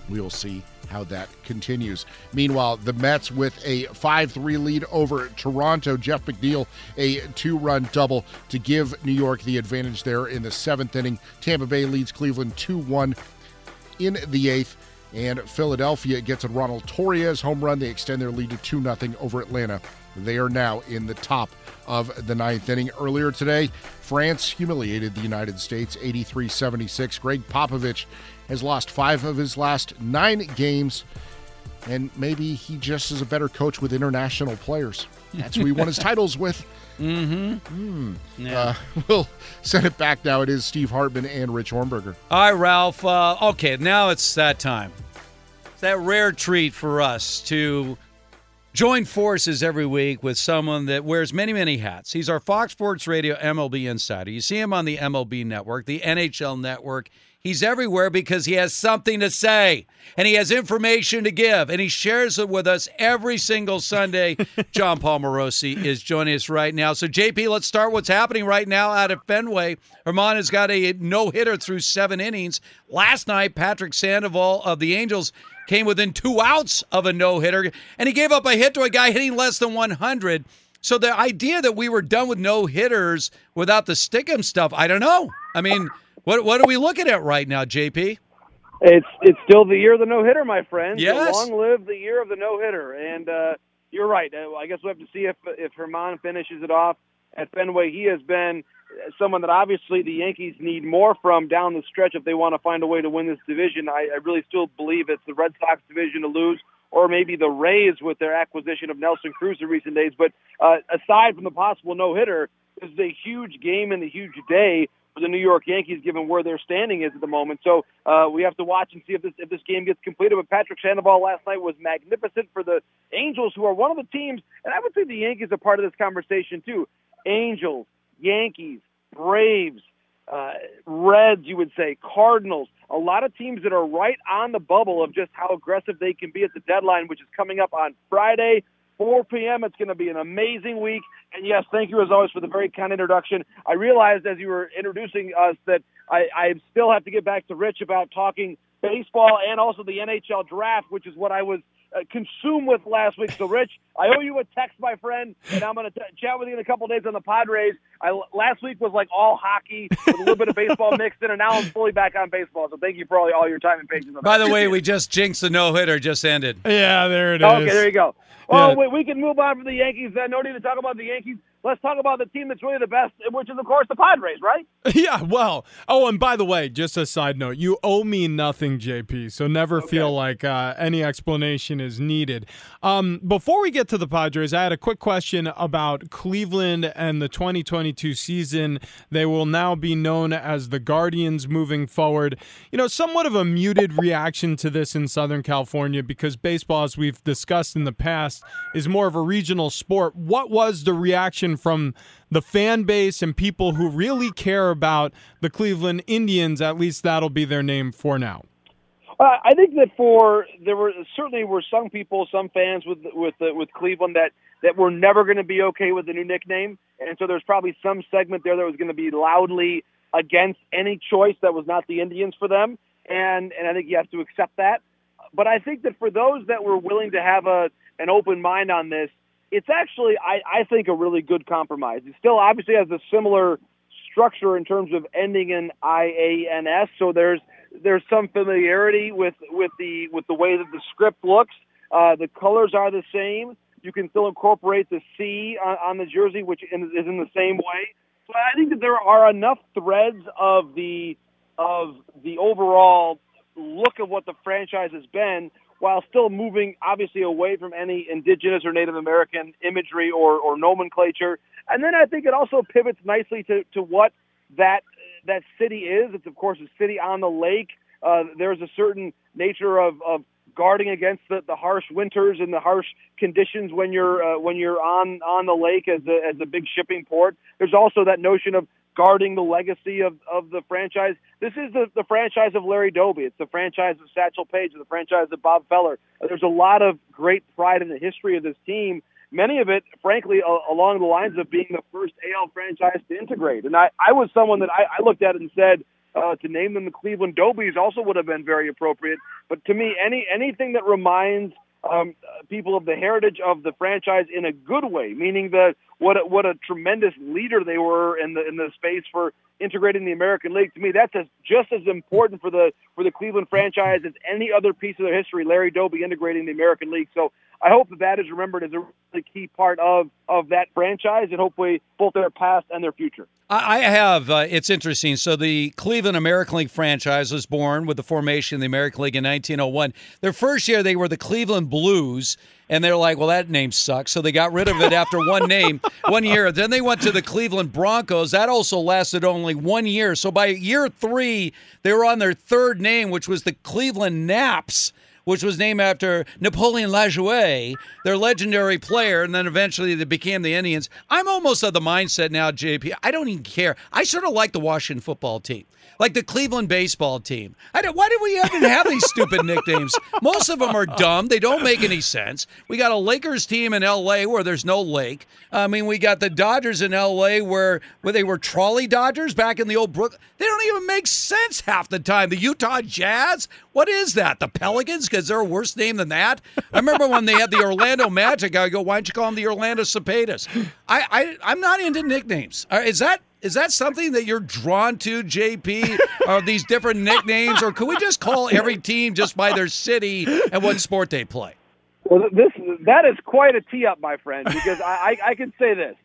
We'll see how that continues. Meanwhile, the Mets with a 5 3 lead over Toronto. Jeff McNeil, a two run double to give New York the advantage there in the seventh inning. Tampa Bay leads Cleveland 2 1 in the eighth. And Philadelphia gets a Ronald Torreyes home run. They extend their lead to 2 0 over Atlanta. They are now in the top of the ninth inning. Earlier today, France humiliated the United States 83 76. Gregg Popovich has lost five of his last nine games, and maybe he just is a better coach with international players. That's who he won his <laughs> titles with. Mm-hmm. Hmm. Uh, <laughs> we'll send it back now. It is Steve Hartman and Rich Ohrnberger. All right, Ralph. Uh, okay, now it's that time. That rare treat for us to join forces every week with someone that wears many, many hats. He's our Fox Sports Radio MLB insider. You see him on the MLB network, the NHL network. He's everywhere because he has something to say and he has information to give and he shares it with us every single Sunday. <laughs> Jon Paul Morosi is joining us right now. So, JP, let's start what's happening right now out of Fenway. Germán has got a no hitter through seven innings. Last night, Patrick Sandoval of the Angels came within two outs of a no hitter and he gave up a hit to a guy hitting less than 100. So, the idea that we were done with no hitters without the stickum stuff, I don't know. I mean, what what are we looking at right now, JP? It's it's still the year of the no hitter, my friend. So Yes. long live the year of the no hitter. And uh, you're right. Uh, I guess we'll have to see if if Germán finishes it off at Fenway. He has been someone that obviously the Yankees need more from down the stretch if they want to find a way to win this division. I, I really still believe it's the Red Sox division to lose. Or maybe the Rays with their acquisition of Nelson Cruz in recent days. But uh, aside from the possible no hitter, this is a huge game and a huge day for the New York Yankees, given where their standing is at the moment. So uh, we have to watch and see if this if this game gets completed. But Patrick Sandoval last night was magnificent for the Angels, who are one of the teams, and I would say the Yankees are part of this conversation too. Angels, Yankees, Braves, uh, Reds, you would say, Cardinals. A lot of teams that are right on the bubble of just how aggressive they can be at the deadline, which is coming up on Friday. 4 p.m. It's going to be an amazing week. And yes, thank you as always for the very kind introduction. I realized as you were introducing us that I, I still have to get back to Rich about talking baseball and also the NHL draft, which is what I was uh, consumed with last week. So, Rich, I owe you a text, my friend, and I'm going to chat with you in a couple days on the Padres. I, last week was like all hockey with a little bit of baseball mixed in, and now I'm fully back on baseball. So, thank you for all, all your time and patience. By the way, we just jinxed the no hitter just ended. Yeah, there it is. Okay, there you go. Well, Yeah. we, we can move on from the Yankees. Then no need to talk about the Yankees. Let's talk about the team that's really the best, which is of course the Padres, right? <laughs> Yeah, well. Oh, and by the way, just a side note, you owe me nothing, JP. So never feel like uh, any explanation is needed. Um, before we get to the Padres, I had a quick question about Cleveland and the 2022 season. They will now be known as the Guardians moving forward. You know, somewhat of a muted reaction to this in Southern California because baseball, as we've discussed in the past, is more of a regional sport. What was the reaction from the fan base and people who really care about the Cleveland Indians? At least that'll be their name for now. Uh, I think that for there were certainly were some people, some fans with with uh, with Cleveland that that were never going to be okay with the new nickname, and so there's probably some segment there that was going to be loudly against any choice that was not the Indians for them, and and I think you have to accept that. But I think that for those that were willing to have a an open mind on this, it's actually I, I think a really good compromise. It still obviously has a similar structure in terms of ending in IANS, so there's there's some familiarity with with the with the way that the script looks. Uh, the colors are the same. You can still incorporate the C on, on the jersey, which in, is in the same way. So I think that there are enough threads of the of the overall look of what the franchise has been, while still moving obviously away from any indigenous or Native American imagery or, or nomenclature. And then I think it also pivots nicely to, to what that that city is. It's of course a city on the lake. Uh, there's a certain nature of, of guarding against the, the harsh winters and the harsh conditions when you're uh, when you're on on the lake as a, as a big shipping port. There's also that notion of guarding the legacy of, of the franchise. This is the, the franchise of Larry Doby. It's the franchise of Satchel Paige. The franchise of Bob Feller. There's a lot of great pride in the history of this team. Many of it, frankly, a- along the lines of being the first AL franchise to integrate. And I, I was someone that I, I looked at it and said, uh, to name them the Cleveland Dobies also would have been very appropriate. But to me, any anything that reminds um, people of the heritage of the franchise in a good way, meaning that what a, what a tremendous leader they were in the in the space for integrating the American League. To me, that's as, just as important for the for the Cleveland franchise as any other piece of their history. Larry Doby integrating the American League. So I hope that that is remembered as a really key part of of that franchise, and hopefully both their past and their future. I have. Uh, it's interesting. So the Cleveland American League franchise was born with the formation of the American League in 1901. Their first year, they were the Cleveland Blues, and they're like, "Well, that name sucks," so they got rid of it after one name, <laughs> one year. Then they went to the Cleveland Bronchos. That also lasted only one year. So by year three, they were on their third name, which was the Cleveland Naps which was named after Napoleon Lajoie, their legendary player, and then eventually they became the Indians. I'm almost of the mindset now, JP. I don't even care. I sort of like the Washington football team, like the Cleveland baseball team. I don't, why do we even have these stupid <laughs> nicknames? Most of them are dumb. They don't make any sense. We got a Lakers team in L.A. where there's no lake. I mean, we got the Dodgers in L.A. where where they were trolley Dodgers back in the old Brook. They don't even make sense half the time. The Utah Jazz. What is that? The Pelicans? Because they're a worse name than that. I remember when they had the Orlando Magic. I go, why don't you call them the Orlando Cepedas? I, I I'm not into nicknames. Uh, Is that is that something that you're drawn to, JP? Are these different nicknames, or could we just call every team just by their city and what sport they play? Well, this that is quite a tee up, my friend, because I, I, I can say this.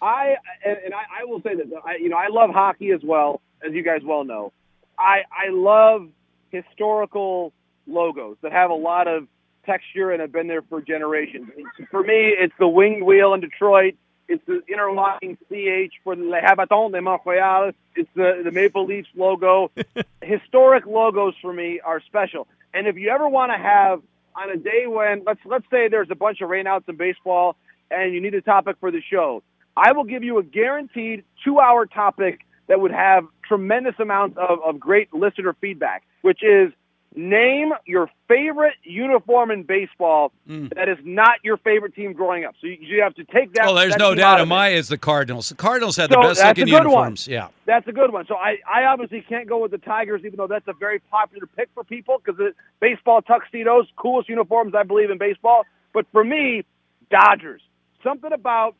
I and, I, I will say this. I, you know, I love hockey as well, as you guys well know. I I love historical logos that have a lot of texture and have been there for generations. For me, it's the winged wheel in Detroit. It's the interlocking CH for the Le Habitant de Montreal. It's the, the Maple Leafs logo. <laughs> Historic logos for me are special. And if you ever want to have on a day when let's let's say there's a bunch of rainouts in baseball and you need a topic for the show, I will give you a guaranteed two hour topic that would have tremendous amounts of, of great listener feedback, which is Name your favorite uniform in baseball Mm. that is not your favorite team growing up. So you, you have to take that. Oh, there's that no doubt in my is the Cardinals. The Cardinals had So the best looking good one. uniforms. Yeah. That's a good one. So I, I obviously can't go with the Tigers, even though that's a very popular pick for people because the baseball tuxedos, coolest uniforms I believe in baseball. But for me, Dodgers. Something about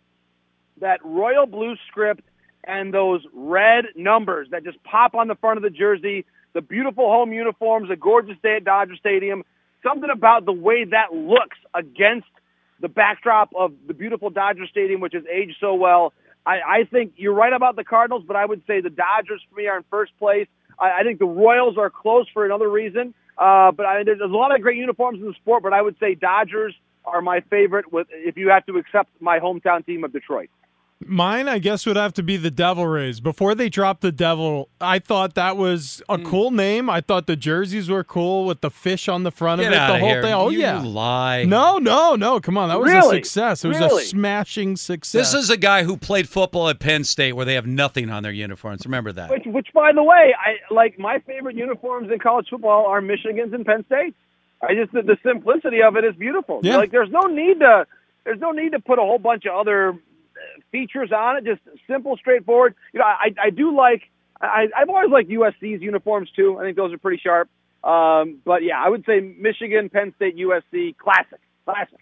that royal blue script and those red numbers that just pop on the front of the jersey, the beautiful home uniforms, a gorgeous day at Dodger Stadium. Something about the way that looks against the backdrop of the beautiful Dodger Stadium, which has aged so well. I, I think you're right about the Cardinals, but I would say the Dodgers for me are in first place. I, I think the Royals are close for another reason. Uh, but I, there's a lot of great uniforms in the sport, but I would say Dodgers are my favorite. With if you have to accept my hometown team of Detroit. Mine, I guess, would have to be the Devil Rays. Before they dropped the Devil, I thought that was a Hmm. cool name. I thought the jerseys were cool with the fish on the front Get of it. outta The whole here. thing. Oh You yeah, lie. No, no, no. Come on, that was a success. It was Really? a smashing success. This is a guy who played football at Penn State where they have nothing on their uniforms. Remember that. Which, which, by the way, I like my favorite uniforms in college football are Michigan's and Penn State's. I just the, the simplicity of it is beautiful. Yeah. Like there's no need to there's no need to put a whole bunch of other features on it. Just simple, straightforward. You know, I I do like I I've always liked USC's uniforms too. I think those are pretty sharp. Um, but yeah, I would say Michigan, Penn State, USC, classic, classic.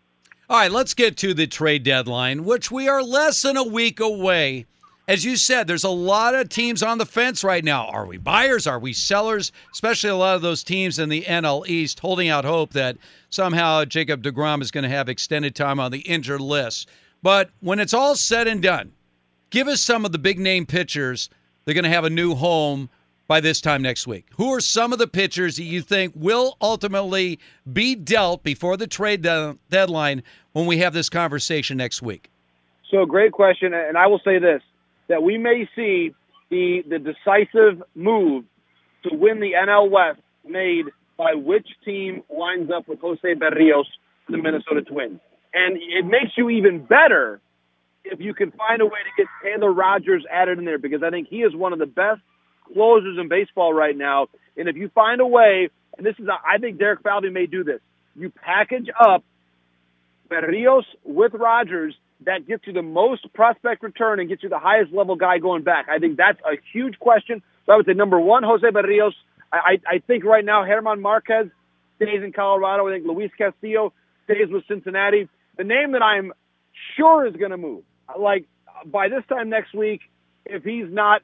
All right, let's get to the trade deadline, which we are less than a week away. As you said, there's a lot of teams on the fence right now. Are we buyers? Are we sellers? Especially a lot of those teams in the NL East holding out hope that somehow Jacob DeGrom is going to have extended time on the injured list. But when it's all said and done, give us some of the big name pitchers they're going to have a new home by this time next week. Who are some of the pitchers that you think will ultimately be dealt before the trade de- deadline when we have this conversation next week? So great question, and I will say this: that we may see the the decisive move to win the NL West made by which team lines up with Jose Berrios the Minnesota Twins, and it makes you even better if you can find a way to get Taylor Rogers added in there because I think he is one of the best closers in baseball right now. And if you find a way, and this is, I think Derek Falvey may do this, you package up Berrios with Rogers, that gets you the most prospect return and gets you the highest level guy going back. I think that's a huge question. So I would say number one, Jose Berrios. I, I, I think right now Germán Márquez stays in Colorado. I think Luis Castillo stays with Cincinnati. The name that I'm sure is going to move, like by this time next week, if he's not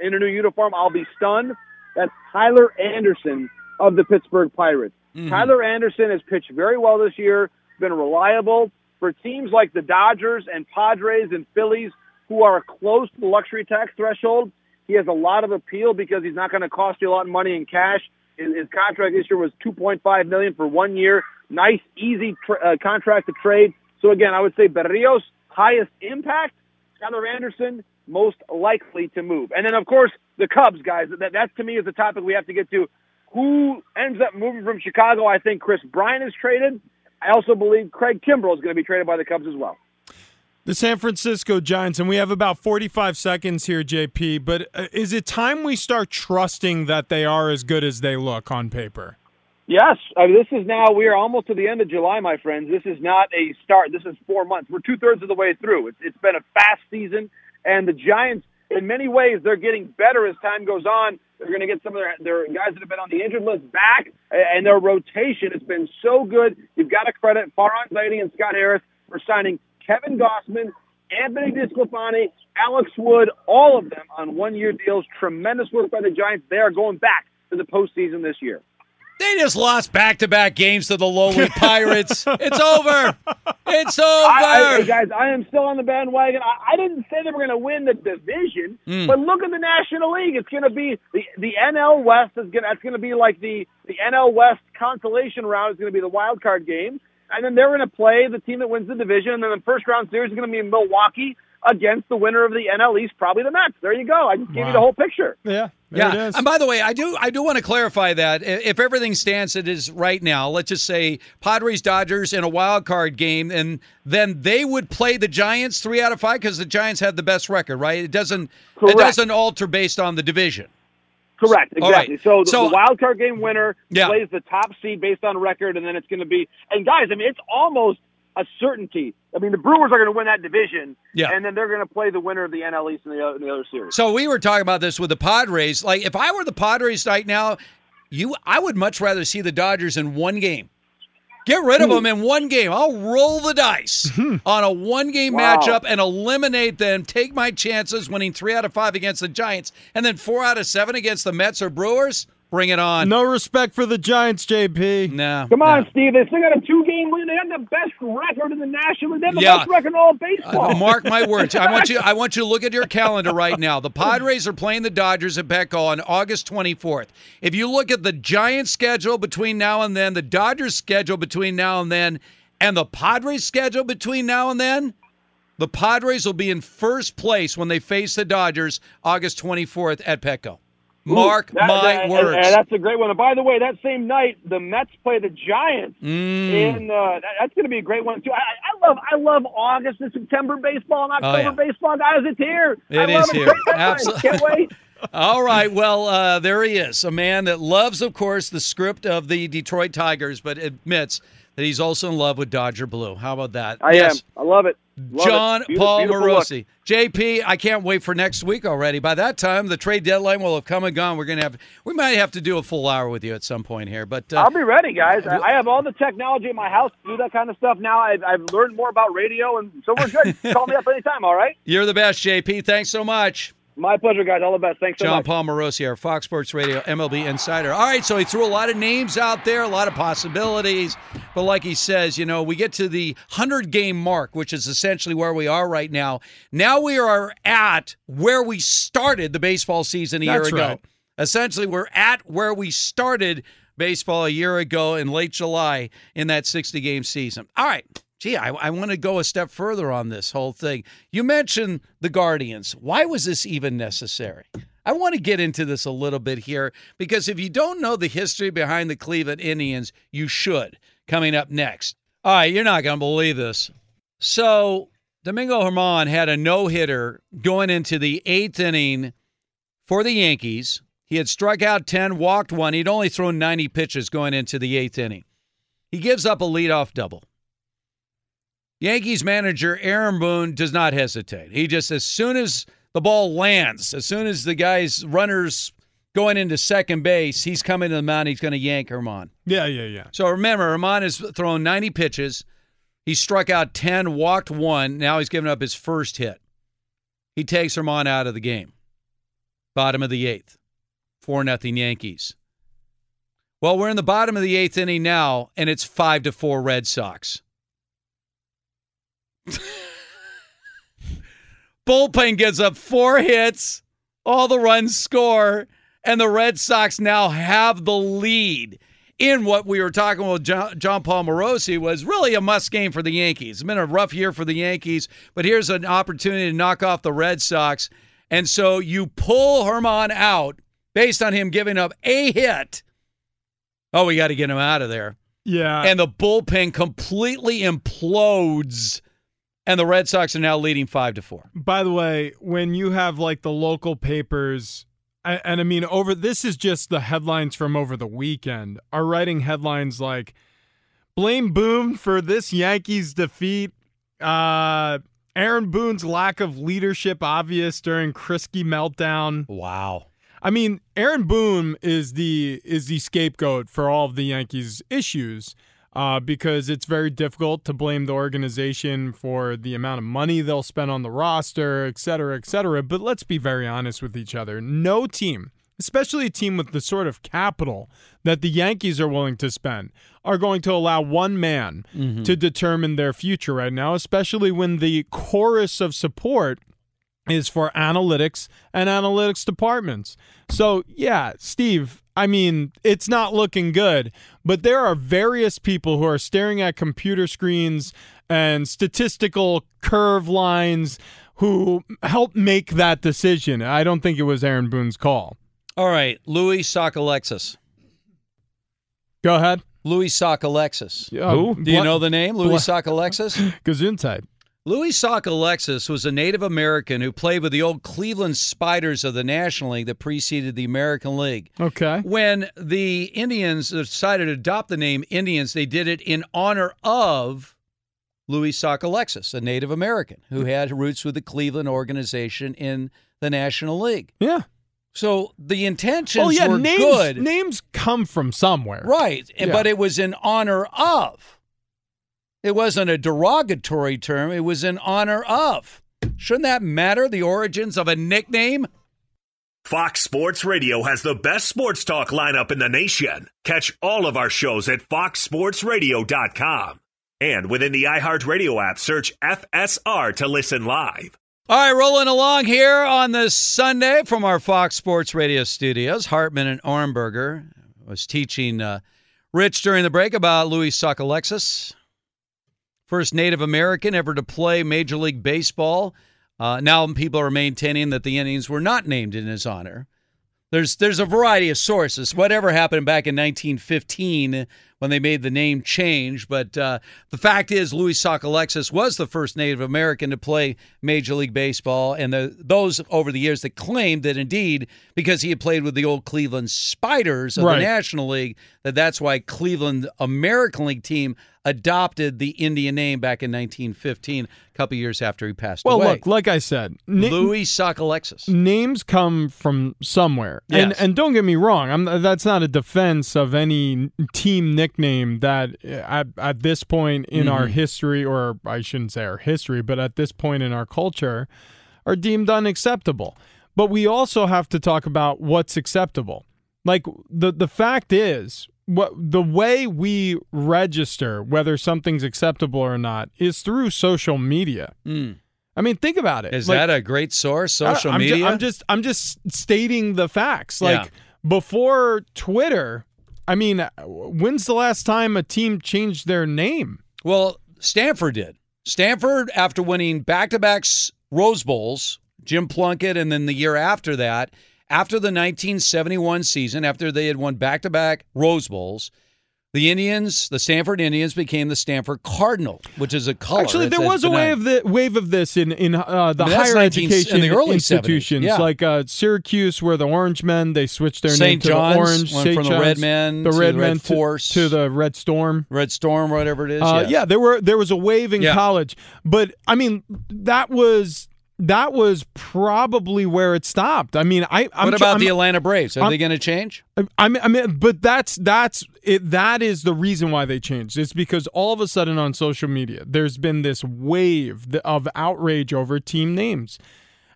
in a new uniform, I'll be stunned. That's Tyler Anderson of the Pittsburgh Pirates. Mm-hmm. Tyler Anderson has pitched very well this year, been reliable for teams like the Dodgers and Padres and Phillies who are close to the luxury tax threshold. He has a lot of appeal because he's not going to cost you a lot of money in cash. His, contract this year was 2.5 million for one year. Nice, easy tra- uh, contract to trade. So again, I would say Berrios highest impact. Tyler Anderson most likely to move, and then of course the Cubs guys. That that to me is the topic we have to get to. Who ends up moving from Chicago? I think Kris Bryant is traded. I also believe Craig Kimbrel is going to be traded by the Cubs as well. The San Francisco Giants, and we have about 45 seconds here, JP. But uh, is it time we start trusting that they are as good as they look on paper? Yes, I mean, this is now we are almost to the end of July, my friends. This is not a start. This is four months. We're two thirds of the way through. It's it's been a fast season, and the Giants, in many ways, they're getting better as time goes on. They're going to get some of their, their guys that have been on the injured list back, and their rotation has been so good. You've got to credit Farhan Zaidi and Scott Harris for signing Kevin Gausman, Anthony DiSclafani, Alex Wood, all of them on one-year deals. Tremendous work by the Giants. They are going back to the postseason this year. They just lost back to back games to the lowly <laughs> Pirates. it's over. It's over. I, I, guys, I am still on the bandwagon. I, I didn't say they were going to win the division, Mm. but look at the National League. It's going to be the the NL West is going. That's going to be like the the NL West consolation round is going to be the wild card game, and then they're going to play the team that wins the division, and then the first round series is going to be in Milwaukee against the winner of the NL East, probably the Mets. There you go. I just gave you the whole picture. Yeah. yeah, and by the way, I do I do want to clarify that if everything stands it is right now, let's just say Padres Dodgers in a wild card game, and then they would play the Giants three out of five because the Giants have the best record, right? It doesn't Correct. it doesn't alter based on the division. Correct, All right. exactly. So, the, So- the uh, wild card game winner Yeah. plays the top seed based on record, and then it's going to be. And guys, I mean, it's almost a certainty. I mean, the Brewers are going to win that division, Yeah. and then they're going to play the winner of the NL East in the, in the other series. So we were talking about this with the Padres. Like, if I were the Padres right now, you, I would much rather see the Dodgers in one game. Get rid of them in one game. I'll roll the dice mm-hmm. on a one-game Wow. matchup and eliminate them. Take my chances winning three out of five against the Giants, and then four out of seven against the Mets or Brewers. Bring it on. No respect for the Giants, JP. No. Come on, Steve. They still got a two-game win. They have the best record in the National League. They have the Yeah. best record in all of baseball. Uh, mark my words. I want you. <laughs> I want you to look at your calendar right now. The Padres are playing the Dodgers at Petco on August 24th. If you look at the Giants' schedule between now and then, the Dodgers' schedule between now and then, and the Padres' schedule between now and then, the Padres will be in first place when they face the Dodgers August 24th at Petco. Ooh, Mark that- my that- words. and that's a great one. And by the way, that same night, the Mets play the Giants. Mm. And uh, that- that's going to be a great one too. I, I love, I love August and September baseball and Oh, October yeah. baseball, guys. It's here. It I is it. here. Times. Absolutely. Can't <laughs> wait. All right. Well, uh, there he is, a man that loves, of course, the script of the Detroit Tigers, but admits that he's also in love with Dodger Blue. How about that? I yes. am. I love it. Love Jon it. Paul. Morosi. JP, I can't wait for next week already. By that time, the trade deadline will have come and gone. We're gonna have we might have to do a full hour with you at some point here. But uh, I'll be ready, guys. I, I have all the technology in my house to do that kind of stuff now. I've, I've learned more about radio, and so we're good. <laughs> Call me up anytime, all right? you're the best, JP. Thanks so much. My pleasure, guys. All the best. Thanks so Jon much. Paul Morosi, our Fox Sports Radio MLB insider. All right, so he threw a lot of names out there, a lot of possibilities. But like he says, you know, we get to the 100 game mark, which is essentially where we are right now. Now we are at where we started the baseball season a year ago. right. Essentially, we're at where we started baseball a year ago in late July in that 60 game season. All right. Gee, I, I want to go a step further on this whole thing. You mentioned the Guardians. Why was this even necessary? I want to get into this a little bit here because if you don't know the history behind the Cleveland Indians, you should. Coming up next. All right, you're not going to believe this. So, Domingo Germán had a no hitter going into the eighth inning for the Yankees. He had struck out 10, walked one. He'd only thrown 90 pitches going into the eighth inning. He gives up a leadoff double. Yankees manager Aaron Boone does not hesitate. He just, as soon as the ball lands, as soon as the guy's runners going into second base, he's coming to the mound. He's going to yank Germán. Yeah, yeah, yeah. So remember, Germán has thrown 90 pitches. He struck out 10, walked one. Now he's given up his first hit. He takes Germán out of the game. Bottom of the eighth. 4 nothing Yankees. Well, we're in the bottom of the eighth inning now, and it's 5 to 4 Red Sox. <laughs> Bullpen gives up four hits, all the runs score, and the Red Sox now have the lead in what we were talking with Jon, Jon Paul Morosi was really a must game for the Yankees. It's been a rough year for the Yankees, but here's an opportunity to knock off the Red Sox. And so you pull Germán out based on him giving up a hit. Oh, we got to get him out of there. Yeah. And the bullpen completely implodes, and the Red Sox are now leading five to four. By the way, when you have like the local papers, and I mean, over this is just the headlines from over the weekend, are writing headlines like blame Boone for this Yankees defeat. Uh, Aaron Boone's lack of leadership obvious during Krisky meltdown. Wow. I mean, Aaron Boone is the is the scapegoat for all of the Yankees' issues uh, because it's very difficult to blame the organization for the amount of money they'll spend on the roster, et cetera, et cetera. But let's be very honest with each other. No team, especially a team with the sort of capital that the Yankees are willing to spend, are going to allow one man Mhm. to determine their future right now, especially when the chorus of support is for analytics and analytics departments. So, yeah, Steve, I mean, it's not looking good, but there are various people who are staring at computer screens and statistical curve lines who help make that decision. I don't think it was Aaron Boone's call. All right, Louis Sockalexis. Go ahead. Louis Sockalexis. Yeah, um, Who? Do you Bla- know the name, Louis Bla- Sockalexis? <laughs> Gesundheit. Louis Sockalexis was a Native American who played with the old Cleveland Spiders of the National League that preceded the American League. Okay. When the Indians decided to adopt the name Indians, they did it in honor of Louis Sockalexis, a Native American who mm. had roots with the Cleveland organization in the National League. Yeah. So the intentions Oh yeah, were names good. names come from somewhere. Right. Yeah. But it was in honor of. It wasn't a derogatory term, it was in honor of. Shouldn't that matter, the origins of a nickname? Fox Sports Radio has the best sports talk lineup in the nation. Catch all of our shows at foxsportsradio.com. And within the iHeartRadio app, search FSR to listen live. All right, rolling along here on this Sunday from our Fox Sports Radio studios. Hartman and Ohrnberger was teaching uh, Rich during the break about Louis Sockalexis, first Native American ever to play Major League Baseball. Uh, now people are maintaining that the Indians were not named in his honor. There's there's a variety of sources. Whatever happened back in 1915 when they made the name change, but uh, the fact is, Louis Sockalexis was the first Native American to play Major League Baseball, and the, those over the years that claimed that indeed because he had played with the old Cleveland Spiders of Right. the National League, that that's why Cleveland American League team adopted the Indian name back in 1915, a couple years after he passed Well, away. look, like I said, na- Louis Sockalexis. names come from somewhere. And and don't get me wrong, I'm that's not a defense of any team nickname that uh, at, at this point in our Mhm. history or I shouldn't say our history, but at this point in our culture are deemed unacceptable. But we also have to talk about what's acceptable. Like the the fact is what the way we register whether something's acceptable or not is through social media. Mm. I mean, think about it. Is Like- that a great source? Social I- I'm ju- media? I'm just I'm just stating the facts. Yeah. Like before Twitter, I mean, uh, when's the last time a team changed their name? Well, Stanford did. Stanford, after winning back to back Rose Bowls, Jim Plunkett, and then the year after that, after the 1971 season, after they had won back to back Rose Bowls, the Indians, the Stanford Indians, became the Stanford Cardinal, which is a color. Actually, there was a wave the wave of this in in uh, the I mean, higher 19 education in the early institutions, yeah. like uh, Syracuse, where the Orange Men they switched their name St. to John's the Orange. went St. from the Red Men the to Red the Men Red to- Force. to the Red Storm. Red Storm, whatever it is. Uh, yes. Yeah, there were there was a wave in Yeah. college, but I mean that was that was probably where it stopped. I mean, I I'm what about I'm- the Atlanta Braves? Are I'm- they going to change? I mean, I mean, but that's that's it. That is the reason why they changed. It's because all of a sudden on social media, there's been this wave of outrage over team names,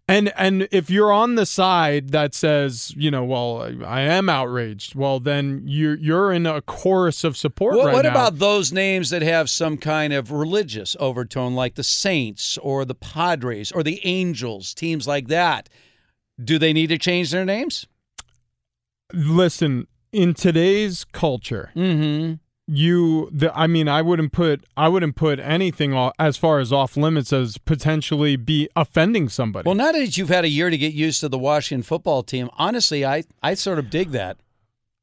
and and if you're on the side that says, you know, well, I am outraged, well, then you're you're in a chorus of support What, right what now. about those names that have some kind of religious overtone, like the Saints or the Padres or the Angels, teams like that? Do they need to change their names? Listen, in today's culture, mm-hmm. You, the, I mean, I wouldn't put, I wouldn't put anything off, as far as off limits as potentially be offending somebody. Well, now that you've had a year to get used to the Washington football team, honestly, I, I sort of dig that.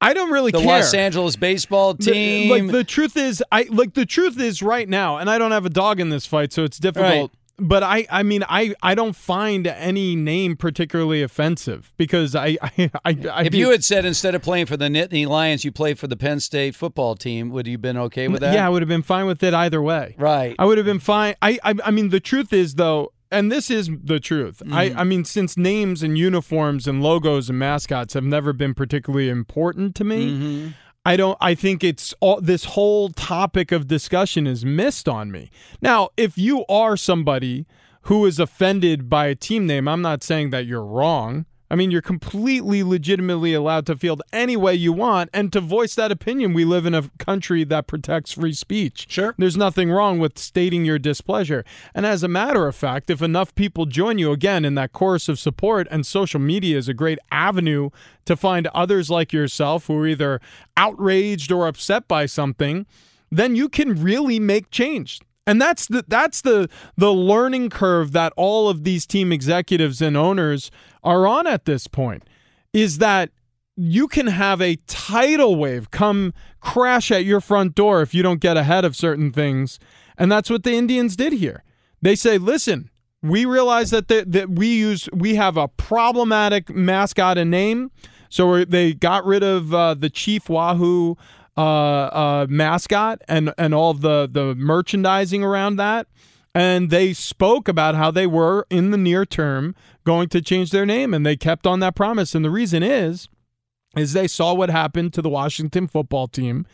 I don't really the care. The Los Angeles baseball The- team. like the truth is, I like the truth is right now, and I don't have a dog in this fight, so it's difficult. But I, I mean, I, I don't find any name particularly offensive because I, <laughs> I, I, I if you had said instead of playing for the Nittany Lions, you played for the Penn State football team, would you have been okay with that? Yeah, I would have been fine with it either way. Right. I would have been fine. I, I, I mean, the truth is though, and this is the truth. Mm. I, I mean, since names and uniforms and logos and mascots have never been particularly important to me. Mm-hmm. I don't. I think it's all this whole topic of discussion is missed on me. Now, if you are somebody who is offended by a team name, I'm not saying that you're wrong. I mean, you're completely legitimately allowed to feel any way you want and to voice that opinion. We live in a country that protects free speech. Sure. There's nothing wrong with stating your displeasure. And as a matter of fact, if enough people join you again in that chorus of support, and social media is a great avenue to find others like yourself who are either outraged or upset by something, then you can really make change. And that's the that's the the learning curve that all of these team executives and owners are on at this point is that you can have a tidal wave come crash at your front door if you don't get ahead of certain things. And that's what the Indians did here. They say, listen, we realize that the, that we use we have a problematic mascot and name, so they got rid of uh, the Chief Wahoo uh, uh, mascot and and all the the merchandising around that. And they spoke about how they were in the near term going to change their name, and they kept on that promise. And the reason is, is they saw what happened to the Washington football team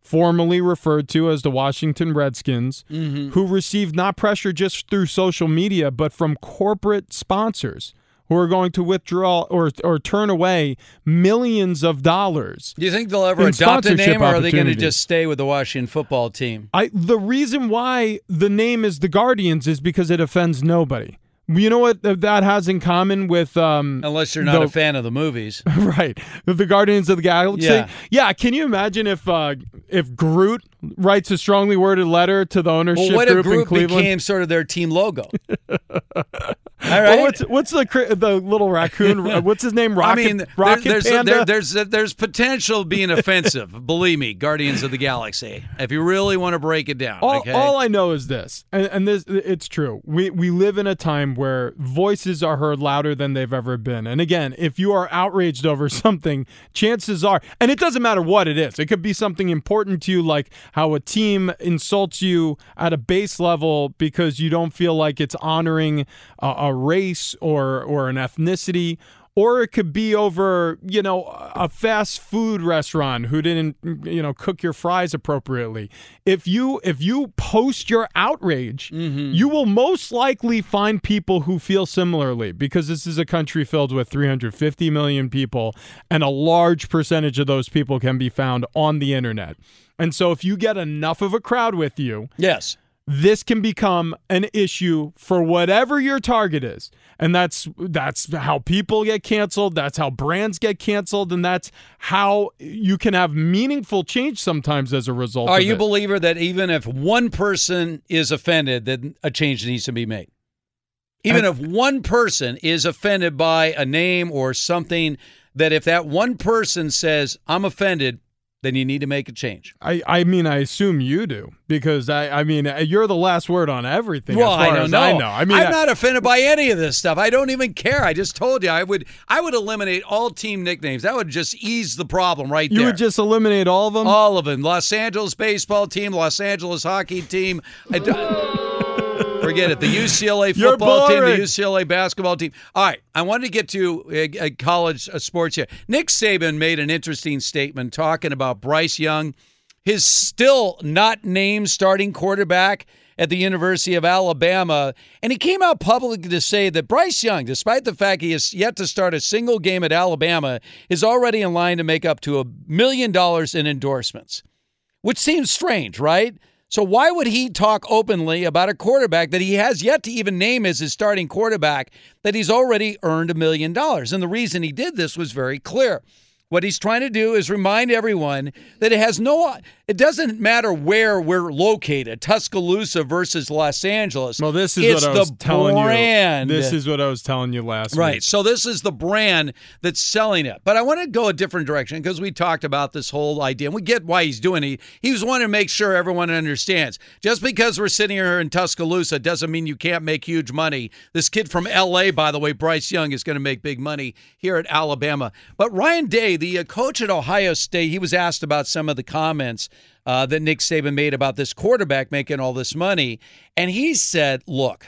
formerly referred to as the Washington Redskins, Mhm. who received not pressure just through social media, but from corporate sponsors who are going to withdraw or or turn away millions of dollars. Do you think they'll ever adopt a name, or are they going to just stay with the Washington football team? I the reason why the name is the Guardians is because it offends nobody. You know what that has in common with um Unless you're not the- a fan of the movies. <laughs> right the guardians of the galaxy Yeah. yeah can you imagine if uh if groot writes a strongly worded letter to the ownership Well, what if group in Group cleveland became sort of their team logo? <laughs> All right. what's what's the the little raccoon? <laughs> Uh, what's his name? Rocket. I mean, there- Rocket there's Panda. there- there's there's potential being offensive. <laughs> believe me, Guardians of the Galaxy. If you really want to break it down, all, okay. all I know is this, and, and this it's true. We we live in a time where voices are heard louder than they've ever been. And again, if you are outraged over <laughs> something, chances are, and it doesn't matter what it is. It could be something important to you, like how a team insults you at a base level because you don't feel like it's honoring a, a race or or an ethnicity or it could be over, you know, a fast food restaurant who didn't, you know, cook your fries appropriately. If you if you post your outrage, mm-hmm. you will most likely find people who feel similarly because this is a country filled with 350 million people and a large percentage of those people can be found on the internet. And so if you get enough of a crowd with you, yes, this can become an issue for whatever your target is and that's that's how people get canceled that's how brands get canceled and that's how you can have meaningful change sometimes as a result Are of you it. believer that even if one person is offended, that a change needs to be made? Even if one person is offended by a name or something, that if that one person says, I'm offended, then you need to make a change. I, I mean I assume you do because I I mean uh, you're the last word on everything Well, I don't know. I know. I mean I'm I- not offended by any of this stuff. I don't even care. I just told you I would. I would eliminate all team nicknames. That would just ease the problem right you there. You would just eliminate all of them. all of them. Los Angeles baseball team, Los Angeles hockey team. I don't- Forget it. The <laughs> UCLA football team, the. UCLA basketball team. All right. I wanted to get to uh, uh, college uh, sports here. Nick Saban made an interesting statement talking about Bryce Young, his still not named starting quarterback at the University of Alabama. And he came out publicly to say that Bryce Young, despite the fact he has yet to start a single game at Alabama, is already in line to make up to a million dollars in endorsements which seems strange, right? So why would he talk openly about a quarterback that he has yet to even name as his starting quarterback that he's already earned a million dollars? And the reason he did this was very clear. What he's trying to do is remind everyone that it has no it doesn't matter where we're located, Tuscaloosa versus Los Angeles. well, this is it's what I was telling brand. you. This is what I was telling you last week. Right. week. So this is the brand that's selling it. But I want to go a different direction because we talked about this whole idea and we get why he's doing it. He was wanting to make sure everyone understands. Just because we're sitting here in Tuscaloosa doesn't mean you can't make huge money. This kid from LA, by the way, Bryce Young, is going to make big money here at Alabama. But Ryan Day, the uh, coach at Ohio State, he was asked about some of the comments uh, that Nick Saban made about this quarterback making all this money. And he said, look,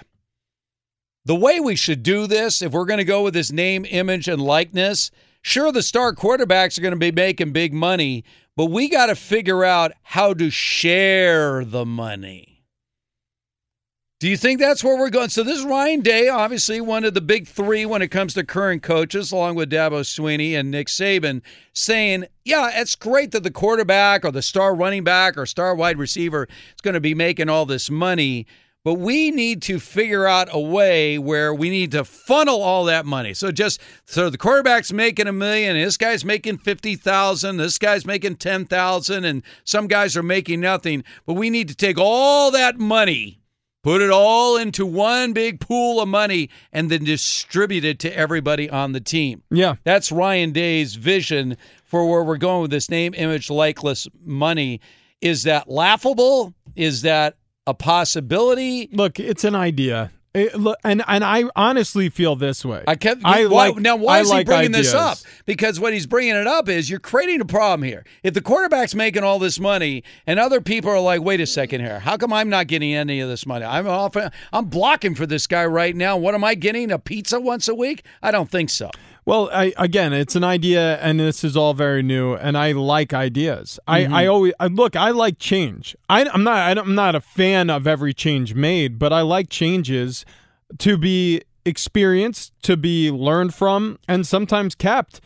the way we should do this, if we're going to go with this name, image, and likeness, sure, the star quarterbacks are going to be making big money, but we got to figure out how to share the money. Do you think that's where we're going? So this is Ryan Day, obviously one of the big three when it comes to current coaches, along with Dabo Swinney and Nick Saban, saying, "Yeah, it's great that the quarterback or the star running back or star wide receiver is going to be making all this money." But we need to figure out a way where we need to funnel all that money. So just so the quarterback's making a million, this guy's making fifty thousand, this guy's making ten thousand, and some guys are making nothing. But we need to take all that money, put it all into one big pool of money, and then distribute it to everybody on the team. Yeah. That's Ryan Day's vision for where we're going with this name, image, likeless money. Is that laughable? Is that a possibility? Look, it's an idea. It- and and I honestly feel this way. I kept. I why, like now, why I is like he bringing this up? Because what he's bringing it up is you're creating a problem here. If the quarterback's making all this money, and other people are like, "Wait a second here, how come I'm not getting any of this money? I'm off. I'm blocking for this guy right now. What am I getting? A pizza once a week? I don't think so. Well, I, again, it's an idea, and this is all very new, and I like ideas. Mhm. I, I always I, look. I like change. I, I'm not. I'm not a fan of every change made, but I like changes to be experienced, to be learned from, and sometimes kept.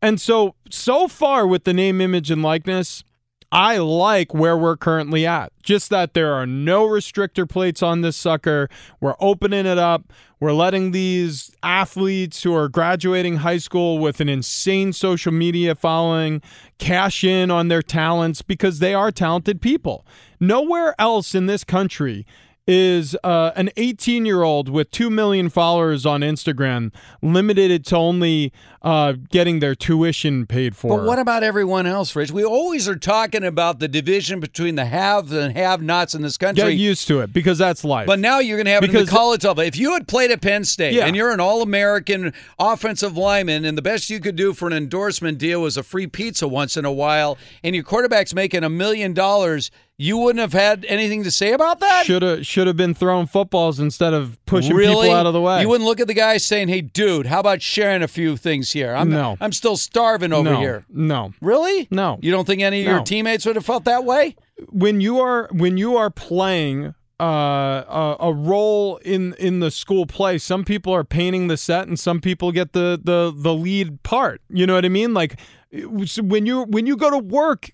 And so, so far with the name, image, and likeness, I like where we're currently at. Just that there are no restrictor plates on this sucker. We're opening it up. We're letting these athletes who are graduating high school with an insane social media following cash in on their talents because they are talented people. Nowhere else in this country is uh, an 18 year old with 2 million followers on Instagram limited to only uh, getting their tuition paid for. But what about everyone else, Rich? We always are talking about the division between the haves and have-nots in this country. Get used to it because that's life. But now you're going to have it in Because- the college level. If you had played at Penn State Yeah. and you're an All-American offensive lineman, and the best you could do for an endorsement deal was a free pizza once in a while, and your quarterback's making a million dollars, you wouldn't have had anything to say about that. should have should have been throwing footballs instead of pushing really? people out of the way. You wouldn't look at the guy saying, "Hey, dude, how about sharing a few things here? I'm No. I'm still starving over no, here." No, Really? No. You don't think any of your teammates would have felt that way? when you are when you are playing uh, a, a role in in the school play, some people are painting the set, and some people get the the the lead part. You know what I mean? Like when you when you go to work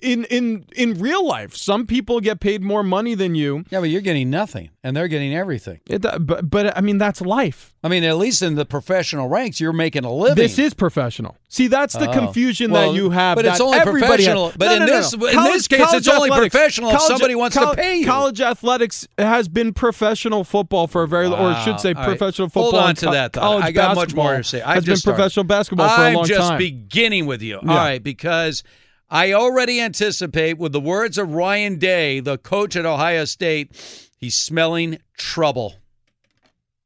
in in in real life, some people get paid more money than you. Yeah, but you're getting nothing, and they're getting everything. It, uh, but but I mean that's life. I mean, at least in the professional ranks, you're making a living. This is professional. See, that's the Oh. confusion Well, that you have. but it's only professional. Has. But No, in no, no, this- in this case, it's only professional if somebody wants to pay you. College athletics has been professional football for a very, or I should say, Wow. All right. professional Hold football. on to co- that thought. College I got much more to say. I've has been started. professional basketball for I'm a long just time. Beginning with you. Yeah. All right, because I already anticipate, with the words of Ryan Day, the coach at Ohio State, he's smelling trouble.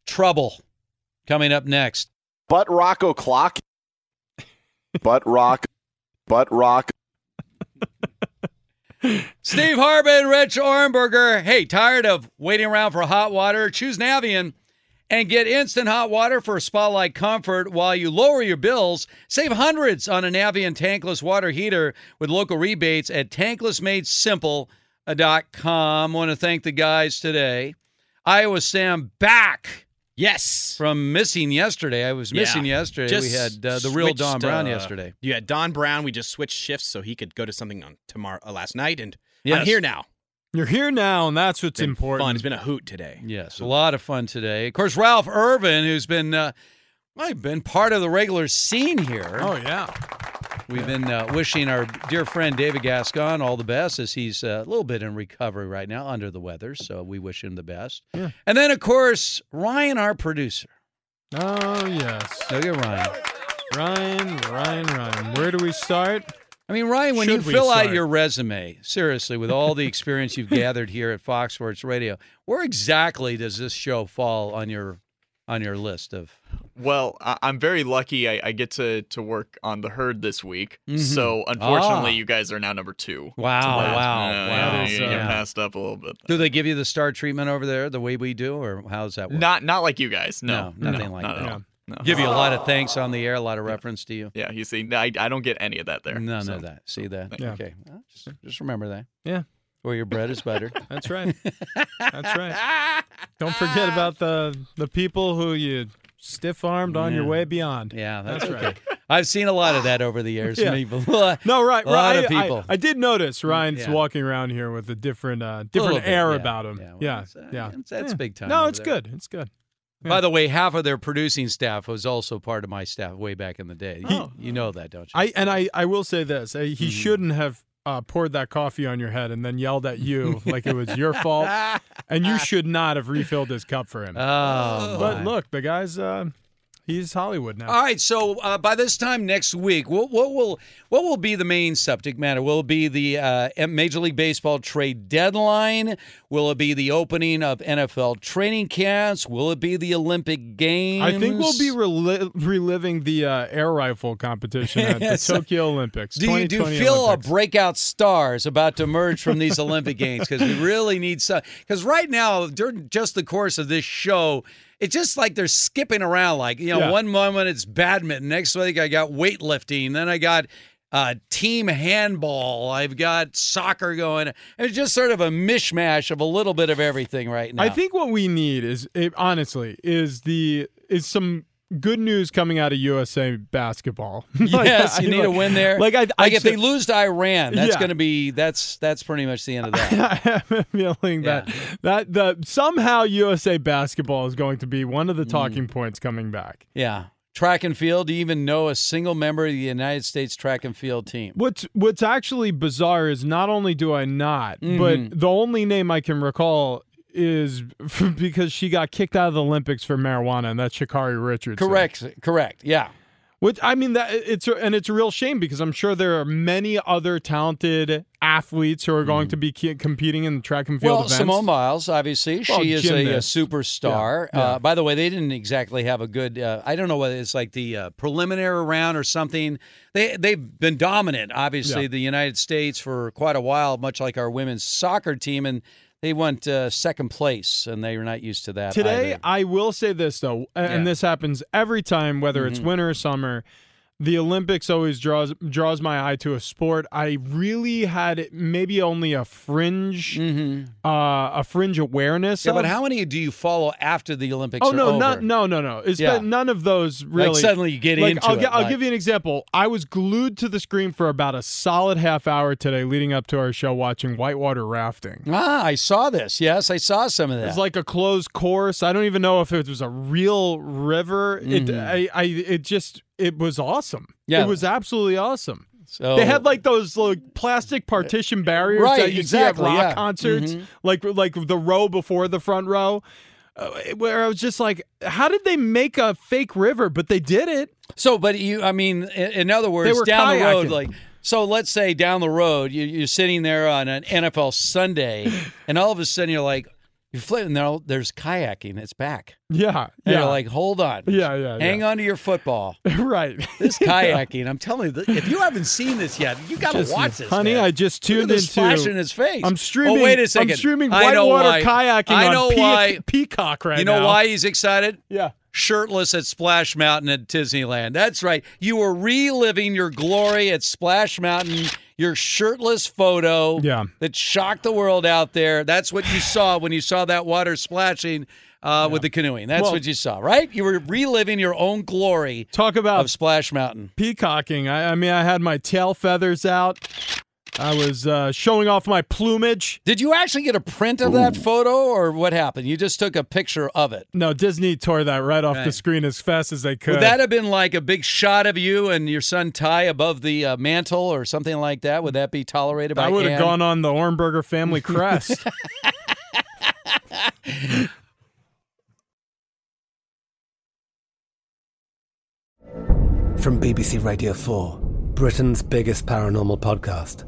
Trouble coming up next. Butt rock o'clock. Butt rock. Butt rock. Steve Hartman, Rich Ohrnberger. Hey, tired of waiting around for hot water? Choose Navien and get instant hot water for spa-like comfort while you lower your bills. Save hundreds on a Navien tankless water heater with local rebates at tanklessmadesimple.com. want to thank the guys today. Iowa Sam back. Yes. From missing yesterday. I was missing Yeah. yesterday. Just we had uh, the real Don Brown uh, yesterday. You had Don Brown. We just switched shifts so he could go to something on tomorrow uh, last night, and Yes. I'm here now. You're here now, and that's what's Been important. Fun. It's been a hoot today. Yes, a lot of fun today. Of course, Ralph Irvin, who's been uh, well, been part of the regular scene here. Oh yeah, we've been uh, wishing our dear friend David Gascon all the best as he's uh, a little bit in recovery right now, under the weather. So we wish him the best. Yeah. And then, of course, Ryan, our producer. Oh yes. Look at Ryan. Ryan, Ryan, Ryan. Where do we start? I mean, Ryan, when Should you we fill out your resume, seriously, with all the experience you've <laughs> gathered here at Fox Sports Radio, where exactly does this show fall on your on your list of? Well, I- I'm very lucky. I, I get to to work on the herd this week. Mhm. So unfortunately, Ah. you guys are now number two. Wow, So that's- wow, yeah, wow. yeah, That is, you- you uh, passed up a little bit. Do they give you the star treatment over there the way we do, or how's that work? Not not like you guys. No, No, nothing no, like not that. At all. No. Give you a lot of thanks on the air, a lot of reference to you. Yeah, you see, I, I don't get any of that there. None so. of that. See that? Yeah. Okay. Well, just, just remember that. Yeah. Where your bread is buttered. <laughs> That's right. That's right. <laughs> Don't forget about the the people who you stiff armed on your way beyond. Yeah, that's, That's okay. right. I've seen a lot of that over the years. <laughs> Yeah. People- No, right, A lot right. of people. I, I did notice Ryan's Yeah. walking around here with a different, uh, different bit, air yeah. about him. Yeah, Yeah, well, yeah, it's, uh, it's- that's Yeah. big time No, it's there. good. It's good. By the way, half of their producing staff was also part of my staff way back in the day. You, you know that, don't you? I and I, I will say this: uh, he Mm-hmm. shouldn't have uh, poured that coffee on your head and then yelled at you <laughs> like it was your fault, and you <laughs> should not have refilled his cup for him. Oh, but my. look, the guy's uh, He's Hollywood now. All right, so uh, by this time next week, what, what will what will be the main subject matter? Will it be the uh, Major League Baseball trade deadline? Will it be the opening of NFL training camps? Will it be the Olympic Games? I think we'll be reli- reliving the uh, air rifle competition at <laughs> Yes. the Tokyo Olympics. Do you, do you feel Olympics. a breakout star is about to emerge from these Olympic Games? Because we really need some. Because right now, during just the course of this show, it's just like they're skipping around. Like you know, Yeah. one moment it's badminton, next week I got weightlifting, then I got uh, team handball, I've got soccer going. It's just sort of a mishmash of a little bit of everything right now. I think what we need is, honestly, is the is some good news coming out of USA basketball. <laughs> Like, Yes, I- you need a win there. Like I, like I if they lose to Iran, that's Yeah. going to be that's that's pretty much the end of that. <laughs> I have a feeling that that the somehow USA basketball is going to be one of the talking Mm. points coming back. Yeah. Track and field. Do you even know a single member of the United States track and field team? What's what's actually bizarre is not only do I not, Mhm. but the only name I can recall is <laughs> because she got kicked out of the Olympics for marijuana, and that's Sha'Carri Richardson. Correct. Correct. Yeah. Which I mean that it's a, and it's a real shame because I'm sure there are many other talented athletes who are going to be competing in the track and field Mm. Well, events. Simone Biles, obviously, Well, she is a, a superstar. Yeah, yeah. Uh, by the way, they didn't exactly have a good. Uh, I don't know whether it's like the uh, preliminary round or something. They they've been dominant, obviously, Yeah. the United States for quite a while, much like our women's soccer team, and they went uh, second place, and they were not used to that. Today, either. I will say this though, and Yeah. this happens every time, whether it's Mhm. winter or summer. The Olympics always draws draws my eye to a sport. I really had maybe only a fringe, uh, a fringe awareness. Mm-hmm. Yeah, but how many do you follow after the Olympics? Oh no, not no, no, no. It's Yeah. none of those Like, really. suddenly you get like, into I'll, it, I'll like- give you an example. I was glued to the screen for about a solid half hour today, leading up to our show, watching whitewater rafting. Ah, I saw this. Yes, I saw some of that. It's like a closed course. I don't even know if it was a real river. It, Mhm. I, I, it just, it was awesome. Yeah. it was absolutely awesome. So- they had like those like plastic partition barriers Right, that you exactly, see at rock yeah. concerts, Mhm. like like the row before the front row. Uh, where I was just like, how did they make a fake river? But they did it. So, but you, I mean, in, in other words, down the road, like, so let's say down the road, you, you're sitting there on an NFL Sunday, and all of a sudden you're like, you're flipping, there, there's kayaking, it's back. Yeah, And yeah, you're like, hold on. Yeah, yeah, Hang on to your football. <laughs> right. This <laughs> kayaking, I'm telling you, if you haven't seen this yet, you got to Just- watch this. honey. man. I just Look at tuned the into. splash in his face. I'm oh, streaming. Oh, wait a second. I'm streaming know whitewater kayaking I on know Pe- Peacock right you know now. why he's excited? Yeah. Shirtless at Splash Mountain at Disneyland. That's right. You were reliving your glory at Splash Mountain, your shirtless photo Yeah. that shocked the world out there. That's what you saw when you saw that water splashing uh, with the canoeing. That's Well- what you saw, right? You were reliving your own glory Talk about of Splash Mountain. peacocking. I, I mean, I had my tail feathers out. I was uh, showing off my plumage. Did you actually get a print of that photo or what happened? You just took a picture of it. No, Disney tore that right off the screen as fast as they could. Would that have been like a big shot of you and your son Ty above the uh, mantle or something like that? Would that be tolerated by I would have Ann? gone on the Ohrnberger family crest. <laughs> From BBC Radio 4, Britain's biggest paranormal podcast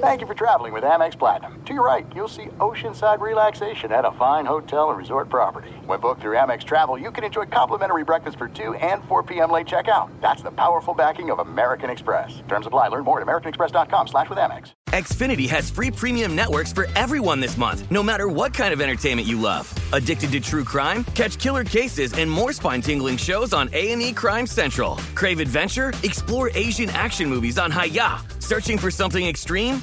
Thank you for traveling with Amex Platinum. To your right, you'll see oceanside relaxation at a fine hotel and resort property. When booked through Amex Travel, you can enjoy complimentary breakfast for 2 and 4 p.m. late checkout. That's the powerful backing of American Express. Terms apply. Learn more at americanexpress.com slash with Amex. Xfinity has free premium networks for everyone this month, no matter what kind of entertainment you love. Addicted to true crime? Catch killer cases and more spine-tingling shows on A&E Crime Central. Crave adventure? Explore Asian action movies on Hi-YAH. Searching for something extreme?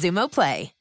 Xumo Play.